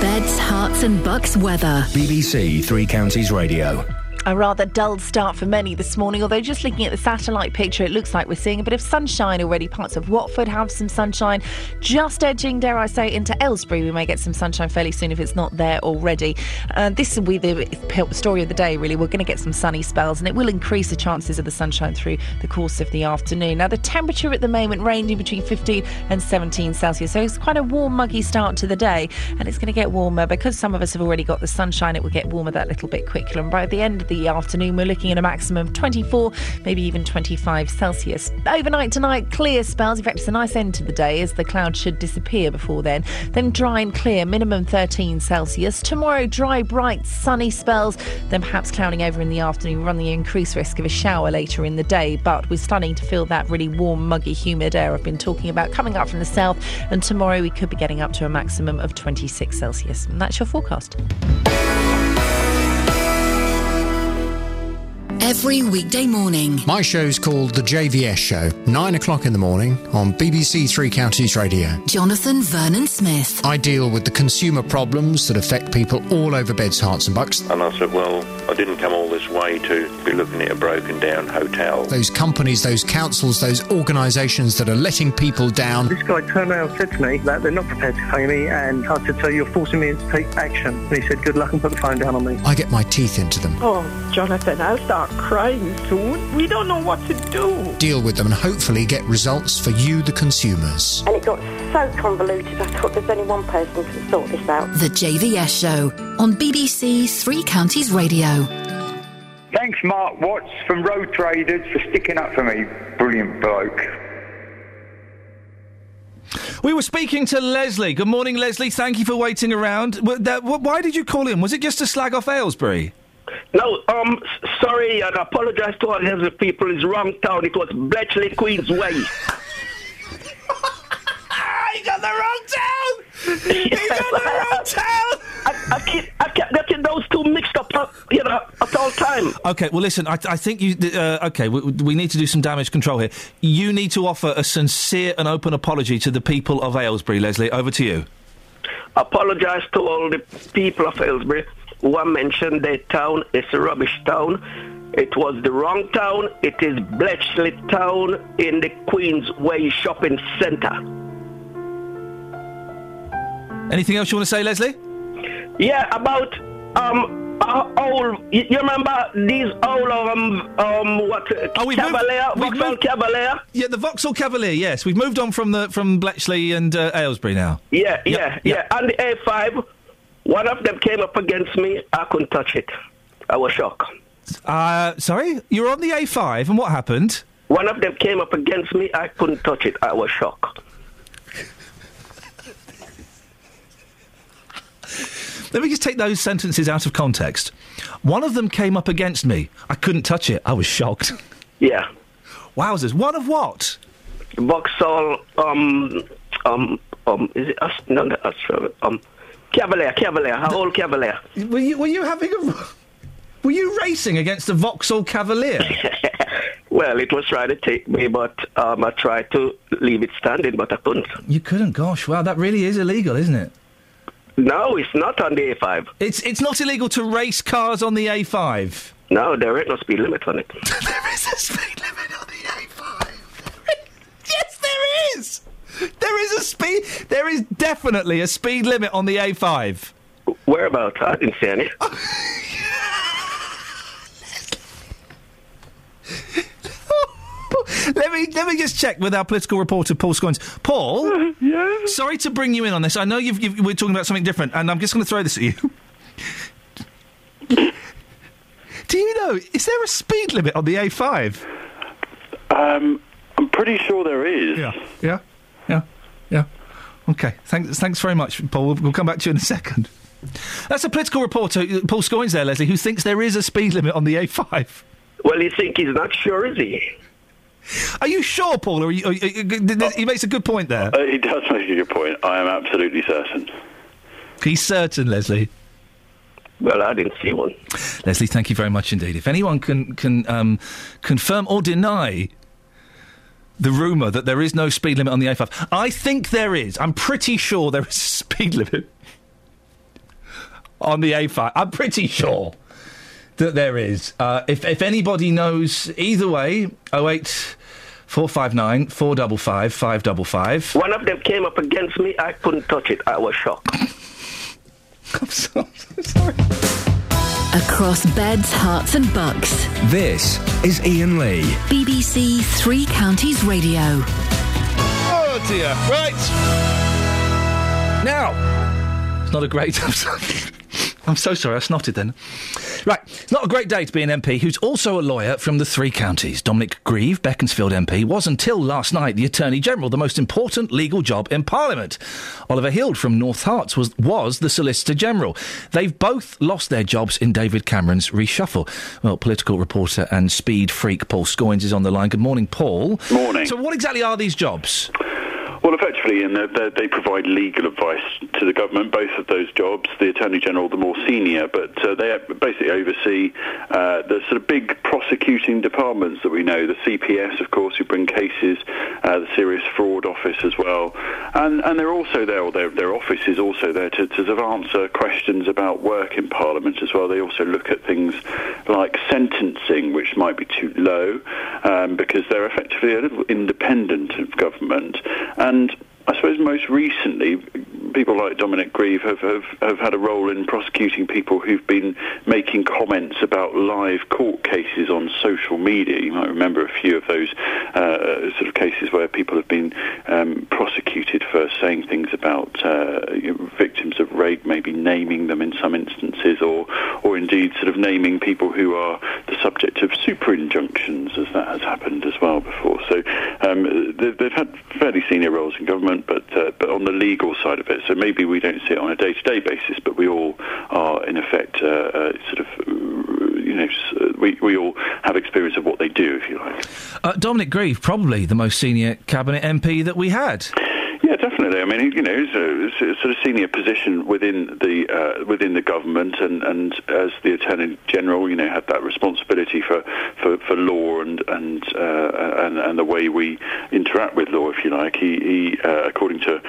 Beds, Herts and Bucks weather. BBC Three Counties Radio. A rather dull start for many this morning, although just looking at the satellite picture, it looks like we're seeing a bit of sunshine already. Parts of Watford have some sunshine, just edging, dare I say, into Aylesbury. We may get some sunshine fairly soon if it's not there already. Uh, this will be the story of the day, really. We're going to get some sunny spells, and it will increase the chances of the sunshine through the course of the afternoon. Now, the temperature at the moment ranging between 15 and 17 Celsius, so it's quite a warm, muggy start to the day, and it's going to get warmer because some of us have already got the sunshine. It will get warmer that little bit quicker, and by the end the afternoon, we're looking at a maximum of 24, maybe even 25 Celsius. Overnight tonight, clear spells. In fact, it's a nice end to the day as the cloud should disappear before then. Then dry and clear, minimum 13 Celsius. Tomorrow, dry, bright, sunny spells. Then perhaps clouding over in the afternoon, run the increased risk of a shower later in the day. But we're starting to feel that really warm, muggy, humid air I've been talking about coming up from the south. And tomorrow, we could be getting up to a maximum of 26 Celsius. And that's your forecast. Every weekday morning. My show's called The JVS Show, 9 o'clock in the morning on BBC Three Counties Radio. Jonathan Vernon Smith. I deal with the consumer problems that affect people all over Beds, Herts and Bucks. And I said, well, I didn't come all this way to be looking at a broken down hotel. Those companies, those councils, those organisations that are letting people down. This guy turned around and said to me that they're not prepared to pay me, and I said, so you're forcing me to take action. And he said, good luck and put the phone down on me. I get my teeth into them. Oh, Jonathan, I'll start crying soon. We don't know what to do. Deal with them and hopefully get results for you, the consumers. And it got so convoluted, I thought there's only one person who can sort this out. The JVS Show on BBC Three Counties Radio. Thanks, Mark Watts from Road Traders, for sticking up for me. Brilliant bloke. We were speaking to Leslie. Good morning, Leslie. Thank you for waiting around. W- that- w- Why did you call in? Was it just to slag off Aylesbury? No, um, s- sorry, and I apologize to all the people. It's wrong town. It was Bletchley Queens [LAUGHS] Way. you got the wrong town. You got the wrong town. I, I, keep, I kept getting those two mixed up, uh, you know, at all time. Okay, well, listen. I, I think you. Uh, okay, we, we need to do some damage control here. You need to offer a sincere and open apology to the people of Aylesbury, Leslie. Over to you. Apologize to all the people of Aylesbury who I mentioned their town. It's a rubbish town. It was the wrong town. It is Bletchley Town in the Queensway Shopping Centre. Anything else you want to say, Leslie? Yeah, about um old. You remember these old um um what Oh, we've Cavalier, moved- we've Vauxhall moved- Cavalier? Yeah, the Vauxhall Cavalier. Yes, we've moved on from the from Bletchley and uh, Aylesbury now. Yeah, yeah, yeah. And the A5, one of them came up against me. I couldn't touch it. I was shocked. Uh, sorry, you're on the A5, and what happened? One of them came up against me. I couldn't touch it. I was shocked. Let me just take those sentences out of context. One of them came up against me. I couldn't touch it. I was shocked. Yeah. Wowzers. One of what? Vauxhall, um, um, um, is it us? No, not us. Um, Cavalier, Cavalier, how old Cavalier? Were you, were you having a. Were you racing against the Vauxhall Cavalier? [LAUGHS] Well, it was trying to take me, but um, I tried to leave it standing, but I couldn't. You couldn't. Gosh, wow, that really is illegal, isn't it? No, it's not on the A5. It's it's not illegal to race cars on the A5. No, there ain't no speed limit on it. [LAUGHS] there is a speed limit on the A5. yes, there is. There is a speed. There is definitely a speed limit on the A5. Whereabouts? I didn't see any. [LAUGHS] let me let me just check with our political reporter Paul Scoins. Paul, [LAUGHS] yeah. Sorry to bring you in on this. I know you've, you've, we're talking about something different, and I'm just going to throw this at you. [LAUGHS] Do you know? Is there a speed limit on the A5? Um, I'm pretty sure there is. Yeah, yeah, yeah, yeah. Okay, thanks, thanks very much, Paul. We'll, we'll come back to you in a second. That's a political reporter, uh, Paul Scoins there, Leslie, who thinks there is a speed limit on the A5. Well, you think he's not sure, is he? Are you sure, Paul? Or are you, are you- he makes a good point there. Uh, he does make a good point. I am absolutely certain. He's certain, Leslie. Well, I didn't see one. Leslie, thank you very much indeed. If anyone can can um, confirm or deny the rumour that there is no speed limit on the A5, I think there is. I'm pretty sure there is a [LAUGHS] speed limit on the A5. I'm pretty sure. That there is. Uh, if if anybody knows either way, 08 459 455 555. One of them came up against me. I couldn't touch it. I was shocked. [LAUGHS] I'm so, so sorry. Across beds, Herts, and bucks. This is Iain Lee. BBC Three Counties Radio. Oh dear. Right. Now, it's not a great. [LAUGHS] I'm so, I'm so sorry. I snotted then. Right. It's not a great day to be an MP who's also a lawyer from the three counties. Dominic Grieve, Beaconsfield MP, was until last night the Attorney General, the most important legal job in Parliament. Oliver Heald from North Herts was, was the Solicitor General. They've both lost their jobs in David Cameron's reshuffle. Well, political reporter and speed freak Paul Scoins is on the line. Good morning, Paul. Morning. So, what exactly are these jobs? Well, effectively, and they provide legal advice to the government. Both of those jobs, the Attorney General, the more senior, but uh, they basically oversee uh, the sort of big prosecuting departments that we know. The CPS, of course, who bring cases, uh, the Serious Fraud Office as well, and and they're also there. Or their their office is also there to, to sort of answer questions about work in Parliament as well. They also look at things like sentencing, which might be too low, um, because they're effectively a little independent of government. And I suppose most recently, people like Dominic Grieve have, have, have had a role in prosecuting people who've been making comments about live court cases on social media. You might remember a few of those uh, sort of cases where people have been um, prosecuted for saying things about uh, victims of rape, maybe naming them in some instances, or or indeed sort of naming people who are the subject of super injunctions, as that has happened as well before. So um, they've, they've had fairly senior roles in government, but uh, but on the legal side of So maybe we don't see it on a day-to-day basis, but we all are in effect uh, uh, sort of uh, you know we we all have experience of what they do, if you like. Uh, Dominic Grieve, probably the most senior cabinet MP that we had. Yeah, definitely. I mean, you know, it's a, it's a sort of senior position within the uh, within the government, and, and as the attorney general, you know, had that responsibility for, for, for law and and, uh, and and the way we interact with law, if you like. He, he uh, according to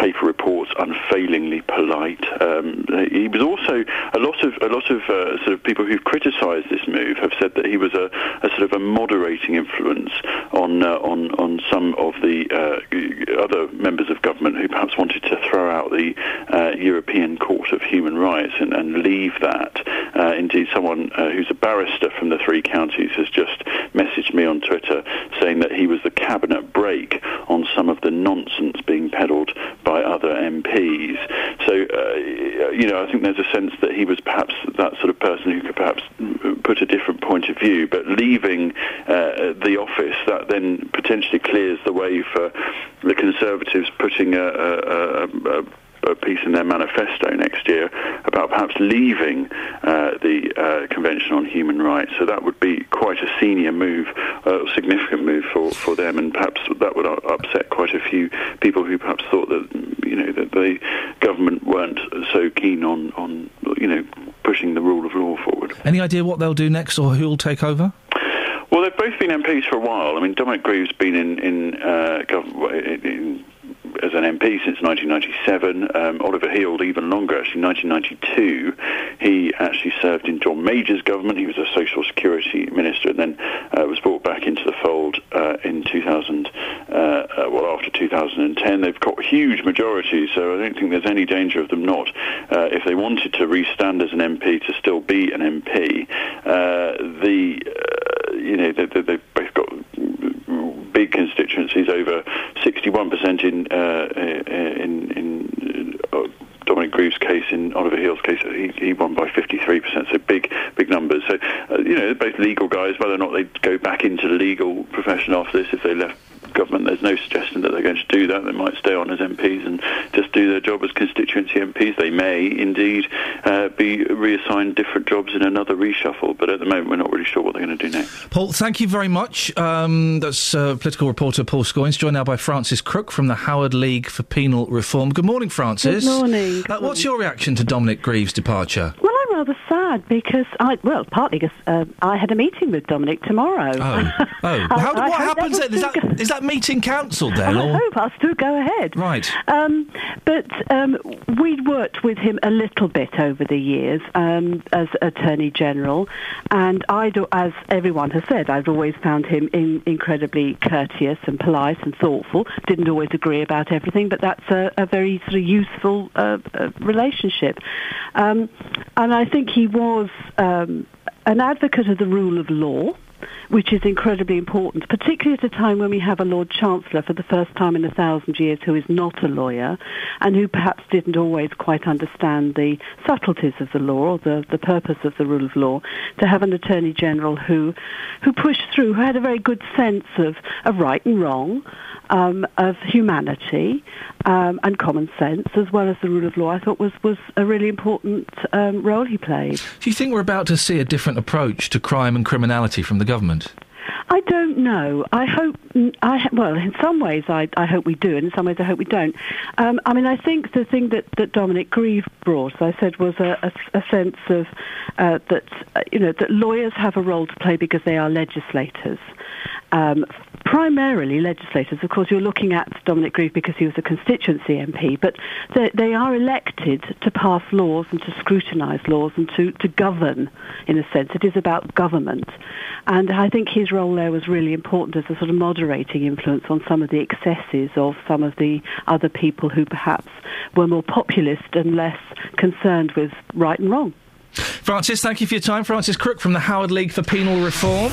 paper reports, unfailingly polite. Um, he was also a lot of a lot of uh, sort of people who've criticised this move have said that he was a, a sort of a moderating influence on uh, on on some of the uh, other members of government who perhaps wanted to throw out the uh, European Court of Human Rights and, and leave that. Uh, indeed, someone uh, who's a barrister from the three counties has just messaged me on Twitter saying that he was the cabinet brake on some of the nonsense being peddled by other MPs. So, uh, you know, I think there's a sense that he was perhaps that sort of person who could perhaps put a different point of view, but leaving uh, the office, that then potentially clears the way for the Conservatives putting a, a, a, a a piece in their manifesto next year about perhaps leaving uh, the uh, Convention on Human Rights. So that would be quite a senior move, a significant move for, for them, and perhaps that would upset quite a few people who perhaps thought that you know that the government weren't so keen on, on you know pushing the rule of law forward. Any idea what they'll do next or who'll take over? Well, they've both been MPs for a while. I mean, Dominic Grieve's been in, in, uh, gov- in, in as an MP since 1997. Um, Oliver Heald even longer, actually 1992. He actually served in John Major's government. He was a social security minister, and then uh, was brought back into the fold uh, in 2000. Uh, uh, well, after 2010, they've got huge majorities, so I don't think there's any danger of them not, uh, if they wanted to restand as an MP, to still be an MP. Uh, the you know they, they've both got big constituencies, over 61% in uh, in in uh, Dominic Grieve's case, in Oliver Heald's case, he, he won by 53%, so big big numbers. So uh, you know, both legal guys. Whether or not they go back into the legal profession after this, if they left government, there's no suggestion that they're going to do that. They might stay on as MPs and just do their job as constituency MPs. They may indeed uh, be reassigned different jobs in another reshuffle, but at the moment we're not really sure what they're going to do next. Paul, thank you very much. Um, that's uh, political reporter Paul Scoins, joined now by Frances Crook from the Howard League for Penal Reform. Good morning, Frances. Good morning. Uh, what's your reaction to Dominic Grieve's departure? Well, I'm rather sad because I well partly because uh, I had a meeting with Dominic tomorrow. Oh, [LAUGHS] oh. I- How, I what hope happens then? Is that, is that meeting cancelled then? I Or? hope I'll still go ahead. Right. Um, but um, we'd worked with him a little bit over the years um, as Attorney General, and I, do, as everyone has said, I've always found him in, incredibly courteous and polite and thoughtful. Didn't always agree about everything, but that's a, a very sort of useful uh, uh, relationship. Um, and I think he was um, an advocate of the rule of law which is incredibly important, particularly at a time when we have a Lord Chancellor for the first time in a thousand years who is not a lawyer and who perhaps didn't always quite understand the subtleties of the law or the, the purpose of the rule of law, to have an Attorney General who, who pushed through, who had a very good sense of, of right and wrong, um, of humanity um, and common sense, as well as the rule of law, I thought was, was a really important um, role he played. Do you think we're about to see a different approach to crime and criminality from the government? I don't know. I hope. I well, in some ways, I, I hope we do, and in some ways, I hope we don't. Um, I mean, I think the thing that, that Dominic Grieve brought, as I said, was a, a, a sense of uh, that uh, you know that lawyers have a role to play because they are legislators. Um, primarily legislators. Of course, you're looking at Dominic Grieve because he was a constituency MP, but they, they are elected to pass laws and to scrutinise laws and to, to govern, in a sense. It is about government. And I think his role there was really important as a sort of moderating influence on some of the excesses of some of the other people who perhaps were more populist and less concerned with right and wrong. Frances, thank you for your time. Frances Crook from the Howard League for Penal Reform.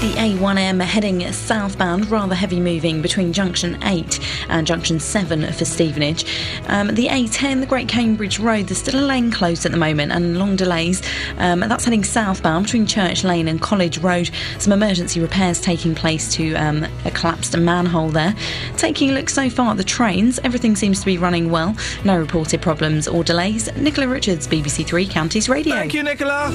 The A1M heading southbound, rather heavy moving between junction 8 and junction 7 for Stevenage. Um, the A10, the Great Cambridge Road, there's still a lane closed at the moment and long delays. Um, that's heading southbound between Church Lane and College Road. Some emergency repairs taking place to um, a collapsed manhole there. Taking a look so far at the trains, everything seems to be running well. No reported problems or delays. Nicola Richards, BBC Three Counties Radio. Thank you, Nicola.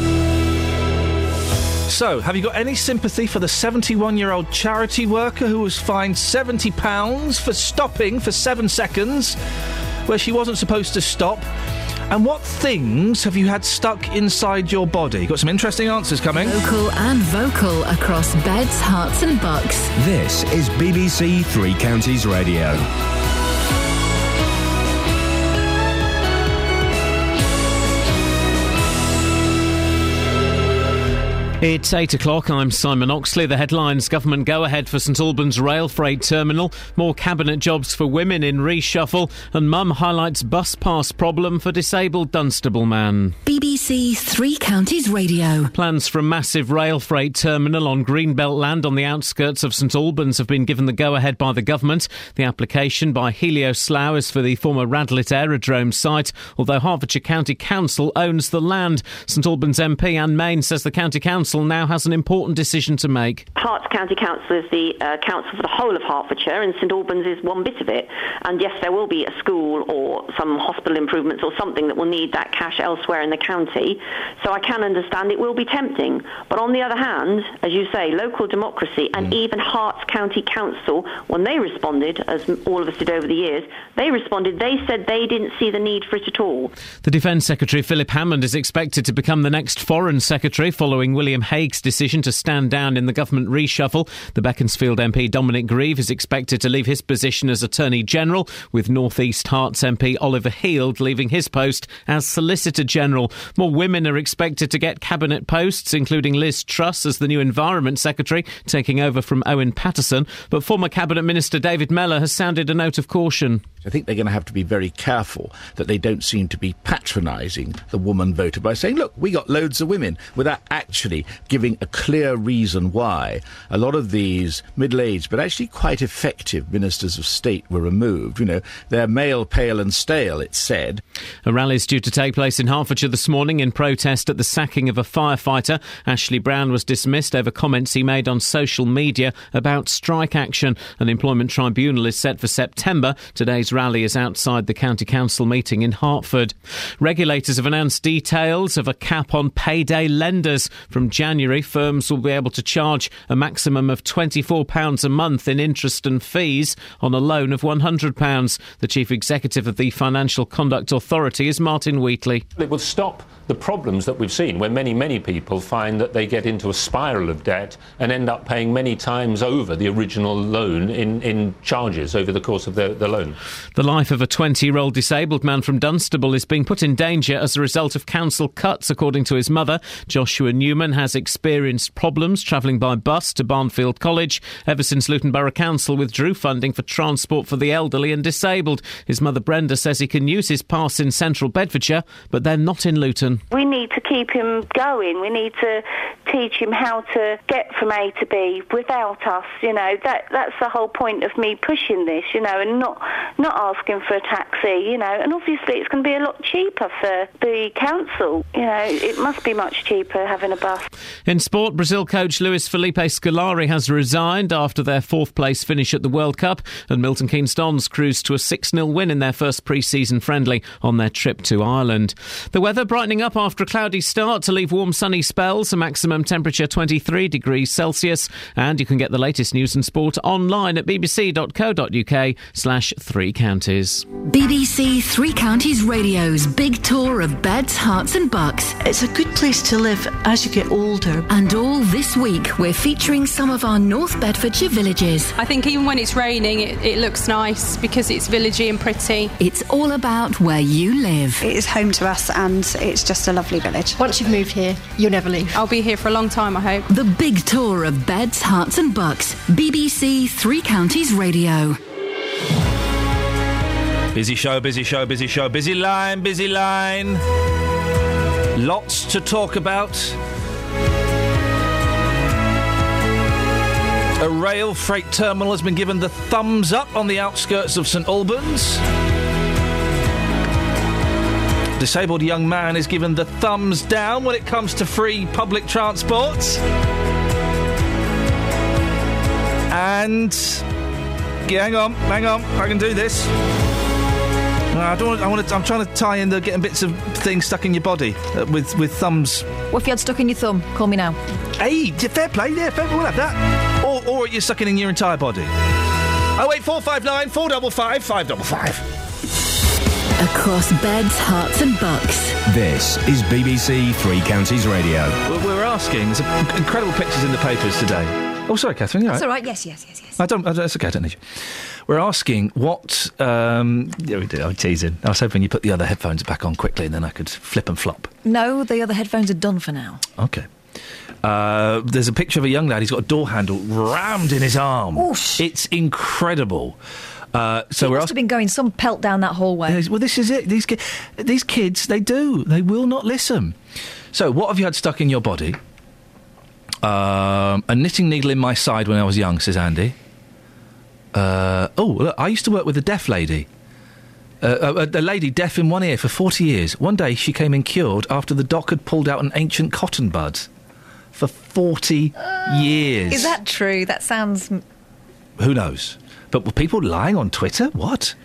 So, have you got any sympathy for the 71 year old charity worker who was fined £70 for stopping for seven seconds where she wasn't supposed to stop? And what things have you had stuck inside your body? Got some interesting answers coming. Local and vocal across beds, Herts, and bucks. This is BBC Three Counties Radio. It's 8 o'clock. I'm Simon Oxley. The headlines Government go ahead for St Albans Rail Freight Terminal, more cabinet jobs for women in reshuffle, and Mum highlights bus pass problem for disabled Dunstable man. BBC Three Counties Radio. Plans for a massive rail freight terminal on Greenbelt land on the outskirts of St Albans have been given the go ahead by the government. The application by Helioslough is for the former Radlett Aerodrome site, although Hertfordshire County Council owns the land. St Albans MP Anne Main says the County Council now has an important decision to make. Herts County Council is the uh, council for the whole of Hertfordshire, and St Albans is one bit of it. And yes, there will be a school or some hospital improvements or something that will need that cash elsewhere in the county. So I can understand it will be tempting. But on the other hand, as you say, local democracy and even Herts County Council, when they responded, as all of us did over the years, they responded. They said they didn't see the need for it at all. The Defence Secretary Philip Hammond is expected to become the next Foreign Secretary following William Hague's decision to stand down in the government reshuffle. The Beaconsfield MP Dominic Grieve is expected to leave his position as Attorney General, with North East Herts MP Oliver Heald leaving his post as Solicitor General. More women are expected to get cabinet posts, including Liz Truss as the new Environment Secretary, taking over from Owen Paterson. But former Cabinet Minister David Mellor has sounded a note of caution. I think they're going to have to be very careful that they don't seem to be patronising the woman voter by saying, look, we got loads of women, without actually giving a clear reason why a lot of these middle aged but actually quite effective ministers of state were removed. You know, they're male, pale, and stale, it's said. A rally is due to take place in Hertfordshire this morning in protest at the sacking of a firefighter. Ashley Brown was dismissed over comments he made on social media about strike action. An employment tribunal is set for September. Today's rally is outside the County Council meeting in Hertford. Regulators have announced details of a cap on payday lenders. From January, firms will be able to charge a maximum of £24 a month in interest and fees on a loan of £100. The Chief Executive of the Financial Conduct Authority is Martin Wheatley. It will stop the problems that we've seen where many, many people find that they get into a spiral of debt and end up paying many times over the original loan in, in charges over the course of the, the loan. The life of a 20 year old disabled man from Dunstable is being put in danger as a result of council cuts, according to his mother. Joshua Newman has experienced problems travelling by bus to Barnfield College ever since Luton Borough Council withdrew funding for transport for the elderly and disabled. His mother Brenda says he can use his pass in central Bedfordshire, but they're not in Luton. We need to keep him going. We need to teach him how to get from A to B without us. You know that that's the whole point of me pushing this. You know, and not not asking for a taxi. You know, and obviously it's going to be a lot cheaper for the council. You know, it must be much cheaper having a bus. In sport, Brazil coach Luis Felipe Scolari has resigned after their fourth place finish at the World Cup, and Milton Keynes Dons cruised to a 6 0 win in their first pre season friendly on their trip to Ireland. The weather brightening up after a cloudy start to leave warm sunny spells, a maximum temperature 23 degrees Celsius, and you can get the latest news and sport online at bbc.co.uk slash three counties. BBC Three Counties Radio's big tour of beds, Herts, and bucks. It's a good place to live as you get older. And all this week, we're featuring some of our North Bedfordshire villages. I think even when it's raining, it, it looks nice because it's villagey and pretty. It's all about where you live. It is home to us and it's just a lovely village. Once you've moved here, you'll never leave. I'll be here for a long time, I hope. The big tour of beds, Herts, and bucks. BBC Three Counties Radio. Busy show, busy show, busy show, busy line, busy line. Lots to talk about. A rail freight terminal has been given the thumbs up on the outskirts of St Albans. Disabled young man is given the thumbs down when it comes to free public transport. And yeah, hang on, hang on, I can do this. No, I don't. I want to. I'm trying to tie in the getting bits of things stuck in your body uh, with with thumbs. What if you had stuck in your thumb? Call me now. Hey, fair play. Yeah, fair, we'll have that. Or or you're sucking in your entire body. Oh wait, four five nine four double five five double five. Across beds, Herts, and bucks. This is BBC Three Counties Radio. We're, we're asking. There's incredible pictures in the papers today. Oh, sorry, Catherine. You're That's all right. Yes, yes, yes, yes. I don't. I don't it's okay. I don't need you. We're asking what. Um, yeah, we did. I'm teasing. I was hoping you put the other headphones back on quickly, and then I could flip and flop. No, the other headphones are done for now. Okay. Uh, there's a picture of a young lad. He's got a door handle rammed in his arm. It's incredible. Uh, so he we're must have been going some pelt down that hallway. Well, this is it. These ki- these kids, they do. They will not listen. So, what have you had stuck in your body? Um, a knitting needle in my side when I was young, says Andy. Uh, oh, look, I used to work with a deaf lady. Uh, a, a lady deaf in one ear for 40 years. One day she came in cured after the doc had pulled out an ancient cotton bud. For 40 years. Is that true? That sounds. Who knows? But were people lying on Twitter? What?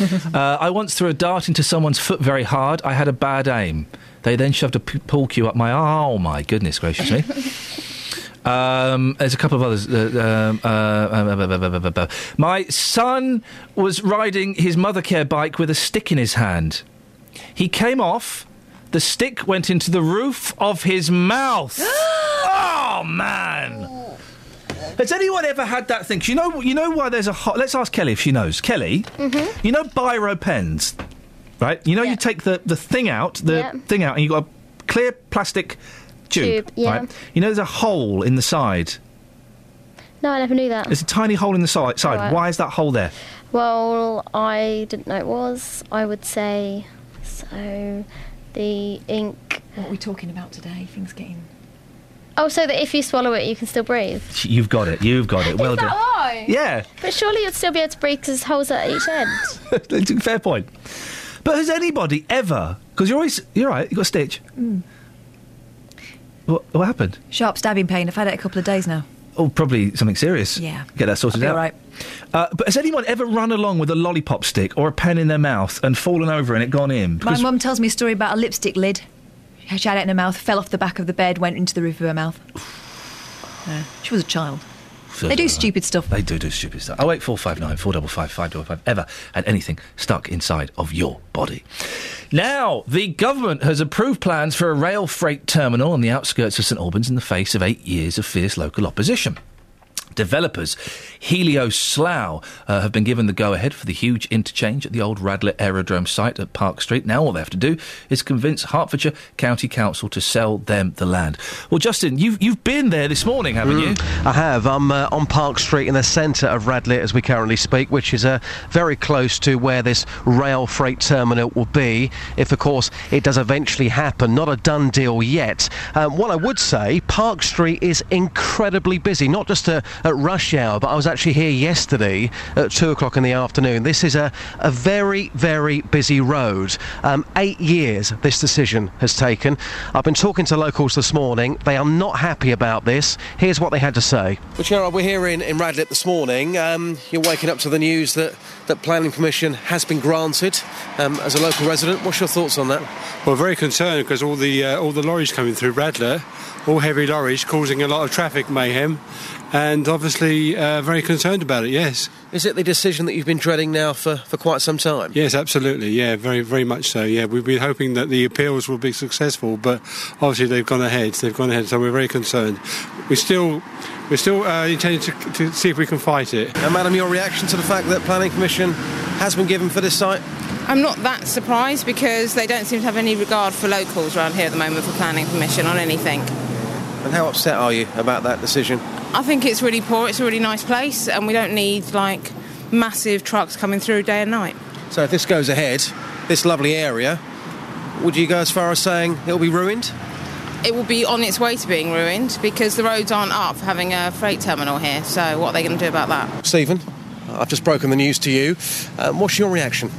[LAUGHS] uh, I once threw a dart into someone's foot very hard. I had a bad aim. They then shoved a p- pool cue up my. Oh my goodness gracious me! [LAUGHS] Um, there's a couple of others. Uh, um, uh, uh, uh, my son was riding his mothercare bike with a stick in his hand. He came off. The stick went into the roof of his mouth. [GASPS] oh man! Has anyone ever had that thing? You know, you know why there's a hot. Let's ask Kelly if she knows. Kelly, Mm-hmm. you know biro pens, right? You know you take the, the thing out, the Yeah. thing out, and you got a clear plastic tube, Tube, yeah. right? You know there's a hole in the side. No, I never knew that. There's a tiny hole in the side. side. Right. Why is that hole there? Well, I didn't know it was. I would say so. The ink. What are we talking about today? Things getting. Oh, so that if you swallow it, you can still breathe. You've got it. You've got it. Well Is that done. why? Yeah. But surely you'd still be able to breathe because holes at each end. [LAUGHS] Fair point. But has anybody ever? Because you're always you're right. You got a stitch. Mm. What, what happened? Sharp stabbing pain. I've had it a couple of days now. Oh, probably something serious. Yeah. Get that sorted I'll be out. all right. Uh, but has anyone ever run along with a lollipop stick or a pen in their mouth and fallen over and it gone in? My mum tells me a story about a lipstick lid. She had it in her mouth, fell off the back of the bed, went into the roof of her mouth. [SIGHS] Yeah, she was a child. They do stupid stuff. They do do stupid stuff. Oh eight four five nine four double five five double five. Ever had anything stuck inside of your body? Now the government has approved plans for a rail freight terminal on the outskirts of St Albans in the face of eight years of fierce local opposition. Developers Helioslough uh, have been given the go ahead for the huge interchange at the old Radlett Aerodrome site at Park Street. Now, all they have to do is convince Hertfordshire County Council to sell them the land. Well, Justin, you've, you've been there this morning, haven't you? I have. I'm uh, on Park Street in the centre of Radlett as we currently speak, which is uh, very close to where this rail freight terminal will be, if of course it does eventually happen. Not a done deal yet. Um, what I would say, Park Street is incredibly busy, not just uh, at rush hour, but I was actually here yesterday at two o'clock in the afternoon. This is a, a very, very busy road. Um, eight years this decision has taken. I've been talking to locals this morning. They are not happy about this. Here's what they had to say. Well, Gerard, we're here in, in Radlett this morning. Um, you're waking up to the news that, that planning permission has been granted um, as a local resident. What's your thoughts on that? Well, very concerned because all the uh, all the lorries coming through Radlett, all heavy lorries, causing a lot of traffic mayhem, and obviously uh, very concerned about it. Yes. Is it the decision that you've been dreading now for, for quite some time? Yes, absolutely. Yeah, very very much so. Yeah, we've been hoping that the appeals will be successful, but obviously they've gone ahead. They've gone ahead, so we're very concerned. We still. We're still uh, intending to, to see if we can fight it. And, Madam, your reaction to the fact that planning permission has been given for this site? I'm not that surprised because they don't seem to have any regard for locals around here at the moment for planning permission on anything. And how upset are you about that decision? I think it's really poor. It's a really nice place, and we don't need like massive trucks coming through day and night. So if this goes ahead, this lovely area, would you go as far as saying it'll be ruined? It will be on its way to being ruined because the roads aren't up for having a freight terminal here. So what are they going to do about that? Stephen, I've just broken the news to you. Um, what's your reaction?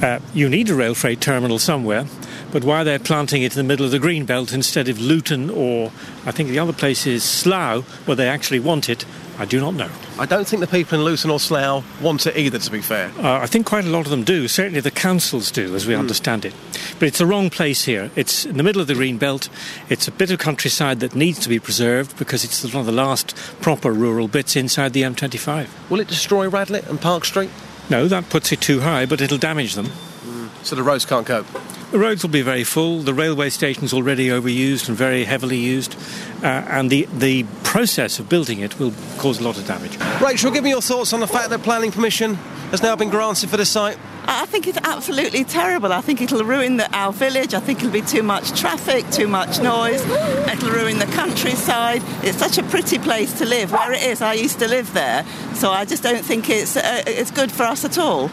Uh, you need a rail freight terminal somewhere, but why they're planting it in the middle of the green belt instead of Luton or I think the other place is Slough, where they actually want it, I do not know. I don't think the people in Luton or Slough want it either, to be fair. Uh, I think quite a lot of them do. Certainly the councils do, as we understand it. But it's the wrong place here. It's in the middle of the green belt. It's a bit of countryside that needs to be preserved because it's one of the last proper rural bits inside the M25. Will it destroy Radlett and Park Street? No, that puts it too high, but it'll damage them. So the roads can't cope? The roads will be very full. The railway station's already overused and very heavily used. Uh, and the, the process of building it will cause a lot of damage. Rachel, give me your thoughts on the fact that planning permission has now been granted for the site. I think it's absolutely terrible. I think it'll ruin the, our village. I think it'll be too much traffic, too much noise. It'll ruin the countryside. It's such a pretty place to live. Where it is, I used to live there, so I just don't think it's uh, it's good for us at all.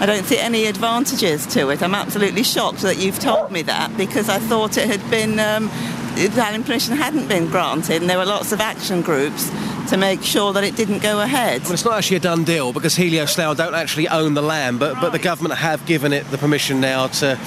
I don't see any advantages to it. I'm absolutely shocked that you've told me that because I thought it had been um, planning permission hadn't been granted, and there were lots of action groups to make sure that it didn't go ahead. Well, it's not actually a done deal because Helioslough don't actually own the land, but, but the government have given it the permission now to,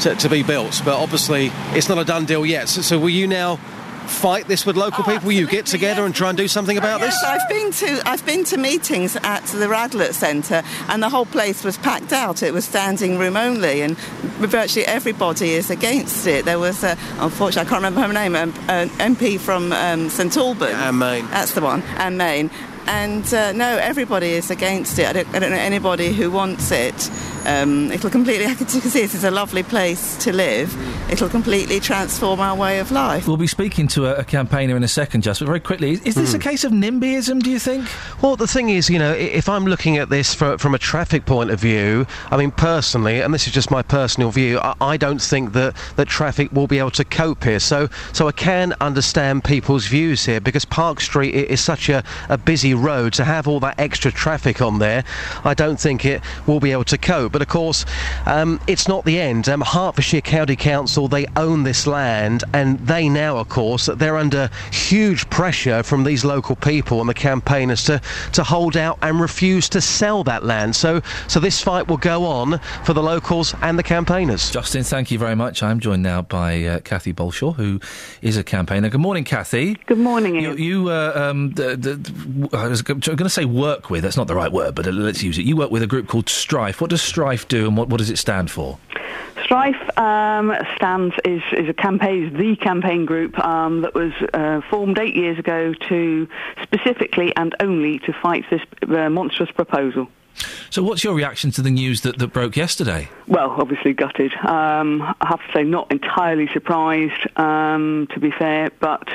to, to be built. But obviously, it's not a done deal yet. So, so will you now fight this with local people? Will you get together and try and do something about yes, this? I've been to I've been to meetings at the Radlett Centre, and the whole place was packed out. It was standing room only, and virtually everybody is against it. There was, a, unfortunately, I can't remember her name, um, an MP from um, St Albans. Anne Main. That's the one, Anne Main. And uh, no, everybody is against it. I don't, I don't know anybody who wants it. Um, it'll completely, [LAUGHS] I can see this is a lovely place to live. It'll completely transform our way of life. We'll be speaking to a, a campaigner in a second, just but very quickly. Is, is this a case of NIMBYism, do you think? Well, the thing is, you know, if I'm looking at this fro- from a traffic point of view, I mean, personally, and this is just my personal view, I, I don't think that, that traffic will be able to cope here. So, so I can understand people's views here because Park Street is such a, a busy road to have all that extra traffic on there. I don't think it will be able to cope. But of course, um, it's not the end. Um, Hertfordshire County Council, they own this land, and they now, of course, they're under huge pressure from these local people and the campaigners to, to hold out and refuse to sell that land. So, so this fight will go on for the locals and the campaigners. Justin, thank you very much. I'm joined now by uh, Kathy Bolshaw, who is a campaigner. Good morning, Kathy. Good morning, You, you uh, um, the, the, the- I was going to say work with. That's not the right word, but let's use it. You work with a group called Strife. What does Strife do, and what, what does it stand for? Strife um, stands is, is a campaign, is the campaign group um, that was uh, formed eight years ago to specifically and only to fight this uh, monstrous proposal. So, what's your reaction to the news that, that broke yesterday? Well, obviously gutted. Um, I have to say, not entirely surprised, um, to be fair, but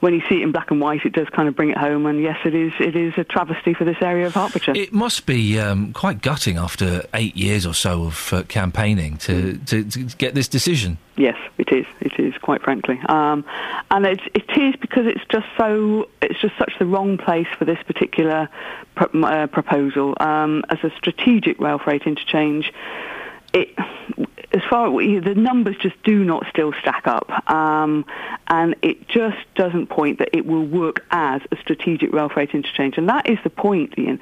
when you see it in black and white, it does kind of bring it home. And yes, it is it is a travesty for this area of Hertfordshire. It must be um, quite gutting after eight years or so of uh, campaigning to, to, to get this decision. Yes, it is. It is quite frankly, um, and it, it is because it's just so it's just such the wrong place for this particular pro- uh, proposal um, as a strategic rail freight interchange. It, as far the numbers just do not still stack up, um, and it just doesn't point that it will work as a strategic rail freight interchange, and that is the point, Iain.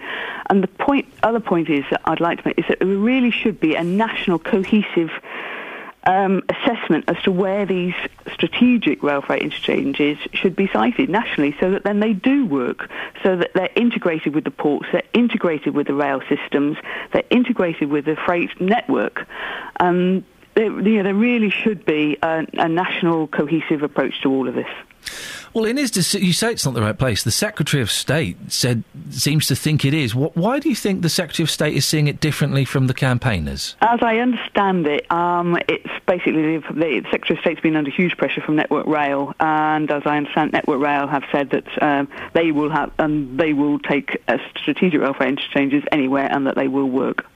And the point, other point is that I'd like to make is that it really should be a national cohesive um, assessment as to where these strategic rail freight interchanges should be sited nationally so that then they do work, so that they're integrated with the ports, they're integrated with the rail systems, they're integrated with the freight network. Um, there, you know, there really should be a, a national cohesive approach to all of this. Well, in his deci- you say it's not the right place. The Secretary of State said seems to think it is. Wh- why do you think the Secretary of State is seeing it differently from the campaigners? As I understand it, um, it's basically the, the Secretary of State's been under huge pressure from Network Rail, and as I understand, Network Rail have said that um, they will have and they will take uh, strategic rail interchanges anywhere, and that they will work.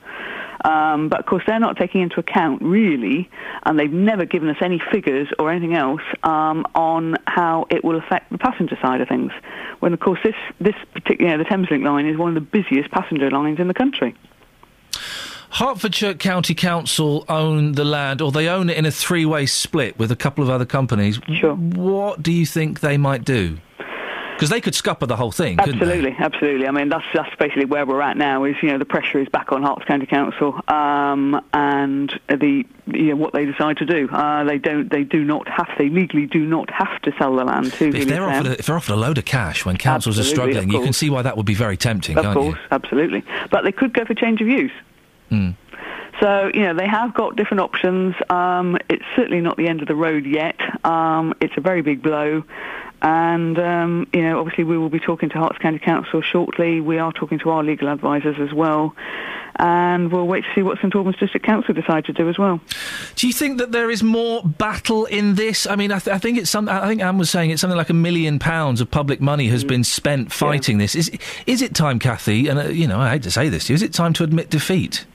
Um, but of course, they're not taking into account really, and they've never given us any figures or anything else um, on how it will affect the passenger side of things. When of course this this particular, you know, the Thameslink line is one of the busiest passenger lines in the country. Hertfordshire County Council own the land, or they own it in a three-way split with a couple of other companies. Sure. What do you think they might do? Because they could scupper the whole thing, couldn't they? Absolutely, absolutely. I mean, that's that's basically where we're at now. Is you know the pressure is back on Herts County Council, um, and the you know what they decide to do. Uh, they don't. They do not have. They legally do not have to sell the land to. If they're, offered a, if they're offered a load of cash when councils Absolutely, are struggling, you can see why that would be very tempting, Of course, absolutely. But they could go for change of use. Mm. So, you know, they have got different options. Um, it's certainly not the end of the road yet. Um, it's a very big blow. And, um, you know, obviously we will be talking to Herts County Council shortly. We are talking to our legal advisors as well. And we'll wait to see what St Albans District Council decide to do as well. Do you think that there is more battle in this? I mean, I, th- I think it's some. I think Anne was saying it's something like a million pounds of public money has Mm. been spent fighting this. Is is it time, Kathy? And uh, you know, I hate to say this to you. Is it time to admit defeat?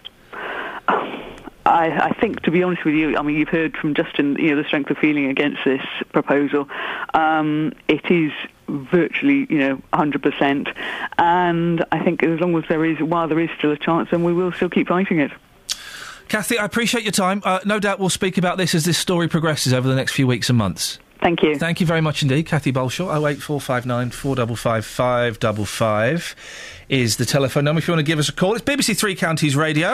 I, I think, to be honest with you, I mean, you've heard from Justin, you know, the strength of feeling against this proposal. Um, it is virtually, you know, 100%. And I think as long as there is, while there is still a chance, then we will still keep fighting it. Kathy, I appreciate your time. Uh, no doubt we'll speak about this as this story progresses over the next few weeks and months. Thank you. Thank you very much indeed, Kathy Bolshaw. 08459 455 555 is the telephone number if you want to give us a call. It's BBC Three Counties Radio.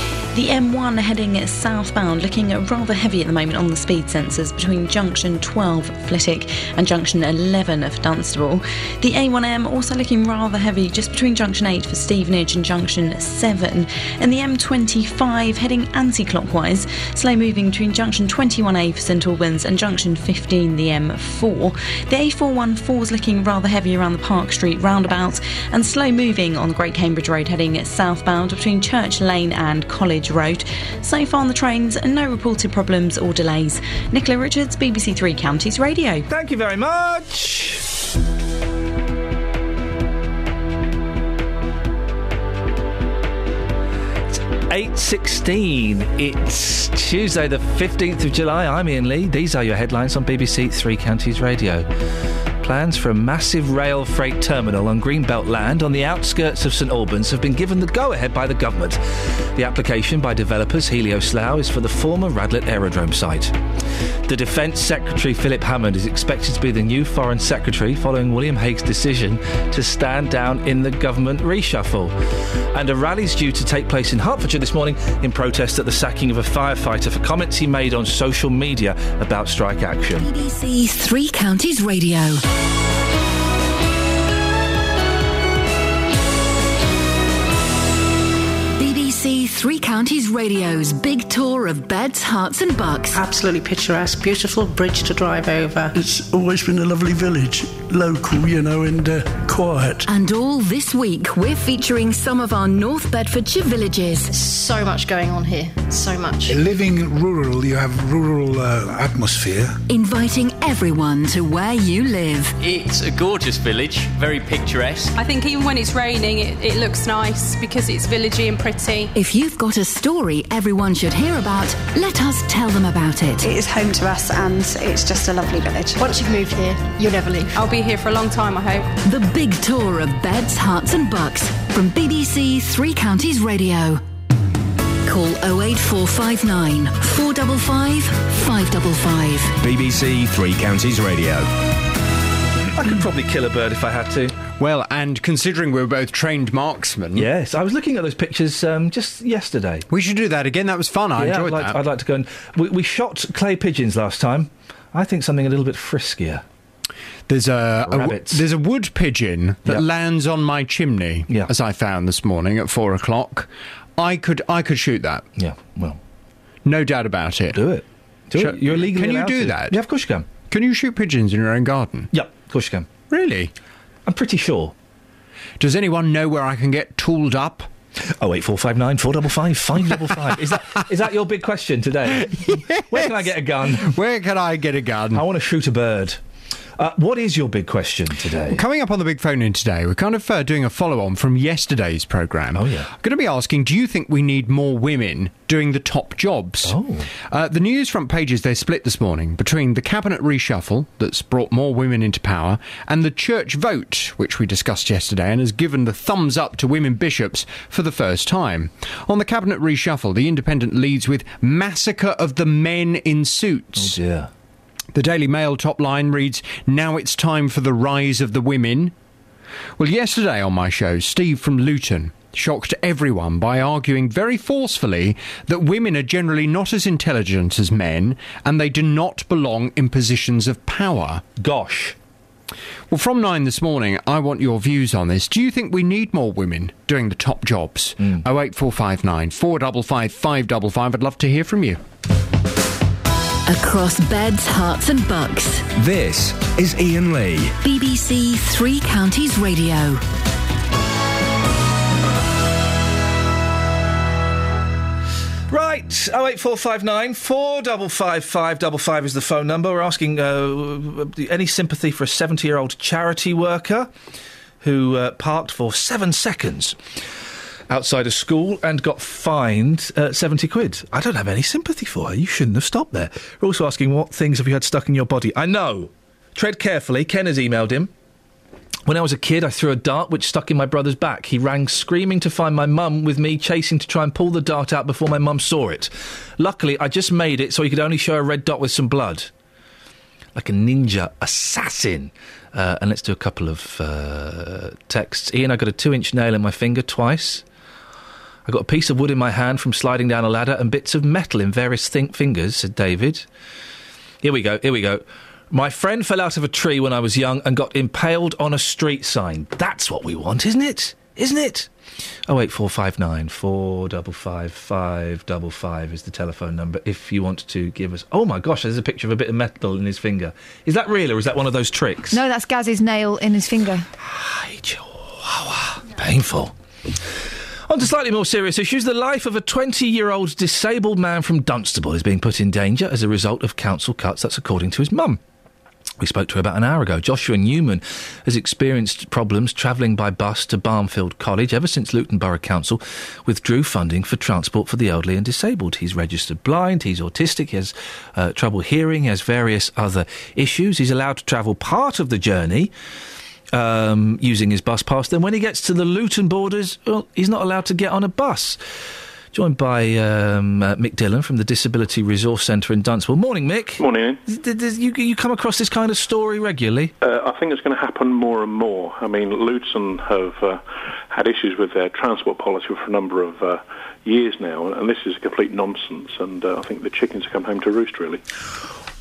The M1 heading southbound, looking rather heavy at the moment on the speed sensors between junction 12 Flitwick and junction 11 of Dunstable. The A1M also looking rather heavy just between junction 8 for Stevenage and junction 7. And the M25 heading anti clockwise, slow moving between junction 21A for St Albans and junction 15, the M4. The A414 is looking rather heavy around the Park Street roundabout and slow moving on the Great Cambridge Road heading southbound between Church Lane and College Road. So far on the trains, and no reported problems or delays. Nicola Richards, BBC Three Counties Radio. Thank you very much. Eight sixteen. It's Tuesday, the fifteenth of July. I'm Iain Lee. These are your headlines on BBC Three Counties Radio. Plans for a massive rail freight terminal on Greenbelt land on the outskirts of St Albans have been given the go ahead by the government. The application by developers Helioslough is for the former Radlett Aerodrome site. The Defence Secretary Philip Hammond is expected to be the new Foreign Secretary following William Hague's decision to stand down in the government reshuffle. And a rally is due to take place in Hertfordshire this morning in protest at the sacking of a firefighter for comments he made on social media about strike action. BBC Three Counties Radio. Counties Radio's big tour of beds, Herts, and bucks. Absolutely picturesque, beautiful bridge to drive over. It's always been a lovely village, local, you know, and uh, quiet. And all this week, we're featuring some of our North Bedfordshire villages. So much going on here. So much. Living rural, you have rural uh, atmosphere. Inviting everyone to where you live. It's a gorgeous village, very picturesque. I think even when it's raining, it, it looks nice because it's villagey and pretty. If you've got a story everyone should hear about, let us tell them about it. It is home to us and it's just a lovely village. Once you've moved here, you'll never leave. I'll be here for a long time, I hope. The big tour of beds, Herts, and bucks from BBC Three Counties Radio. Call 08459 455 555. BBC Three Counties Radio. I could probably kill a bird if I had to. Well, and considering we're both trained marksmen. Yes, I was looking at those pictures um, just yesterday. We should do that again. That was fun. I yeah, enjoyed I'd like, that. I'd like to go and. We, we shot clay pigeons last time. I think something a little bit friskier. There's a, a there's a wood pigeon that Yeah. lands on my chimney, Yeah. as I found this morning at four o'clock. I could I could shoot that. Yeah, well, no doubt about it. Do it. Do Sh- it. You're legally Can you do to. that? Yeah, of course you can. Can you shoot pigeons in your own garden? Yep, of course you can. Really? I'm pretty sure. Does anyone know where I can get tooled up? Oh eight four five nine four double five five double five. Is that is that your big question today? [LAUGHS] Where can I get a gun? Where can I get a gun? I want to shoot a bird. Uh, what is your big question today? Coming up on the big phone in today, we're kind of uh, doing a follow on from yesterday's programme. Oh, yeah. I'm going to be asking do you think we need more women doing the top jobs? Oh. Uh, the news front pages, they're split this morning between the cabinet reshuffle that's brought more women into power and the church vote, which we discussed yesterday and has given the thumbs up to women bishops for the first time. On the cabinet reshuffle, the Independent leads with massacre of the men in suits. Oh dear. The Daily Mail top line reads, Now it's time for the rise of the women. Well, yesterday on my show, Steve from Luton shocked everyone by arguing very forcefully that women are generally not as intelligent as men and they do not belong in positions of power. Gosh. Well, from nine this morning, I want your views on this. Do you think we need more women doing the top jobs? Mm. 08459 455 555. I'd love to hear from you. Across beds, Herts, and bucks. This is Iain Lee. BBC Three Counties Radio. Right, 08459 455 555 is the phone number. We're asking uh, any sympathy for a 70 year old charity worker who uh, parked for seven seconds outside a school and got fined uh, 70 quid. I don't have any sympathy for her. You shouldn't have stopped there. We're also asking what things have you had stuck in your body? I know. Tread carefully. Ken has emailed him. When I was a kid, I threw a dart which stuck in my brother's back. He rang screaming to find my mum, with me chasing to try and pull the dart out before my mum saw it. Luckily, I just made it so he could only show a red dot with some blood. Like a ninja assassin. Uh, and let's do a couple of uh, texts. Iain, I got a two inch nail in my finger twice. I got a piece of wood in my hand from sliding down a ladder and bits of metal in various think fingers, said David. Here we go, here we go. My friend fell out of a tree when I was young and got impaled on a street sign. That's what we want, isn't it? Isn't it? Oh eight four five nine four double five five double five is the telephone number if you want to give us. Oh my gosh, there's a picture of a bit of metal in his finger. Is that real or is that one of those tricks? No, that's Gaz's nail in his finger. Painful. On to slightly more serious issues. The life of a 20 year old disabled man from Dunstable is being put in danger as a result of council cuts. That's according to his mum. we spoke to her about an hour ago. Joshua Newman has experienced problems travelling by bus to Barnfield College ever since Luton Borough Council withdrew funding for transport for the elderly and disabled. He's registered blind, he's autistic, he has uh, trouble hearing, he has various other issues. He's allowed to travel part of the journey. Um, using his bus pass. Then, when he gets to the Luton borders, well, he's not allowed to get on a bus. Joined by um, uh, Mick Dillon from the Disability Resource Centre in Dunstable. Morning, Mick. Morning. Did, did you, you come across this kind of story regularly? Uh, I think it's going to happen more and more. I mean, Luton have uh, had issues with their transport policy for a number of uh, years now, and this is a complete nonsense. And uh, I think the chickens have come home to roost, really.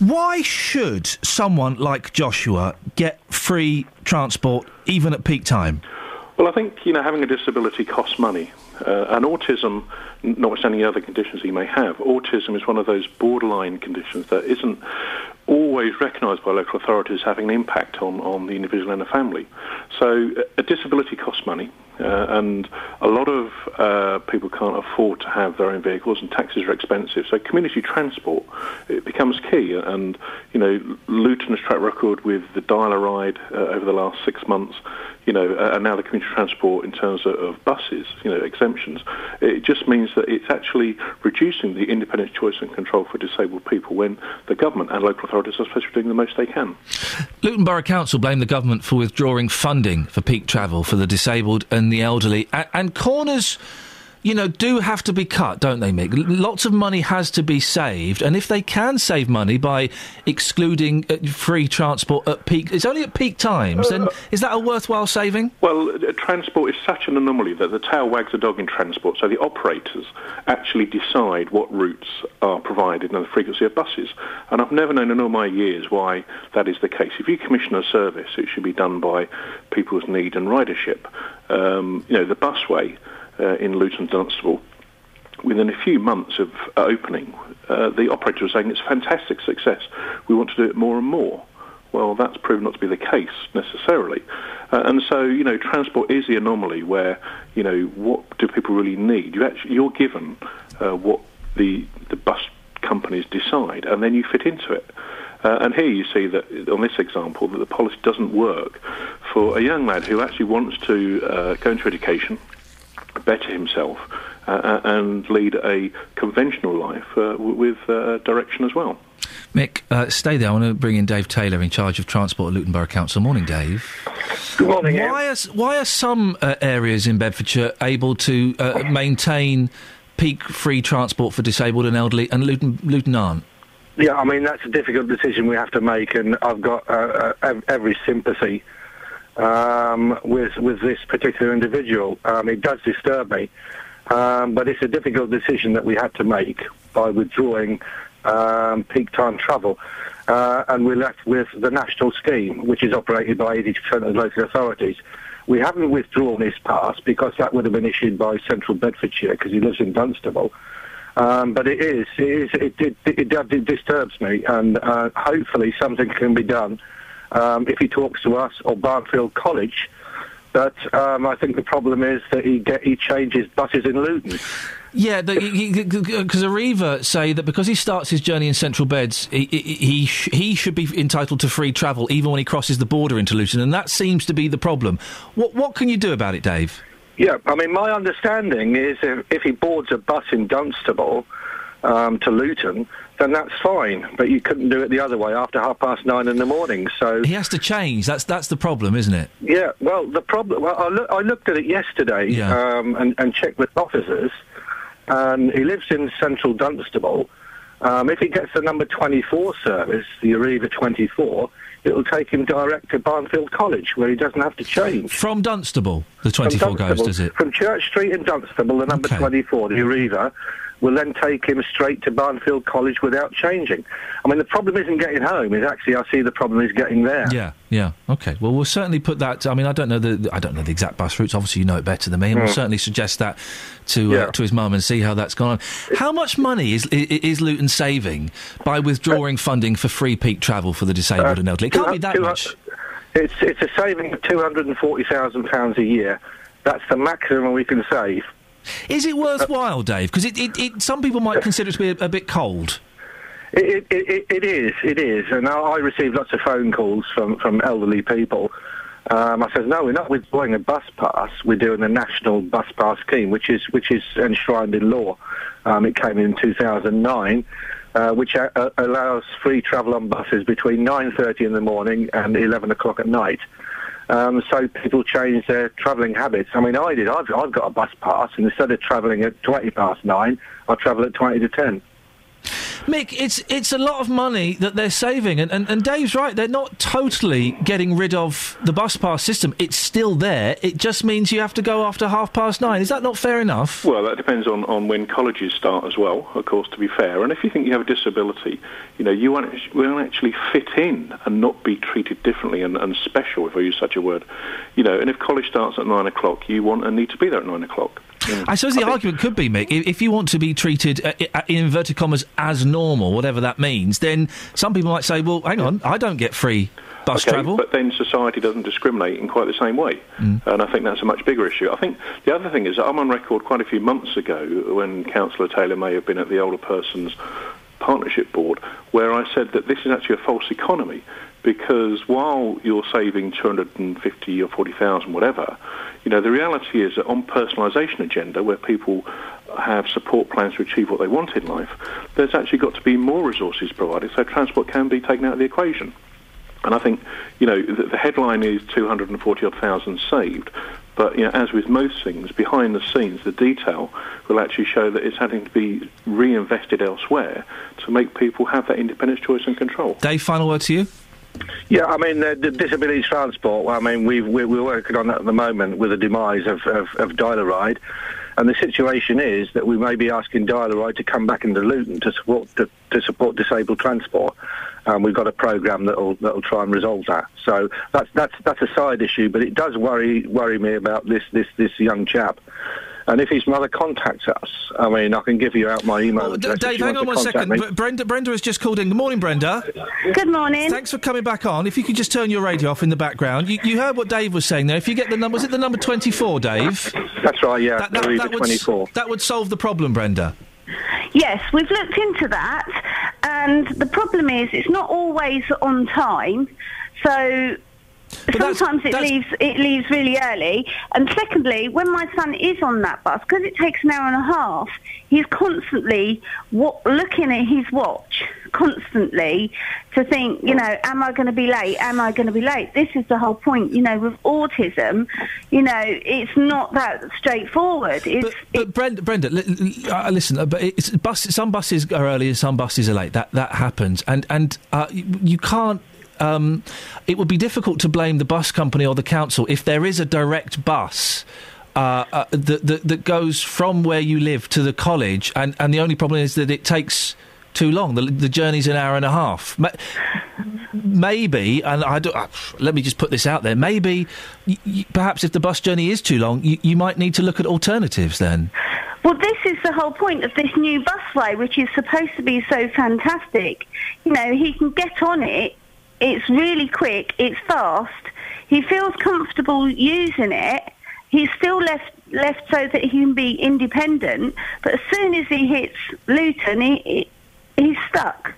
Why should someone like Joshua get free transport even at peak time? Well, I think you know having a disability costs money, uh, and autism, notwithstanding the other conditions he may have, autism is one of those borderline conditions that isn't always recognised by local authorities having an impact on, on the individual and the family. So a disability costs money, uh, and a lot of uh, people can't afford to have their own vehicles, and taxis are expensive. So community transport it becomes key. And you know, Luton's track record with the Dial-A-Ride uh, over the last six months, you know, and now the community transport in terms of, of buses, you know, exemptions. It just means that it's actually reducing the independent choice and control for disabled people when the government and local authorities are supposed to be doing the most they can. Luton Borough Council blamed the government for withdrawing funding for peak travel for the disabled and the elderly. And, and corners, you know, do have to be cut, don't they, Mick? Lots of money has to be saved. And if they can save money by excluding uh, free transport at peak, it's only at peak times, then is that a worthwhile saving? Well, uh, transport is such an anomaly that the tail wags the dog in transport. So the operators actually decide what routes are provided and the frequency of buses. And I've never known in all my years why that is the case. If you commission a service, it should be done by people's need and ridership. Um, you know, the busway uh, in Luton Dunstable within a few months of uh, opening, uh, the operator was saying it's a fantastic success. We want to do it more and more. Well, that's proven not to be the case necessarily. Uh, and so, you know, transport is the anomaly where, you know, what do people really need? You actually, you're given uh, what the, the bus companies decide, and then you fit into it. Uh, and here you see that, on this example, that the policy doesn't work for a young lad who actually wants to uh, go into education, better himself, uh, and lead a conventional life uh, with uh, direction as well. Mick, uh, stay there. I want to bring in Dave Taylor in charge of transport at Luton Borough Council. Morning, Dave. Good morning. Why are, why are some uh, areas in Bedfordshire able to uh, maintain peak free transport for disabled and elderly, and Luton, Luton aren't? Yeah, I mean that's a difficult decision we have to make, and I've got uh, uh, every sympathy um, with with this particular individual. Um, it does disturb me, um, but it's a difficult decision that we had to make by withdrawing um, peak time travel. Uh, and we're left with the national scheme, which is operated by 80% of the local authorities. We haven't withdrawn his pass because that would have been issued by Central Bedfordshire because he lives in Dunstable. Um, but it is, it, is it, it, it, it disturbs me, and uh, hopefully something can be done um, if he talks to us or Barnfield College. But um, I think the problem is that he get, he changes buses in Luton. Yeah, because Arriva say that because he starts his journey in Central Beds, he he, he, sh- he should be entitled to free travel even when he crosses the border into Luton, and that seems to be the problem. What what can you do about it, Dave? Yeah, I mean, my understanding is if, if he boards a bus in Dunstable um, to Luton, then that's fine. But you couldn't do it the other way after half past nine in the morning. So He has to change. That's that's the problem, isn't it? yeah, well, the problem. Well, I, loo- I looked at it yesterday um, and, and checked with officers, and he lives in central Dunstable. Um, if he gets the number 24 service, the Arriva 24, it'll take him direct to Barnfield College, where he doesn't have to change. From Dunstable, the From 24 goes, does it? From Church Street in Dunstable, the number 24, the Arriva, will then take him straight to Barnfield College without changing. I mean, the problem isn't getting home. Is actually, I see the problem is getting there. Yeah, yeah. Okay. Well, we'll certainly put that. I mean, I don't know the I don't know the exact bus routes. Obviously, you know it better than me, and we'll Mm. certainly suggest that to uh, Yeah. to his mum and see how that's gone on. How much money is is Luton saving by withdrawing funding for free peak travel for the disabled and elderly? It can't be that Two- much. It's it's a saving of two hundred and forty thousand pounds a year. That's the maximum we can save. Is it worthwhile, Dave? Because it, it, it, some people might consider it to be a, a bit cold. It, it, it, is, it is. And I, I receive lots of phone calls from, from elderly people. Um, I said, no, we're not withdrawing a bus pass. We're doing a national bus pass scheme, which is which is enshrined in law. Um, it came in 2009, uh, which a- a- allows free travel on buses between 9:30 in the morning and 11 o'clock at night. Um, so people change their travelling habits. I mean, I did. I've, I've got a bus pass, and instead of travelling at 20 past nine, I travel at 20 to 10. Mick, it's it's a lot of money that they're saving, and, and, and Dave's right. They're not totally getting rid of the bus pass system. It's still there. It just means you have to go after half past nine. Is that not fair enough? Well, that depends on, on when colleges start as well, of course, to be fair. And if you think you have a disability, you know, you won't, actually fit in and not be treated differently and, and special, if I use such a word. You know, and if college starts at nine o'clock, you want and need to be there at nine o'clock. I suppose the argument could be, Mick, if, if you want to be treated, uh, uh, in inverted commas, as normal, whatever that means, then some people might say, well, hang on, I don't get free bus okay, travel. But then society doesn't discriminate in quite the same way. Mm. And I think that's a much bigger issue. I think the other thing is that I'm on record quite a few months ago when Councillor Taylor may have been at the Older Persons Partnership Board, where I said that this is actually a false economy because while you're saving 250 or 40,000, whatever, you know, the reality is that on personalisation agenda, where people have support plans to achieve what they want in life, there's actually got to be more resources provided so transport can be taken out of the equation. And I think, you know, the, the headline is 240 odd thousand saved, but you know, as with most things, behind the scenes, the detail will actually show that it's having to be reinvested elsewhere to make people have that independence, choice, and control. Dave, final word to you. Yeah, I mean, the, the disability transport, I mean, we've, we're, working on that at the moment with the demise of, of, of Dial-A-Ride. And the situation is that we may be asking Dial-A-Ride to come back into Luton to support, to, to support disabled transport. Um, we've got a programme that'll, that'll try and resolve that. So that's, that's, that's a side issue, but it does worry, worry me about this, this, this young chap. And if his mother contacts us, I mean, I can give you out my email Oh, address. if Dave, hang on one second. one to second. contact me. Brenda, Brenda has just called in. Good morning, Brenda. Good morning. Thanks for coming back on. If you could just turn your radio off in the background. You, you heard what Dave was saying there. If you get the number, was it the number 24, Dave? That's right, yeah. That, that, Louisa that would, 24. that would solve the problem, Brenda. Yes, we've looked into that, and the problem is it's not always on time. So sometimes it leaves it leaves really early. And secondly, when my son is on that bus, because it takes an hour and a half, he's constantly looking at his watch constantly to think, you know, am I going to be late? Am I going to be late? This is the whole point. You know, with autism, you know, it's not that straightforward. It's But Brenda, Brenda, li- li- uh, listen. Uh, but it's bus, some buses are early and some buses are late. That that happens, and and uh, you, you can't. Um, it would be difficult to blame the bus company or the council if there is a direct bus. Uh, uh, that, that that goes from where you live to the college, and, and the only problem is that it takes too long. The, the journey's an hour and a half. Ma- Maybe, and I do, uh, let me just put this out there. Maybe, y- y- perhaps if the bus journey is too long, you, you might need to look at alternatives then. Well, this is the whole point of this new busway, which is supposed to be so fantastic. You know, he can get on it. It's really quick. It's fast. He feels comfortable using it. He's still left left so that he can be independent. But as soon as he hits Luton, he, he he's stuck.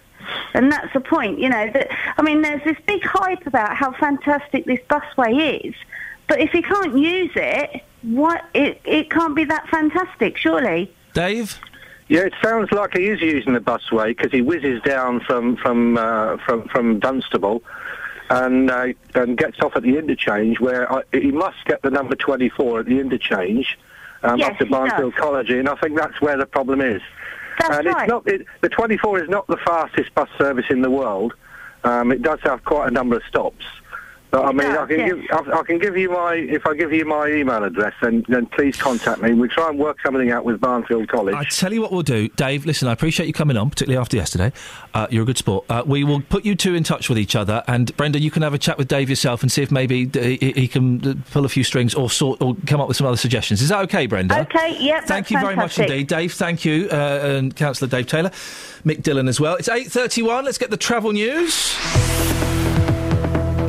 And that's the point, you know. That I mean, there's this big hype about how fantastic this busway is, but if he can't use it, what it it can't be that fantastic, surely. Dave? Yeah, it sounds like he is using the busway because he whizzes down from from uh, from from Dunstable and uh, and gets off at the interchange where I, he must get the number 24 at the interchange um, Yes, up to Barnfield. College, and I think that's where the problem is. That's and right. it's not it, the 24 is not the fastest bus service in the world. Um, it does have quite a number of stops. But I It mean, I can yes. give I, I can give you my if I give you my email address, then then please contact me. We'll try and work something out with Barnfield College. I tell you what we'll do, Dave. Listen, I appreciate you coming on, particularly after yesterday. Uh, you're a good sport. Uh, we will put you two in touch with each other, and Brenda, you can have a chat with Dave yourself and see if maybe d- he, he can uh, pull a few strings or sort or come up with some other suggestions. Is that okay, Brenda? Okay, yep. Thank that's you very much indeed, Dave. Thank you, uh, and Councillor Dave Taylor, Mick Dillon as well. It's eight thirty-one. Let's get the travel news.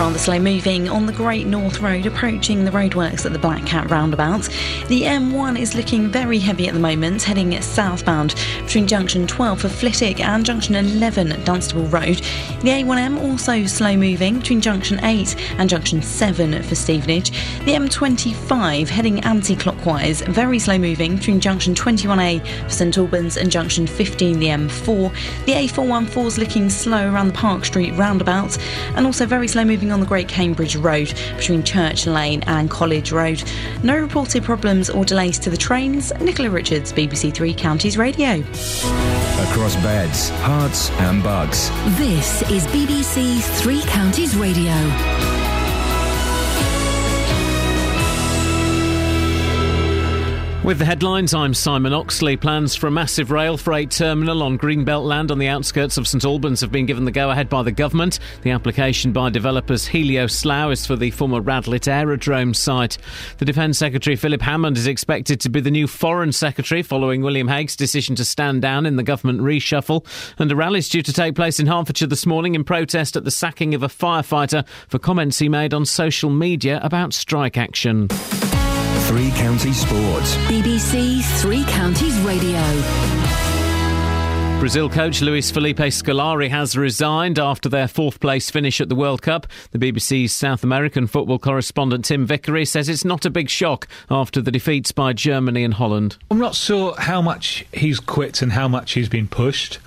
Rather slow moving on the Great North Road approaching the roadworks at the Black Cat roundabout. The M1 is looking very heavy at the moment, heading southbound between junction 12 for Flitwick and junction 11 at Dunstable Road. The A1M also slow moving between junction 8 and junction 7 for Stevenage. The M25 heading anti clockwise, very slow moving between junction 21A for St Albans and junction 15 the M4. The A414 is looking slow around the Park Street roundabout and also very slow moving on the Great Cambridge Road between Church Lane and College Road. No reported problems or delays to the trains. Nicola Richards, BBC Three Counties Radio. Across beds, Herts, and Bucks. This is BBC Three Counties Radio. With the headlines, I'm Simon Oxley. Plans for a massive rail freight terminal on Greenbelt land on the outskirts of St Albans have been given the go ahead by the government. The application by developers Helioslough is for the former Radlett Aerodrome site. The Defence Secretary Philip Hammond is expected to be the new Foreign Secretary following William Hague's decision to stand down in the government reshuffle. And a rally is due to take place in Hertfordshire this morning in protest at the sacking of a firefighter for comments he made on social media about strike action. Three Counties Sports. BBC Three Counties Radio. Brazil coach Luis Felipe Scolari has resigned after their fourth place finish at the World Cup. The BBC's South American football correspondent Tim Vickery says it's not a big shock after the defeats by Germany and Holland. I'm not sure how much he's quit and how much he's been pushed,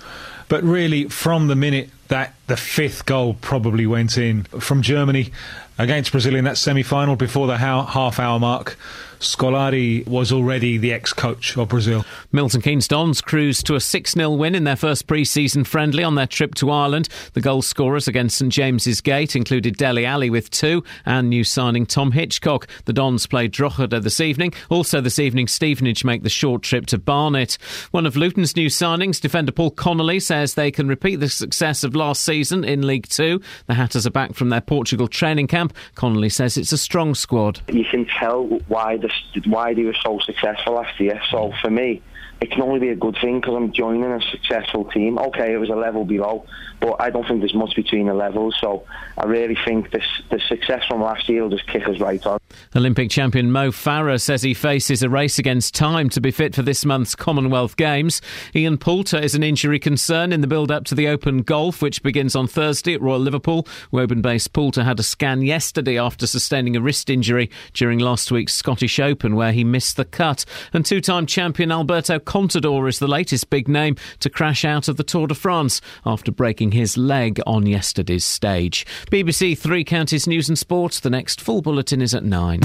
but really from the minute that the fifth goal probably went in from Germany against Brazil in that semi final before the half hour mark. Scolari was already the ex-coach of Brazil. Milton Keynes Dons cruised to a 6-0 win in their first pre-season friendly on their trip to Ireland. The goal scorers against St James's Gate included Dele Alli with two and new signing Tom Hitchcock. The Dons played Drogheda this evening. Also this evening, Stevenage make the short trip to Barnet. One of Luton's new signings, defender Paul Connolly, says they can repeat the success of last season in League Two. The Hatters are back from their Portugal training camp. Connolly says it's a strong squad. You can tell why the why they were so successful last year. So mm. for me, it can only be a good thing because I'm joining a successful team. Okay, it was a level below, but I don't think there's much between the levels. So I really think this the success from last year will just kick us right on. Olympic champion Mo Farah says he faces a race against time to be fit for this month's Commonwealth Games. Ian Poulter is an injury concern in the build up to the Open Golf, which begins on Thursday at Royal Liverpool. Woburn based Poulter had a scan yesterday after sustaining a wrist injury during last week's Scottish Open, where he missed the cut. And two time champion Alberto Contador is the latest big name to crash out of the Tour de France after breaking his leg on yesterday's stage. BBC Three Counties News and Sports. The next full bulletin is at 9.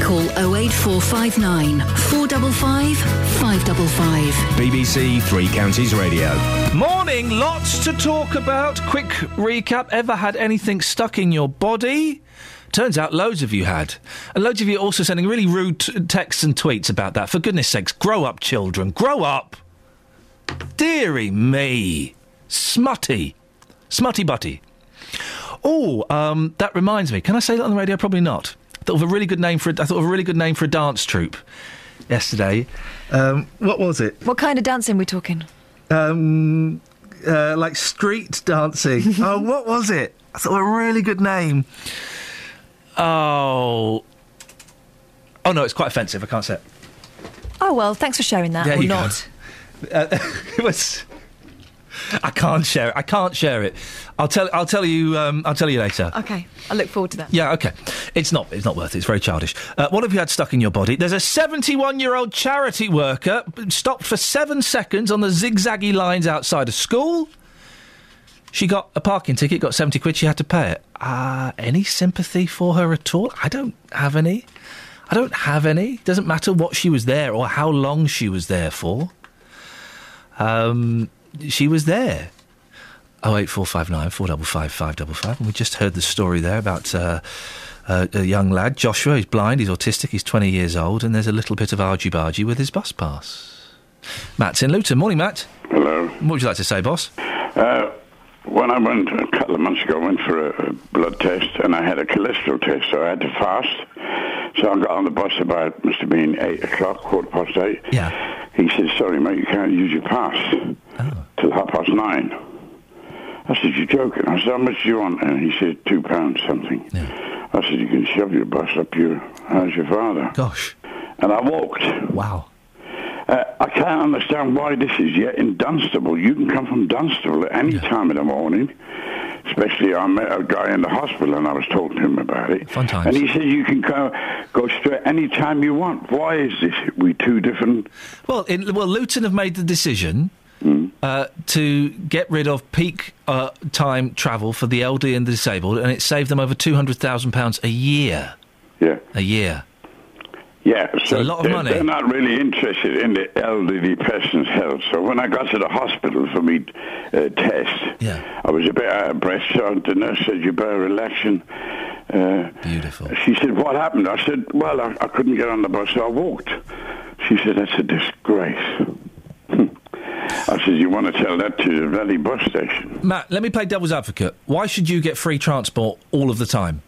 Call 08459 455 555. BBC Three Counties Radio. Morning, lots to talk about. Quick recap. Ever had anything stuck in your body? Turns out loads of you had. And loads of you also sending really rude t- texts and tweets about that. For goodness sakes, grow up, children. Grow up. Deary me. Smutty. Smutty butty. Oh, um, that reminds me. Can I say that on the radio? Probably not. I thought of a really good name for. A, I thought of a really good name for a dance troupe yesterday. Um, what was it? What kind of dancing we talking? Um, uh, like street dancing. [LAUGHS] oh, what was it? I thought of a really good name. Oh. Oh no, it's quite offensive. I can't say it. Oh well, thanks for sharing that. There or you go. not. Uh, [LAUGHS] it was. I can't share it. I can't share it. I'll tell. I'll tell you. Um, I'll tell you later. Okay, I look forward to that. Yeah, okay. It's not. It's not worth it. It's very childish. Uh, what have you had stuck in your body? There's a 71 year old charity worker stopped for seven seconds on the zigzaggy lines outside a school. She got a parking ticket, got 70 quid, she had to pay it. Uh, any sympathy for her at all? I don't have any. I don't have any. Doesn't matter what she was there or how long she was there for. Um, she was there. Oh eight four five nine four double five five double five. And we just heard the story there about uh, uh, a young lad, Joshua. He's blind. He's autistic. He's twenty years old, and there's a little bit of argy bargy with his bus pass. Matt's in Luton. Morning, Matt. Hello. What would you like to say, boss? Uh, when I went a couple of months ago, I went for a, blood test and I had a cholesterol test, so I had to fast. So I got on the bus about must have been eight o'clock, quarter past eight. Yeah. He said, "Sorry, mate, you can't use your pass oh. till half past nine. I said, you're joking. I said, how much do you want? And he said, two pounds something. Yeah. I said, you can shove your bus up your, how's your father? Gosh. And I walked. Wow. Uh, I can't understand why this is yet in Dunstable. You can come from Dunstable at any time in the morning. Especially, I met a guy in the hospital and I was talking to him about it. Fun times. And he said you can go, go straight any time you want. Why is this? We two different. Well, in, well, Luton have made the decision uh, to get rid of peak uh, time travel for the elderly and the disabled, and it saved them over two hundred thousand pounds a year. Yeah. A year. Yeah, so a lot of they're, money. They're not really interested in the elderly person's health. So when I got to the hospital for me uh, test, yeah. I was a bit out of breath. So the nurse said, "You better relax." And, uh, Beautiful. She said, "What happened?" I said, "Well, I, I couldn't get on the bus, so I walked." She said, "That's a disgrace." [LAUGHS] I said, "You want to tell that to the Valley bus station?" Matt, let me play devil's advocate. Why should you get free transport all of the time?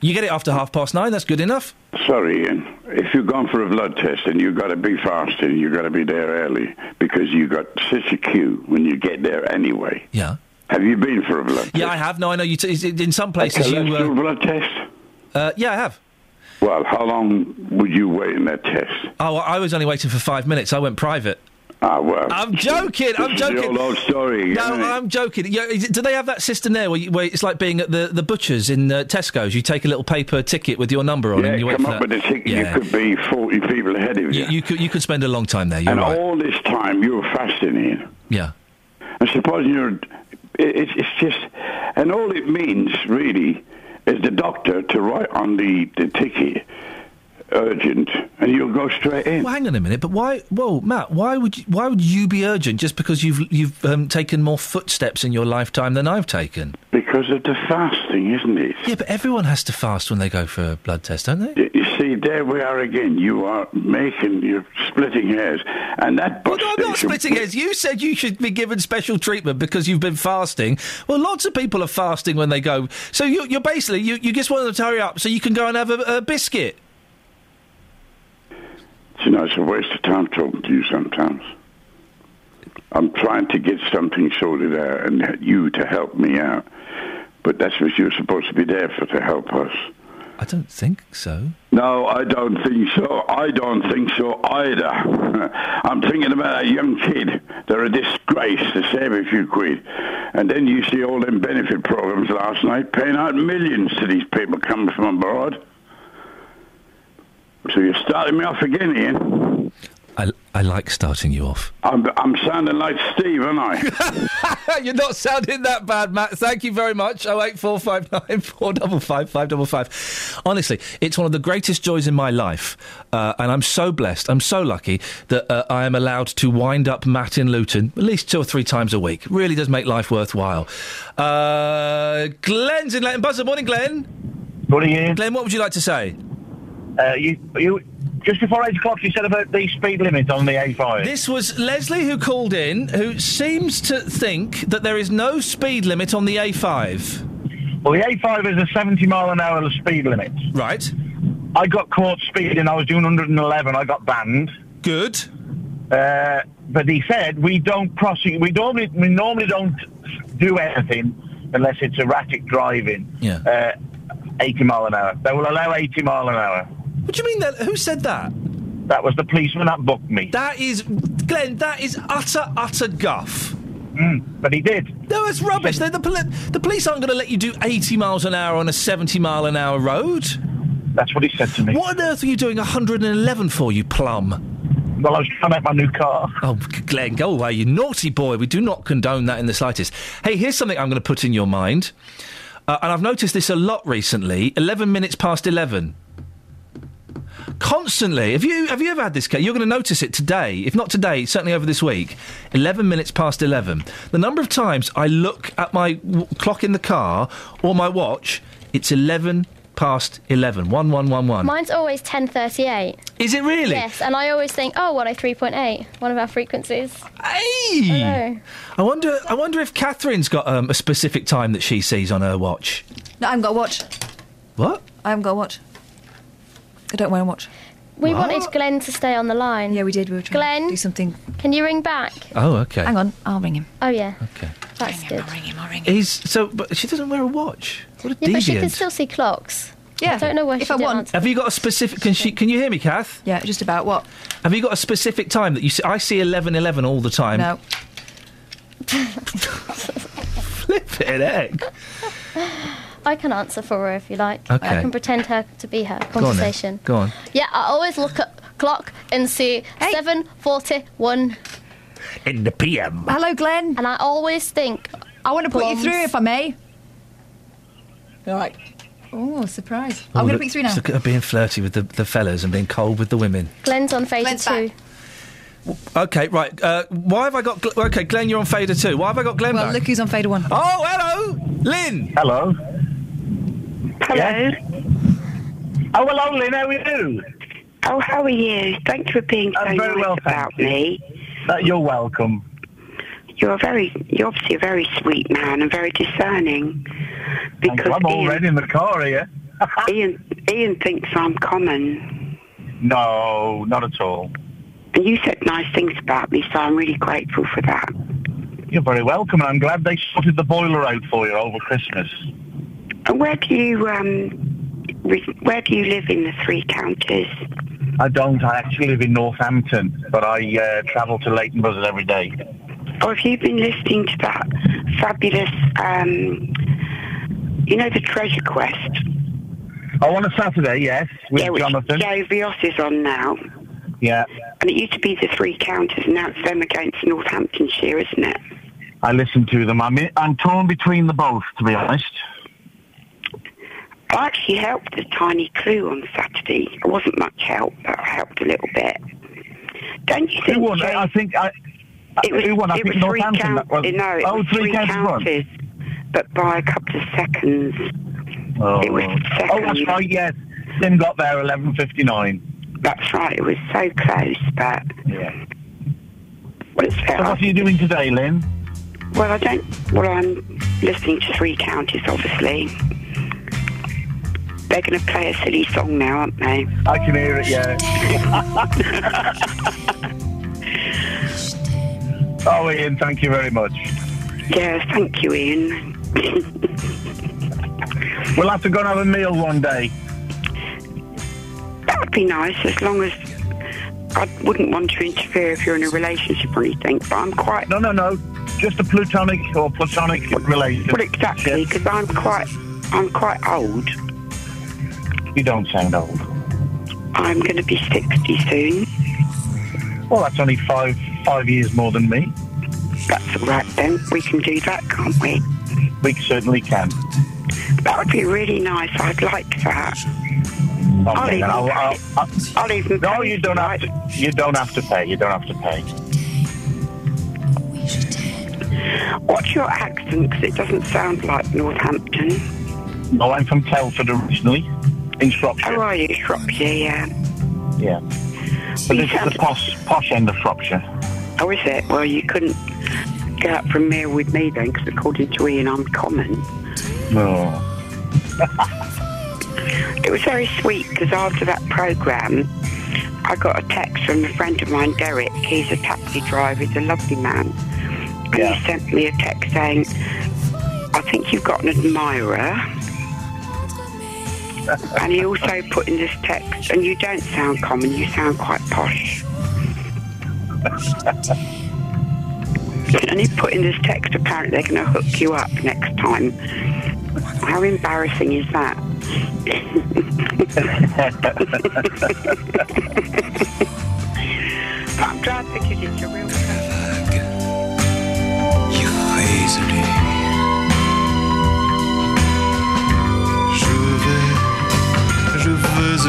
You get it after half past nine. That's good enough. Sorry, Iain. If you've gone for a blood test and you've got to be fast and you've got to be there early because you've got such a queue when you get there anyway. Yeah. Have you been for a blood test? Yeah, I have. No, I know you. T- in some places, you. cholesterol Uh, blood test? uh, yeah, I have. Well, how long would you wait in that test? Oh, I was only waiting for five minutes. I went private. Ah, well. I'm joking. I'm [LAUGHS] joking. The old, story. No. I'm joking. Yeah, it, do they have that system there where, you, where it's like being at the, the butchers in uh, Tesco's? You take a little paper ticket with your number on, yeah, and you wait come for up that. with a ticket. Yeah. You could be 40 people ahead of you. You, you could you could spend a long time there. And right. all this time you were fasting, Iain. Yeah. And suppose you're. It, it's it's just. And all it means, really, is the doctor to write on the, the ticket urgent, and you'll go straight in. Well, hang on a minute. But why? Whoa, Matt. Why would you, why would you be urgent just because you've you've um, taken more footsteps in your lifetime than I've taken? Because of the fasting, isn't it? Yeah, but everyone has to fast when they go for a blood test, don't they? You see, there we are again. You are making, you're splitting hairs. And that bus I'm not splitting hairs. You said you should be given special treatment because you've been fasting. Well, lots of people are fasting when they go. So you, you're basically you, you just want them to hurry up so you can go and have a, a biscuit. You know, it's a waste of time talking to you sometimes. I'm trying to get something sorted out and you to help me out. But that's what you're supposed to be there for, to help us. I don't think so. No, I don't think so. I don't think so either. [LAUGHS] I'm thinking about that young kid. They're a disgrace to save a few quid. And then you see all them benefit programs last night paying out millions to these people coming from abroad. So you're starting me off again, Iain. I, I like starting you off. I'm, I'm sounding like Steve, aren't I? [LAUGHS] You're not sounding that bad, Matt. Thank you very much. Oh eight four five nine four double five five double five. Honestly, it's one of the greatest joys in my life, uh, and I'm so blessed. I'm so lucky that uh, I am allowed to wind up Matt in Luton at least two or three times a week. Really does make life worthwhile. Uh, Glenn's in Leighton Buzzard. Morning, Glenn. Morning, Iain. Glenn, what would you like to say? Uh, you, you, just before 8 o'clock, you said about the speed limit on the A5. This was Leslie who called in, who seems to think that there is no speed limit on the A5. Well, the A5 is a 70 mile an hour speed limit. Right. I got caught speeding. I was doing 111. I got banned. Good. Uh, but he said we don't prosecute. We normally we normally don't do anything unless it's erratic driving. Yeah. Uh, 80 mile an hour. They will allow 80 mile an hour. What do you mean that? Who said that? That was the policeman that booked me. That is, Glenn. That is utter, utter guff. Mm, but he did. No, it's rubbish. The, the, poli- the police aren't going to let you do 80 miles an hour on a 70 mile an hour road. That's what he said to me. What on earth are you doing 111 for, you plum? Well, I was trying to make my new car. Oh, Glenn, go away, you naughty boy. We do not condone that in the slightest. Hey, here's something I'm going to put in your mind. Uh, and I've noticed this a lot recently 11 minutes past 11. Constantly. Have you have you ever had this case? You're going to notice it today. If not today, certainly over this week. 11 minutes past 11. The number of times I look at my w- clock in the car or my watch, it's 11 past 11. 1111. Mine's always 1038. Is it really? Yes, and I always think, oh, 103.8, one of our frequencies. Hey! I. I wonder. I wonder if Catherine's got um, a specific time that she sees on her watch. No, I haven't got a watch. What? I haven't got a watch. I don't wear a watch. We wanted Glenn to stay on the line. Yeah, we did. We were trying Glenn, to do something. can you ring back? Oh, okay. Hang on, I'll ring him. Oh, yeah. Okay. That's good. I'll ring him. I'll ring him. He's so, but she doesn't wear a watch. What a Yeah, but she can deviant. still see clocks. Yeah, I don't know why if she I didn't want. Have you got a specific? Can she? Can you hear me, Kath? Yeah, just about what? Have you got a specific time that you see? I see eleven eleven all the time. No. [LAUGHS] Flipping heck. [LAUGHS] I can answer for her if you like. Okay. I can pretend her to be her Go on, conversation. Go on. Yeah, I always look at clock and see seven forty one. In the PM. Hello, Glenn. And I always think. I want to put you through if I may. All right. Oh, surprise. I'm going to look, put you through now. Look at her being flirty with the, the fellas and being cold with the women. Glenn's on fader Glenn's too. Okay, right. Uh, why have I got? Gl- okay, Glenn, you're on fader two. Why have I got Glenn Well, back? look who's on fader one. Oh, hello, Lynn. Hello. Hello. Oh, hello, Lynn. How are you? Oh, how are you? Thank you for being so I'm very nice well, about you. me. Uh, you're welcome. You're a very, you're obviously a very sweet man and very discerning. Because I'm Iain, already in the car here. [LAUGHS] Iain, Iain thinks I'm common, No, not at all. and you said nice things about me, so I'm really grateful for that. You're very welcome, and I'm glad they sorted the boiler out for you over Christmas. And where do you, um, re- where do you live in the three counties? I don't. I actually live in Northampton, but I uh, travel to Leighton Buzzard every day. Or have you been listening to that fabulous, um, you know, the Treasure Quest? Oh, on a Saturday, yes, with yeah, which Jonathan. Joe Vios is on now. Yeah, And it used to be the three counties, and now it's them against Northamptonshire, isn't it? I listen to them. I'm, I'm torn between the both, to be honest. I actually helped the Tiny Clue on Saturday. It wasn't much help, but I helped a little bit. Don't you think? Who won? Joe- I think. I, it was, who won? I it think was three count- was- no, it oh, was three three counties won. but by a couple of seconds. Oh. It was second. oh, that's right. Yes, Tim got there 11:59. That's right. It was so close, but Yeah. well, it's So what are you doing today, Lynn? Well, I don't. Well, I'm listening to three counties, obviously. They're going to play a silly song now, aren't they? I can hear it. Yeah. [LAUGHS] oh, Iain, thank you very much. Yes, thank you, Iain. [LAUGHS] We'll have to go and have a meal one day. That would be nice, as long as I wouldn't want to interfere if you're in a relationship or anything. But I'm quite. No, no, no. Just a plutonic or platonic relationship. Well, exactly, because I'm quite. I'm quite old. You don't sound old. I'm going to be 60 soon. Well, that's only five five years more than me. That's all right then. We can do that, can't we? We certainly can. That would be really nice. I'd like that. I'll Okay, even I'll, I'll. I'll, I'll even no, you don't have to. You don't have to pay. You don't have to pay. What's your accent? 'Cause it doesn't sound like Northampton. No, I'm from Telford originally, in Shropshire. How are you, Shropshire? Yeah. Yeah. But this is the posh, posh end of Shropshire. Oh, is it? Well, you couldn't get up from there with me then, because according to Iain, I'm common. No. [LAUGHS] It was very sweet because after that programme, I got a text from a friend of mine, Derek. He's a taxi driver. He's a lovely man. And he sent me a text saying, I think you've got an admirer. And he also put in this text, and you don't sound common, you sound quite posh. and he put in this text, apparently they're going to hook you up next time. How embarrassing is that? [LAUGHS] I'm glad because it's a real.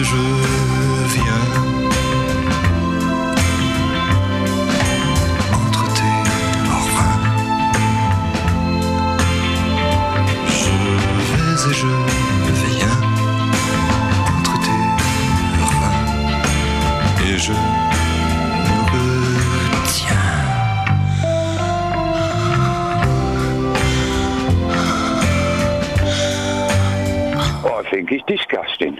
Je viens. Entre tes orphelins. Je vais et je viens. Entre tes orphelins. Et je retiens. I think it's disgusting.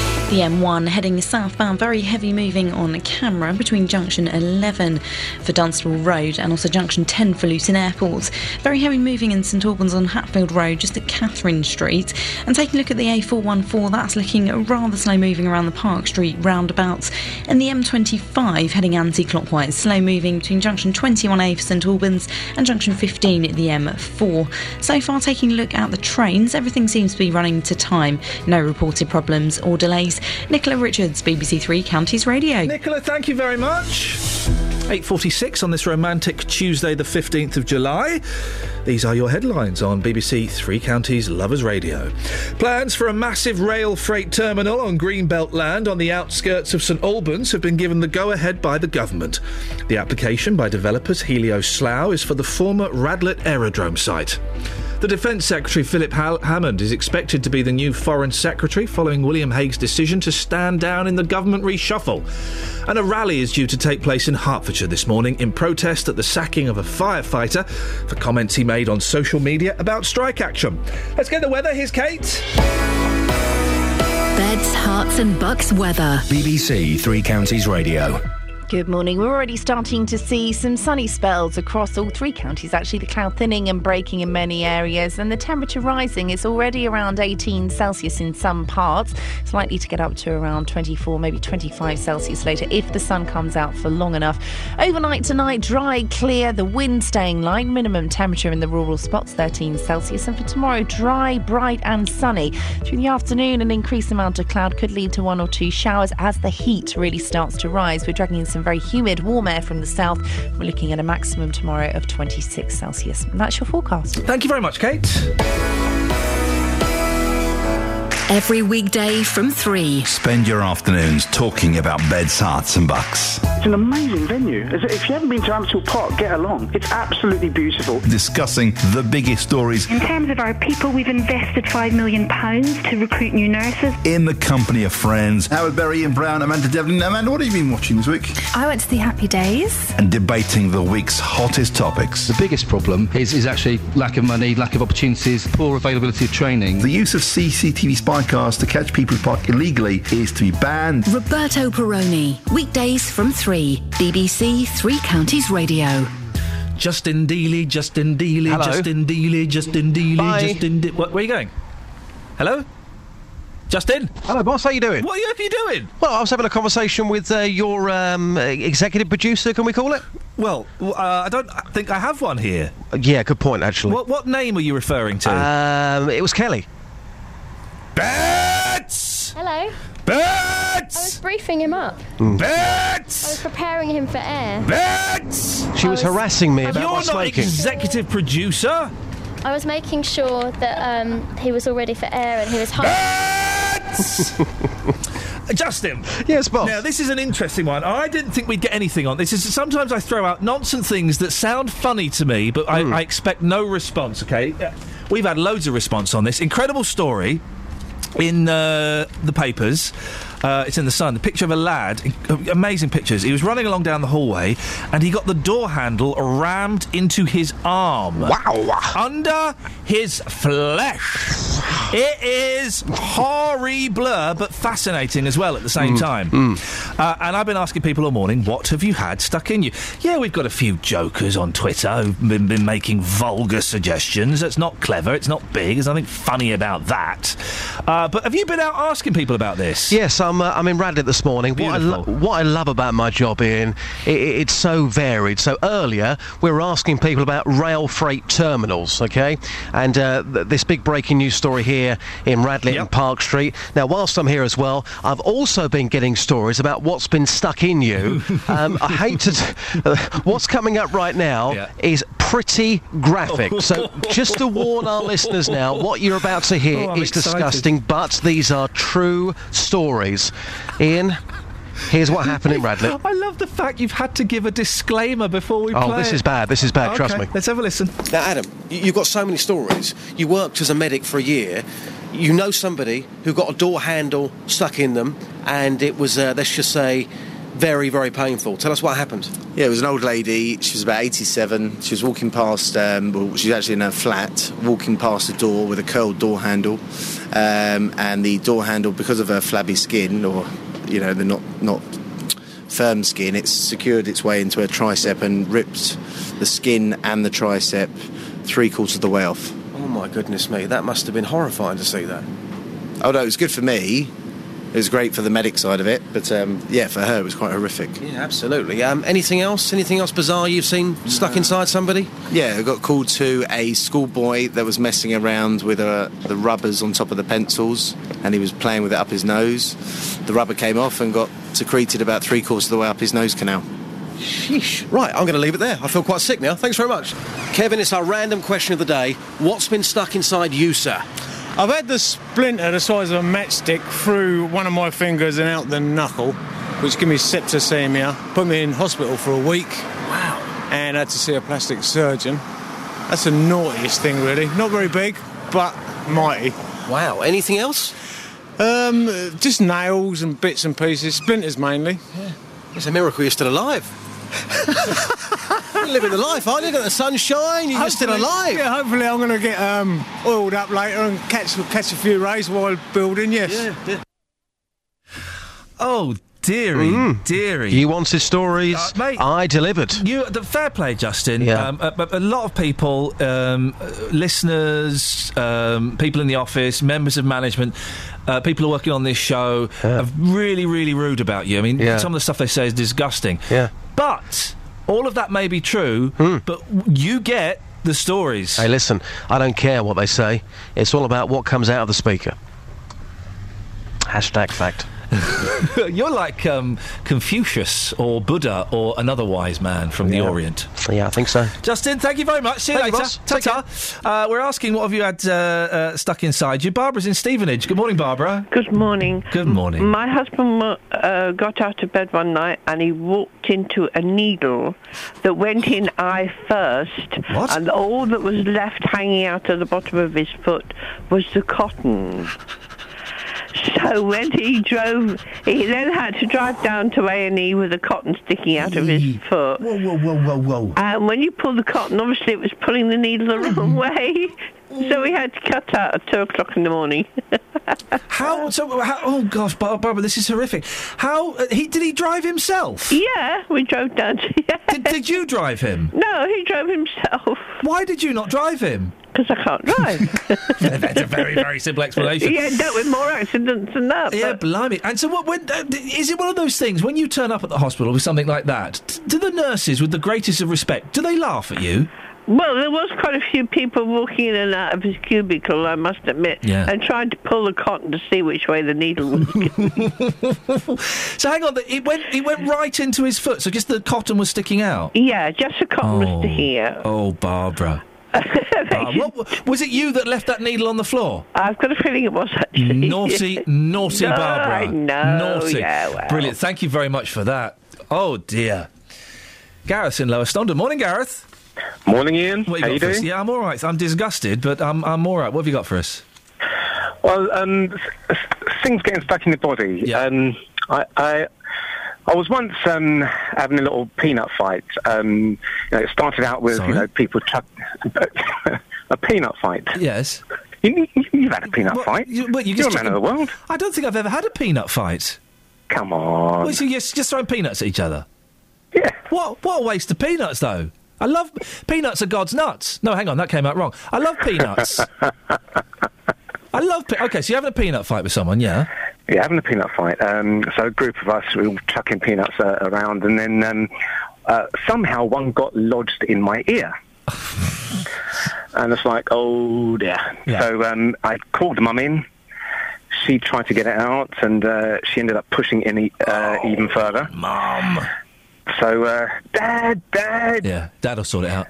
The M1 heading southbound, very heavy moving on camera between junction 11 for Dunstable Road and also junction 10 for Luton Airport. Very heavy moving in St Albans on Hatfield Road, just at Catherine Street. And taking a look at the A414, that's looking rather slow moving around the Park Street roundabouts. And the M25 heading anti clockwise, slow moving between junction 21A for St Albans and junction 15 at the M4. So far, taking a look at the trains, everything seems to be running to time. No reported problems or delays. Nicola Richards, BBC Three Counties Radio. Nicola, thank you very much. 8.46 on this romantic Tuesday, the 15th of July. These are your headlines on BBC Three Counties Lovers Radio. Plans for a massive rail freight terminal on Greenbelt land on the outskirts of St Albans have been given the go ahead by the government. The application by developers Helioslough is for the former Radlett Aerodrome site. The Defence Secretary Philip ha- Hammond is expected to be the new Foreign Secretary following William Hague's decision to stand down in the government reshuffle. And a rally is due to take place in Hertfordshire this morning in protest at the sacking of a firefighter for comments he made on social media about strike action. Let's get the weather. Here's Kate. Beds, Herts, and bucks weather. BBC Three Counties Radio. Good morning. We're already starting to see some sunny spells across all three counties. Actually, the cloud thinning and breaking in many areas, and the temperature rising. It's already around 18 Celsius in some parts. It's likely to get up to around 24, maybe 25 Celsius later if the sun comes out for long enough. Overnight tonight, dry, clear, the wind staying light. Minimum temperature in the rural spots 13 Celsius, and for tomorrow, dry, bright, and sunny. Through the afternoon, an increased amount of cloud could lead to one or two showers as the heat really starts to rise. We're dragging in some very humid, warm air from the south. We're looking at a maximum tomorrow of 26 Celsius. And that's your forecast. Thank you very much, Kate. Every weekday from 3. Spend your afternoons talking about beds, Herts, and bucks. It's an amazing venue. If you haven't been to Ampthill Park, get along. It's absolutely beautiful. Discussing the biggest stories In terms of our people, we've invested £5 million to recruit new nurses. in the company of friends. Howard Berry, Ian Brown, Amanda Devlin. Amanda, what have you been watching this week? I went to the Happy Days. And debating the week's hottest topics. The biggest problem is, is actually lack of money, lack of opportunities, poor availability of training. The use of CCTV spy cars to catch people who park illegally is to be banned. Roberto Perrone. Weekdays from 3. BBC Three Counties Radio. Justin Dealey, Justin Dealey, Hello. Justin Dealey, Justin Dealey, Bye. Justin De- what, Where are you going? Hello? Justin? Hello, boss. How are you doing? What are you doing? Well, I was having a conversation with uh, your um, executive producer. Can we call it? Well, uh, I don't think I have one here. Yeah, good point. Actually, What, what name are you referring to? um, it was Kelly. Bets! Hello. Bets! I was briefing him up. Bets! I was preparing him for air. Bets! She was, harassing me about You're my not smoking. executive producer. I was making sure that um, he was all ready for air and he was hungry. [LAUGHS] Justin. Yes, boss. Now, this is an interesting one. I didn't think we'd get anything on this. Is sometimes I throw out nonsense things that sound funny to me, but I, I expect no response. Okay, we've had loads of response on this. Incredible story in uh, the papers. Uh, it's in the Sun. The picture of a lad, uh, amazing pictures. He was running along down the hallway, and he got the door handle rammed into his arm. Wow! Under his flesh. It is horrible, but fascinating as well at the same time. Uh, and I've been asking people all morning, what have you had stuck in you? Yeah, we've got a few jokers on Twitter who've been, been making vulgar suggestions. It's not clever, it's not big, there's nothing funny about that. Uh, but have you been out asking people about this? Yes, I'm. Uh, I'm in Radlett this morning. What I, lo- what I love about my job, Iain, i i- it's so varied. So earlier we were asking people about rail freight terminals, okay, and uh, th- this big breaking news story here in Radlett and Park Street. Now, whilst I'm here as well, I've also been getting stories about what's been stuck in you. [LAUGHS] um, I hate to. T- uh, [LAUGHS] what's coming up right now is pretty graphic. so just to warn our listeners now, what you're about to hear Oh, is excited. disgusting, but these are true stories. Iain, here's what happened in Radlett. [LAUGHS] I love the fact you've had to give a disclaimer before we Oh, play Oh, this is bad. This is bad. Trust Okay, me. Let's have a listen. Now, Adam, you- you've got so many stories. You worked as a medic for a year. You know somebody who got a door handle stuck in them, and it was, uh, let's just say, very, very painful. Tell us what happened. Yeah, it was an old lady. She was about 87. She was walking past, um, well, she was actually in her flat, walking past a door with a curled door handle. Um, and the door handle, because of her flabby skin, or, you know, the not, not firm skin, it's secured its way into her tricep and ripped the skin and the tricep three quarters of the way off. Oh my goodness me, that must have been horrifying to see that. Oh, no, it was good for me. It was great for the medic side of it, but um, yeah, for her, it was quite horrific. Yeah, absolutely. Um, anything else? Anything else bizarre you've seen stuck inside somebody? Yeah, I got called to a schoolboy that was messing around with uh, the rubbers on top of the pencils, and he was playing with it up his nose. The rubber came off and got secreted about three quarters of the way up his nose canal. Sheesh. Right, I'm going to leave it there. I feel quite sick now. Thanks very much. Kevin, it's our random question of the day. What's been stuck inside you, sir? I've had the splinter the size of a matchstick through one of my fingers and out the knuckle, which gave me septicemia, put me in hospital for a week. Wow. And had to see a plastic surgeon. That's the naughtiest thing, really. Not very big, but mighty. Wow. Anything else? Um, just nails and bits and pieces, splinters mainly. Yeah. It's a miracle you're still alive. [LAUGHS] You're living the life, aren't you? Got the sunshine, you're still alive. Yeah, hopefully I'm going to get um, oiled up later and catch catch a few rays while building. Yes. Oh, dearie, dearie. You wanted stories, Uh, mate, I delivered. You, the fair play, Justin. Yeah. Um, a, a- a lot of people, um, uh, listeners, um, people in the office, members of management, uh, people who are working on this show, are really, really rude about you. I mean, Yeah. some of the stuff they say is disgusting. Yeah. But all of that may be true. Hmm. But you get the stories. Hey, listen, I don't care what they say. It's all about what comes out of the speaker. Hashtag fact. [LAUGHS] You're like um, Confucius or Buddha or another wise man from the Yeah. Orient. Yeah, I think so. Justin, thank you very much. See you Thank later. boss. Take Ta-ta. Uh, we're asking what have you had uh, uh, stuck inside you. Barbara's in Stevenage. Good morning, Barbara. Good morning. Good morning. My husband uh, got out of bed one night and he walked into a needle that went in eye first. What? And all that was left hanging out of the bottom of his foot was the cotton. So when he drove, he then had to drive down to A and E with the cotton sticking out of his foot. Whoa, whoa, whoa, whoa, whoa! And when you pull the cotton, obviously it was pulling the needle the wrong way. [LAUGHS] So we had to cut out at two o'clock in the morning. [LAUGHS] How? So, how, oh gosh, Barbara, this is horrific. How? Uh, he did he drive himself? Yeah, we drove down. To, [LAUGHS] did, did you drive him? No, he drove himself. Why did you not drive him? Because I can't drive. [LAUGHS] That's a very, very simple explanation. [LAUGHS] yeah, dealt with more accidents than that. Yeah, but- blimey. And so, what? When, uh, is it one of those things when you turn up at the hospital with something like that? Do the nurses, with the greatest of respect, do they laugh at you? Well, there was quite a few people walking in and out of his cubicle, I must admit, Yeah. and trying to pull the cotton to see which way the needle was going. [LAUGHS] So hang on, it went it went right into his foot. So just the cotton was sticking out. yeah, just the cotton was sticking out. Oh, Barbara. [LAUGHS] Ah, what, was it you that left that needle on the floor? I've got a feeling it was actually. Naughty, naughty [LAUGHS] No, Barbara. I know, Naughty. yeah, well. Brilliant. Thank you very much for that. Oh, dear. Gareth's in Lower Stondon. Morning, Gareth. Morning, Iain. What How got you for us? doing? Yeah, I'm all right. I'm disgusted, but I'm, I'm all right. What have you got for us? Well, um, s- s- things getting stuck in the body. Um, I, I, I was once um, having a little peanut fight. Um, you know, it started out with Sorry? you know people chuck [LAUGHS] a peanut fight. Yes. You, you've had a peanut What, fight. you- what, you You're just a man of the world. I don't think I've ever had a peanut fight. Come on. Well, so you're just throwing peanuts at each other? Yeah. What, what a waste of peanuts, though. I love... Peanuts are God's nuts. No, hang on, that came out wrong. I love peanuts. [LAUGHS] I love... Pe- okay, so you're having a peanut fight with someone, yeah? Yeah, having a peanut fight. Um, so a group of us we were chucking peanuts uh, around, and then um, uh, somehow one got lodged in my ear. and it's like, oh dear. So um, I called mum in. She tried to get it out, and uh, she ended up pushing it in e- uh, even further. Mum. So, uh, Dad, Dad. Yeah, Dad will sort it out.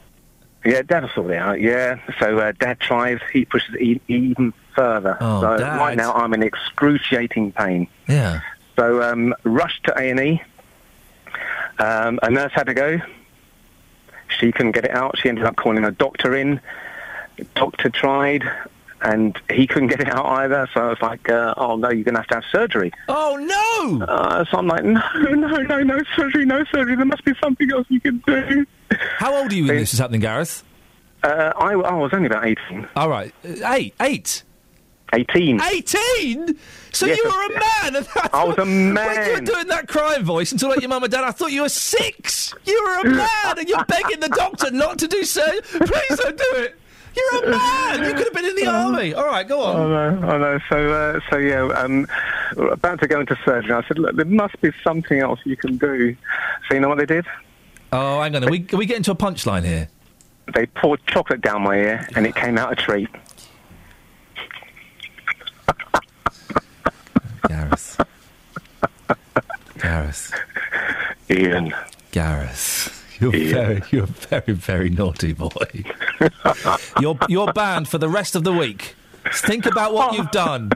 Yeah, Dad will sort it out. Yeah. So uh, Dad tries. He pushes it e- even further. Oh, so Dad. right now I'm in excruciating pain. Yeah. So um, rushed to A and E. Um, a nurse had to go. She couldn't get it out. She ended up calling a doctor in. Doctor tried. and he couldn't get it out either. So I was like, uh, "Oh no, you're going to have to have surgery." Oh no! Uh, so I'm like, "No, no, no, no surgery, no surgery. There must be something else you can do." How old are you when this is happening, Gareth? Uh, I, I was only about eighteen. All right, uh, eight, eight. 18. 18? So Yes, you were a man? I was a man. When you were doing that crying voice until like your mum and dad, I thought you were six. You were a man, and you're begging the doctor not to do so. Please don't do it. You're a man. You could have been in the army. All right, go on. Oh no, oh no. So, uh, so yeah, um, about to go into surgery. I said, look, there must be something else you can do. So you know what they did? Oh, hang on. Are we, are we getting to a punchline here? They poured chocolate down my ear, and it came out a treat. Gareth. Gareth. Iain. Gareth. You're very, you're a very, very naughty boy. you're, you're banned for the rest of the week. Think about what you've done.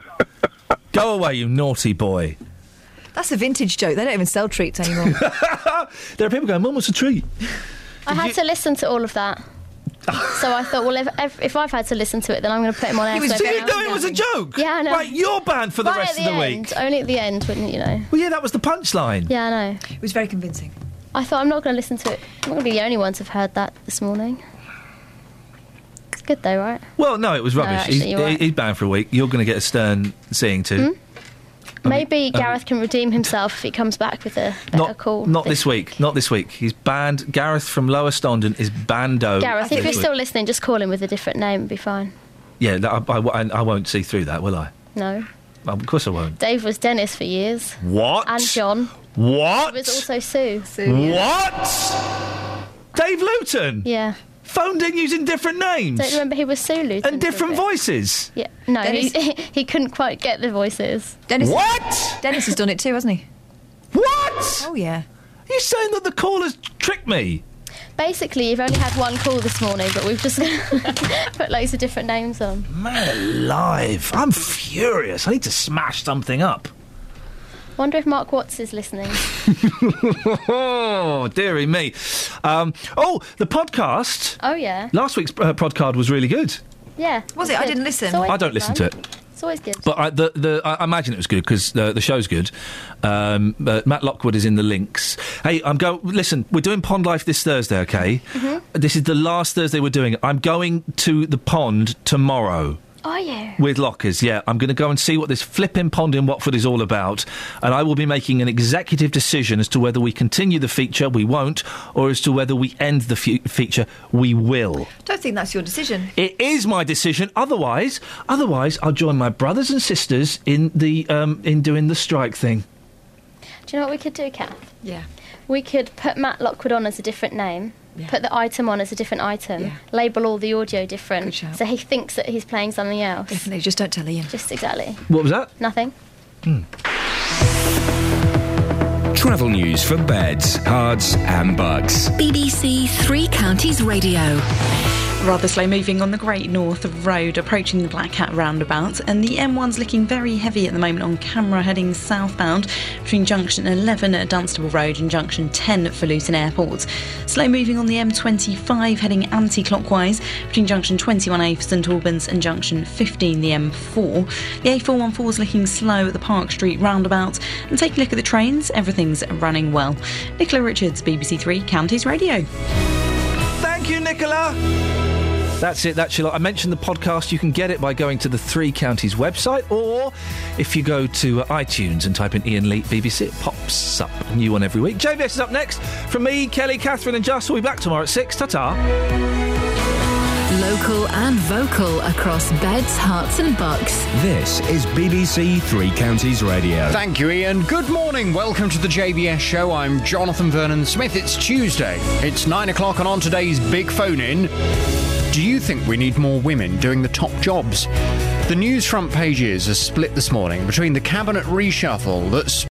Go away, you naughty boy. That's a vintage joke. They don't even sell treats anymore. [LAUGHS] There are people going, Mum, what's a treat? I had to listen to all of that. [LAUGHS] so I thought, well, if, if, if I've had to listen to it, then I'm going to put him on air. was- so did you everyone know it was a joke? Yeah, I know. Right, you're banned for the Right rest at of the end, week. Only at the end, wouldn't you know? Well, yeah, that was the punchline. Yeah, I know. It was very convincing. I thought I'm not going to listen to it. I'm not going to be the only one to have heard that this morning. It's good though, right? Well, no, it was No, rubbish. actually, he's, you're right. he's banned for a week. You're going to get a stern seeing to. Hmm? Maybe um, Gareth can redeem himself if he comes back with a better Not, call. not this week. Not this week. He's banned. Gareth from Lower Stondon is bando. Gareth, if you're week. still listening, just call him with a different name. It'd be fine. Yeah, I, I, I- I won't see through that, will I? No. Well, of course I won't. Dave was Dennis for years. What? And John. What? He was also Sue. What? Dave Luton? Yeah. Phoned in using different names. Don't you remember he was Sulu. And different voices. Yeah. No, he, [LAUGHS] he couldn't quite get the voices. Dennis, What? Dennis has done it too, hasn't he? What? Oh yeah. Are you saying that the callers tricked me? Basically, you've only had one call this morning, but we've just [LAUGHS] put loads of different names on. Man alive. I'm furious. I need to smash something up. Wonder if Mark Watts is listening. oh, [LAUGHS] [LAUGHS] dearie me. Um, oh, the podcast. Oh yeah. Last week's uh, podcast was really good. Yeah. Was it's it? I didn't listen. I don't listen fun. to it. It's always good. But I, the, the, I imagine it was good because uh, the show's good. Um, but Matt Lockwood is in the links. Hey, I'm going. Listen, we're doing Pond Life this Thursday. Okay, Mhm. this is the last Thursday we're doing it. I'm going to the pond tomorrow. Are you? With lockers, yeah. I'm going to go and see what this flipping pond in Watford is all about, and I will be making an executive decision as to whether we continue the feature, we won't, or as to whether we end the fe- feature, we will. Don't think that's your decision. It is my decision. Otherwise, otherwise, I'll join my brothers and sisters in the um, in doing the strike thing. Do you know what we could do, Kath? Yeah. We could put Matt Lockwood on as a different name. Put the item on as a different item. Label all the audio different, so he thinks that he's playing something else. Definitely, just don't tell Iain. Just exactly. What was that? Nothing. Hmm. Travel news for beds, cards, and Bucks. BBC Three Counties Radio. Rather slow moving on the Great North Road approaching the Black Cat roundabout, and the M1's looking very heavy at the moment on camera heading southbound between junction 11 at Dunstable Road and junction 10 for Luton Airport. Slow moving on the M25 heading anti clockwise between junction 21A for St Albans and junction 15 the M4. The A414 is looking slow at the Park Street roundabout, and take a look at the trains, everything's running well. Nicola Richards, BBC Three Counties Radio. Thank you, Nicola. That's it. That's your lot. I mentioned the podcast. You can get it by going to the Three Counties website, or if you go to uh, iTunes and type in Iain Lee BBC, it pops up. A new one every week. JVS is up next. From me, Kelly, Catherine, and Just. We'll be back tomorrow at six. Ta ta. Local and vocal across beds, Herts, and bucks. This is BBC Three Counties Radio. Thank you, Iain. Good morning. Welcome to the JVS show. I'm Jonathan Vernon Smith. It's Tuesday. It's nine o'clock, and on today's big phone in, do you think we need more women doing the top jobs? The news front pages are split this morning between the cabinet reshuffle that's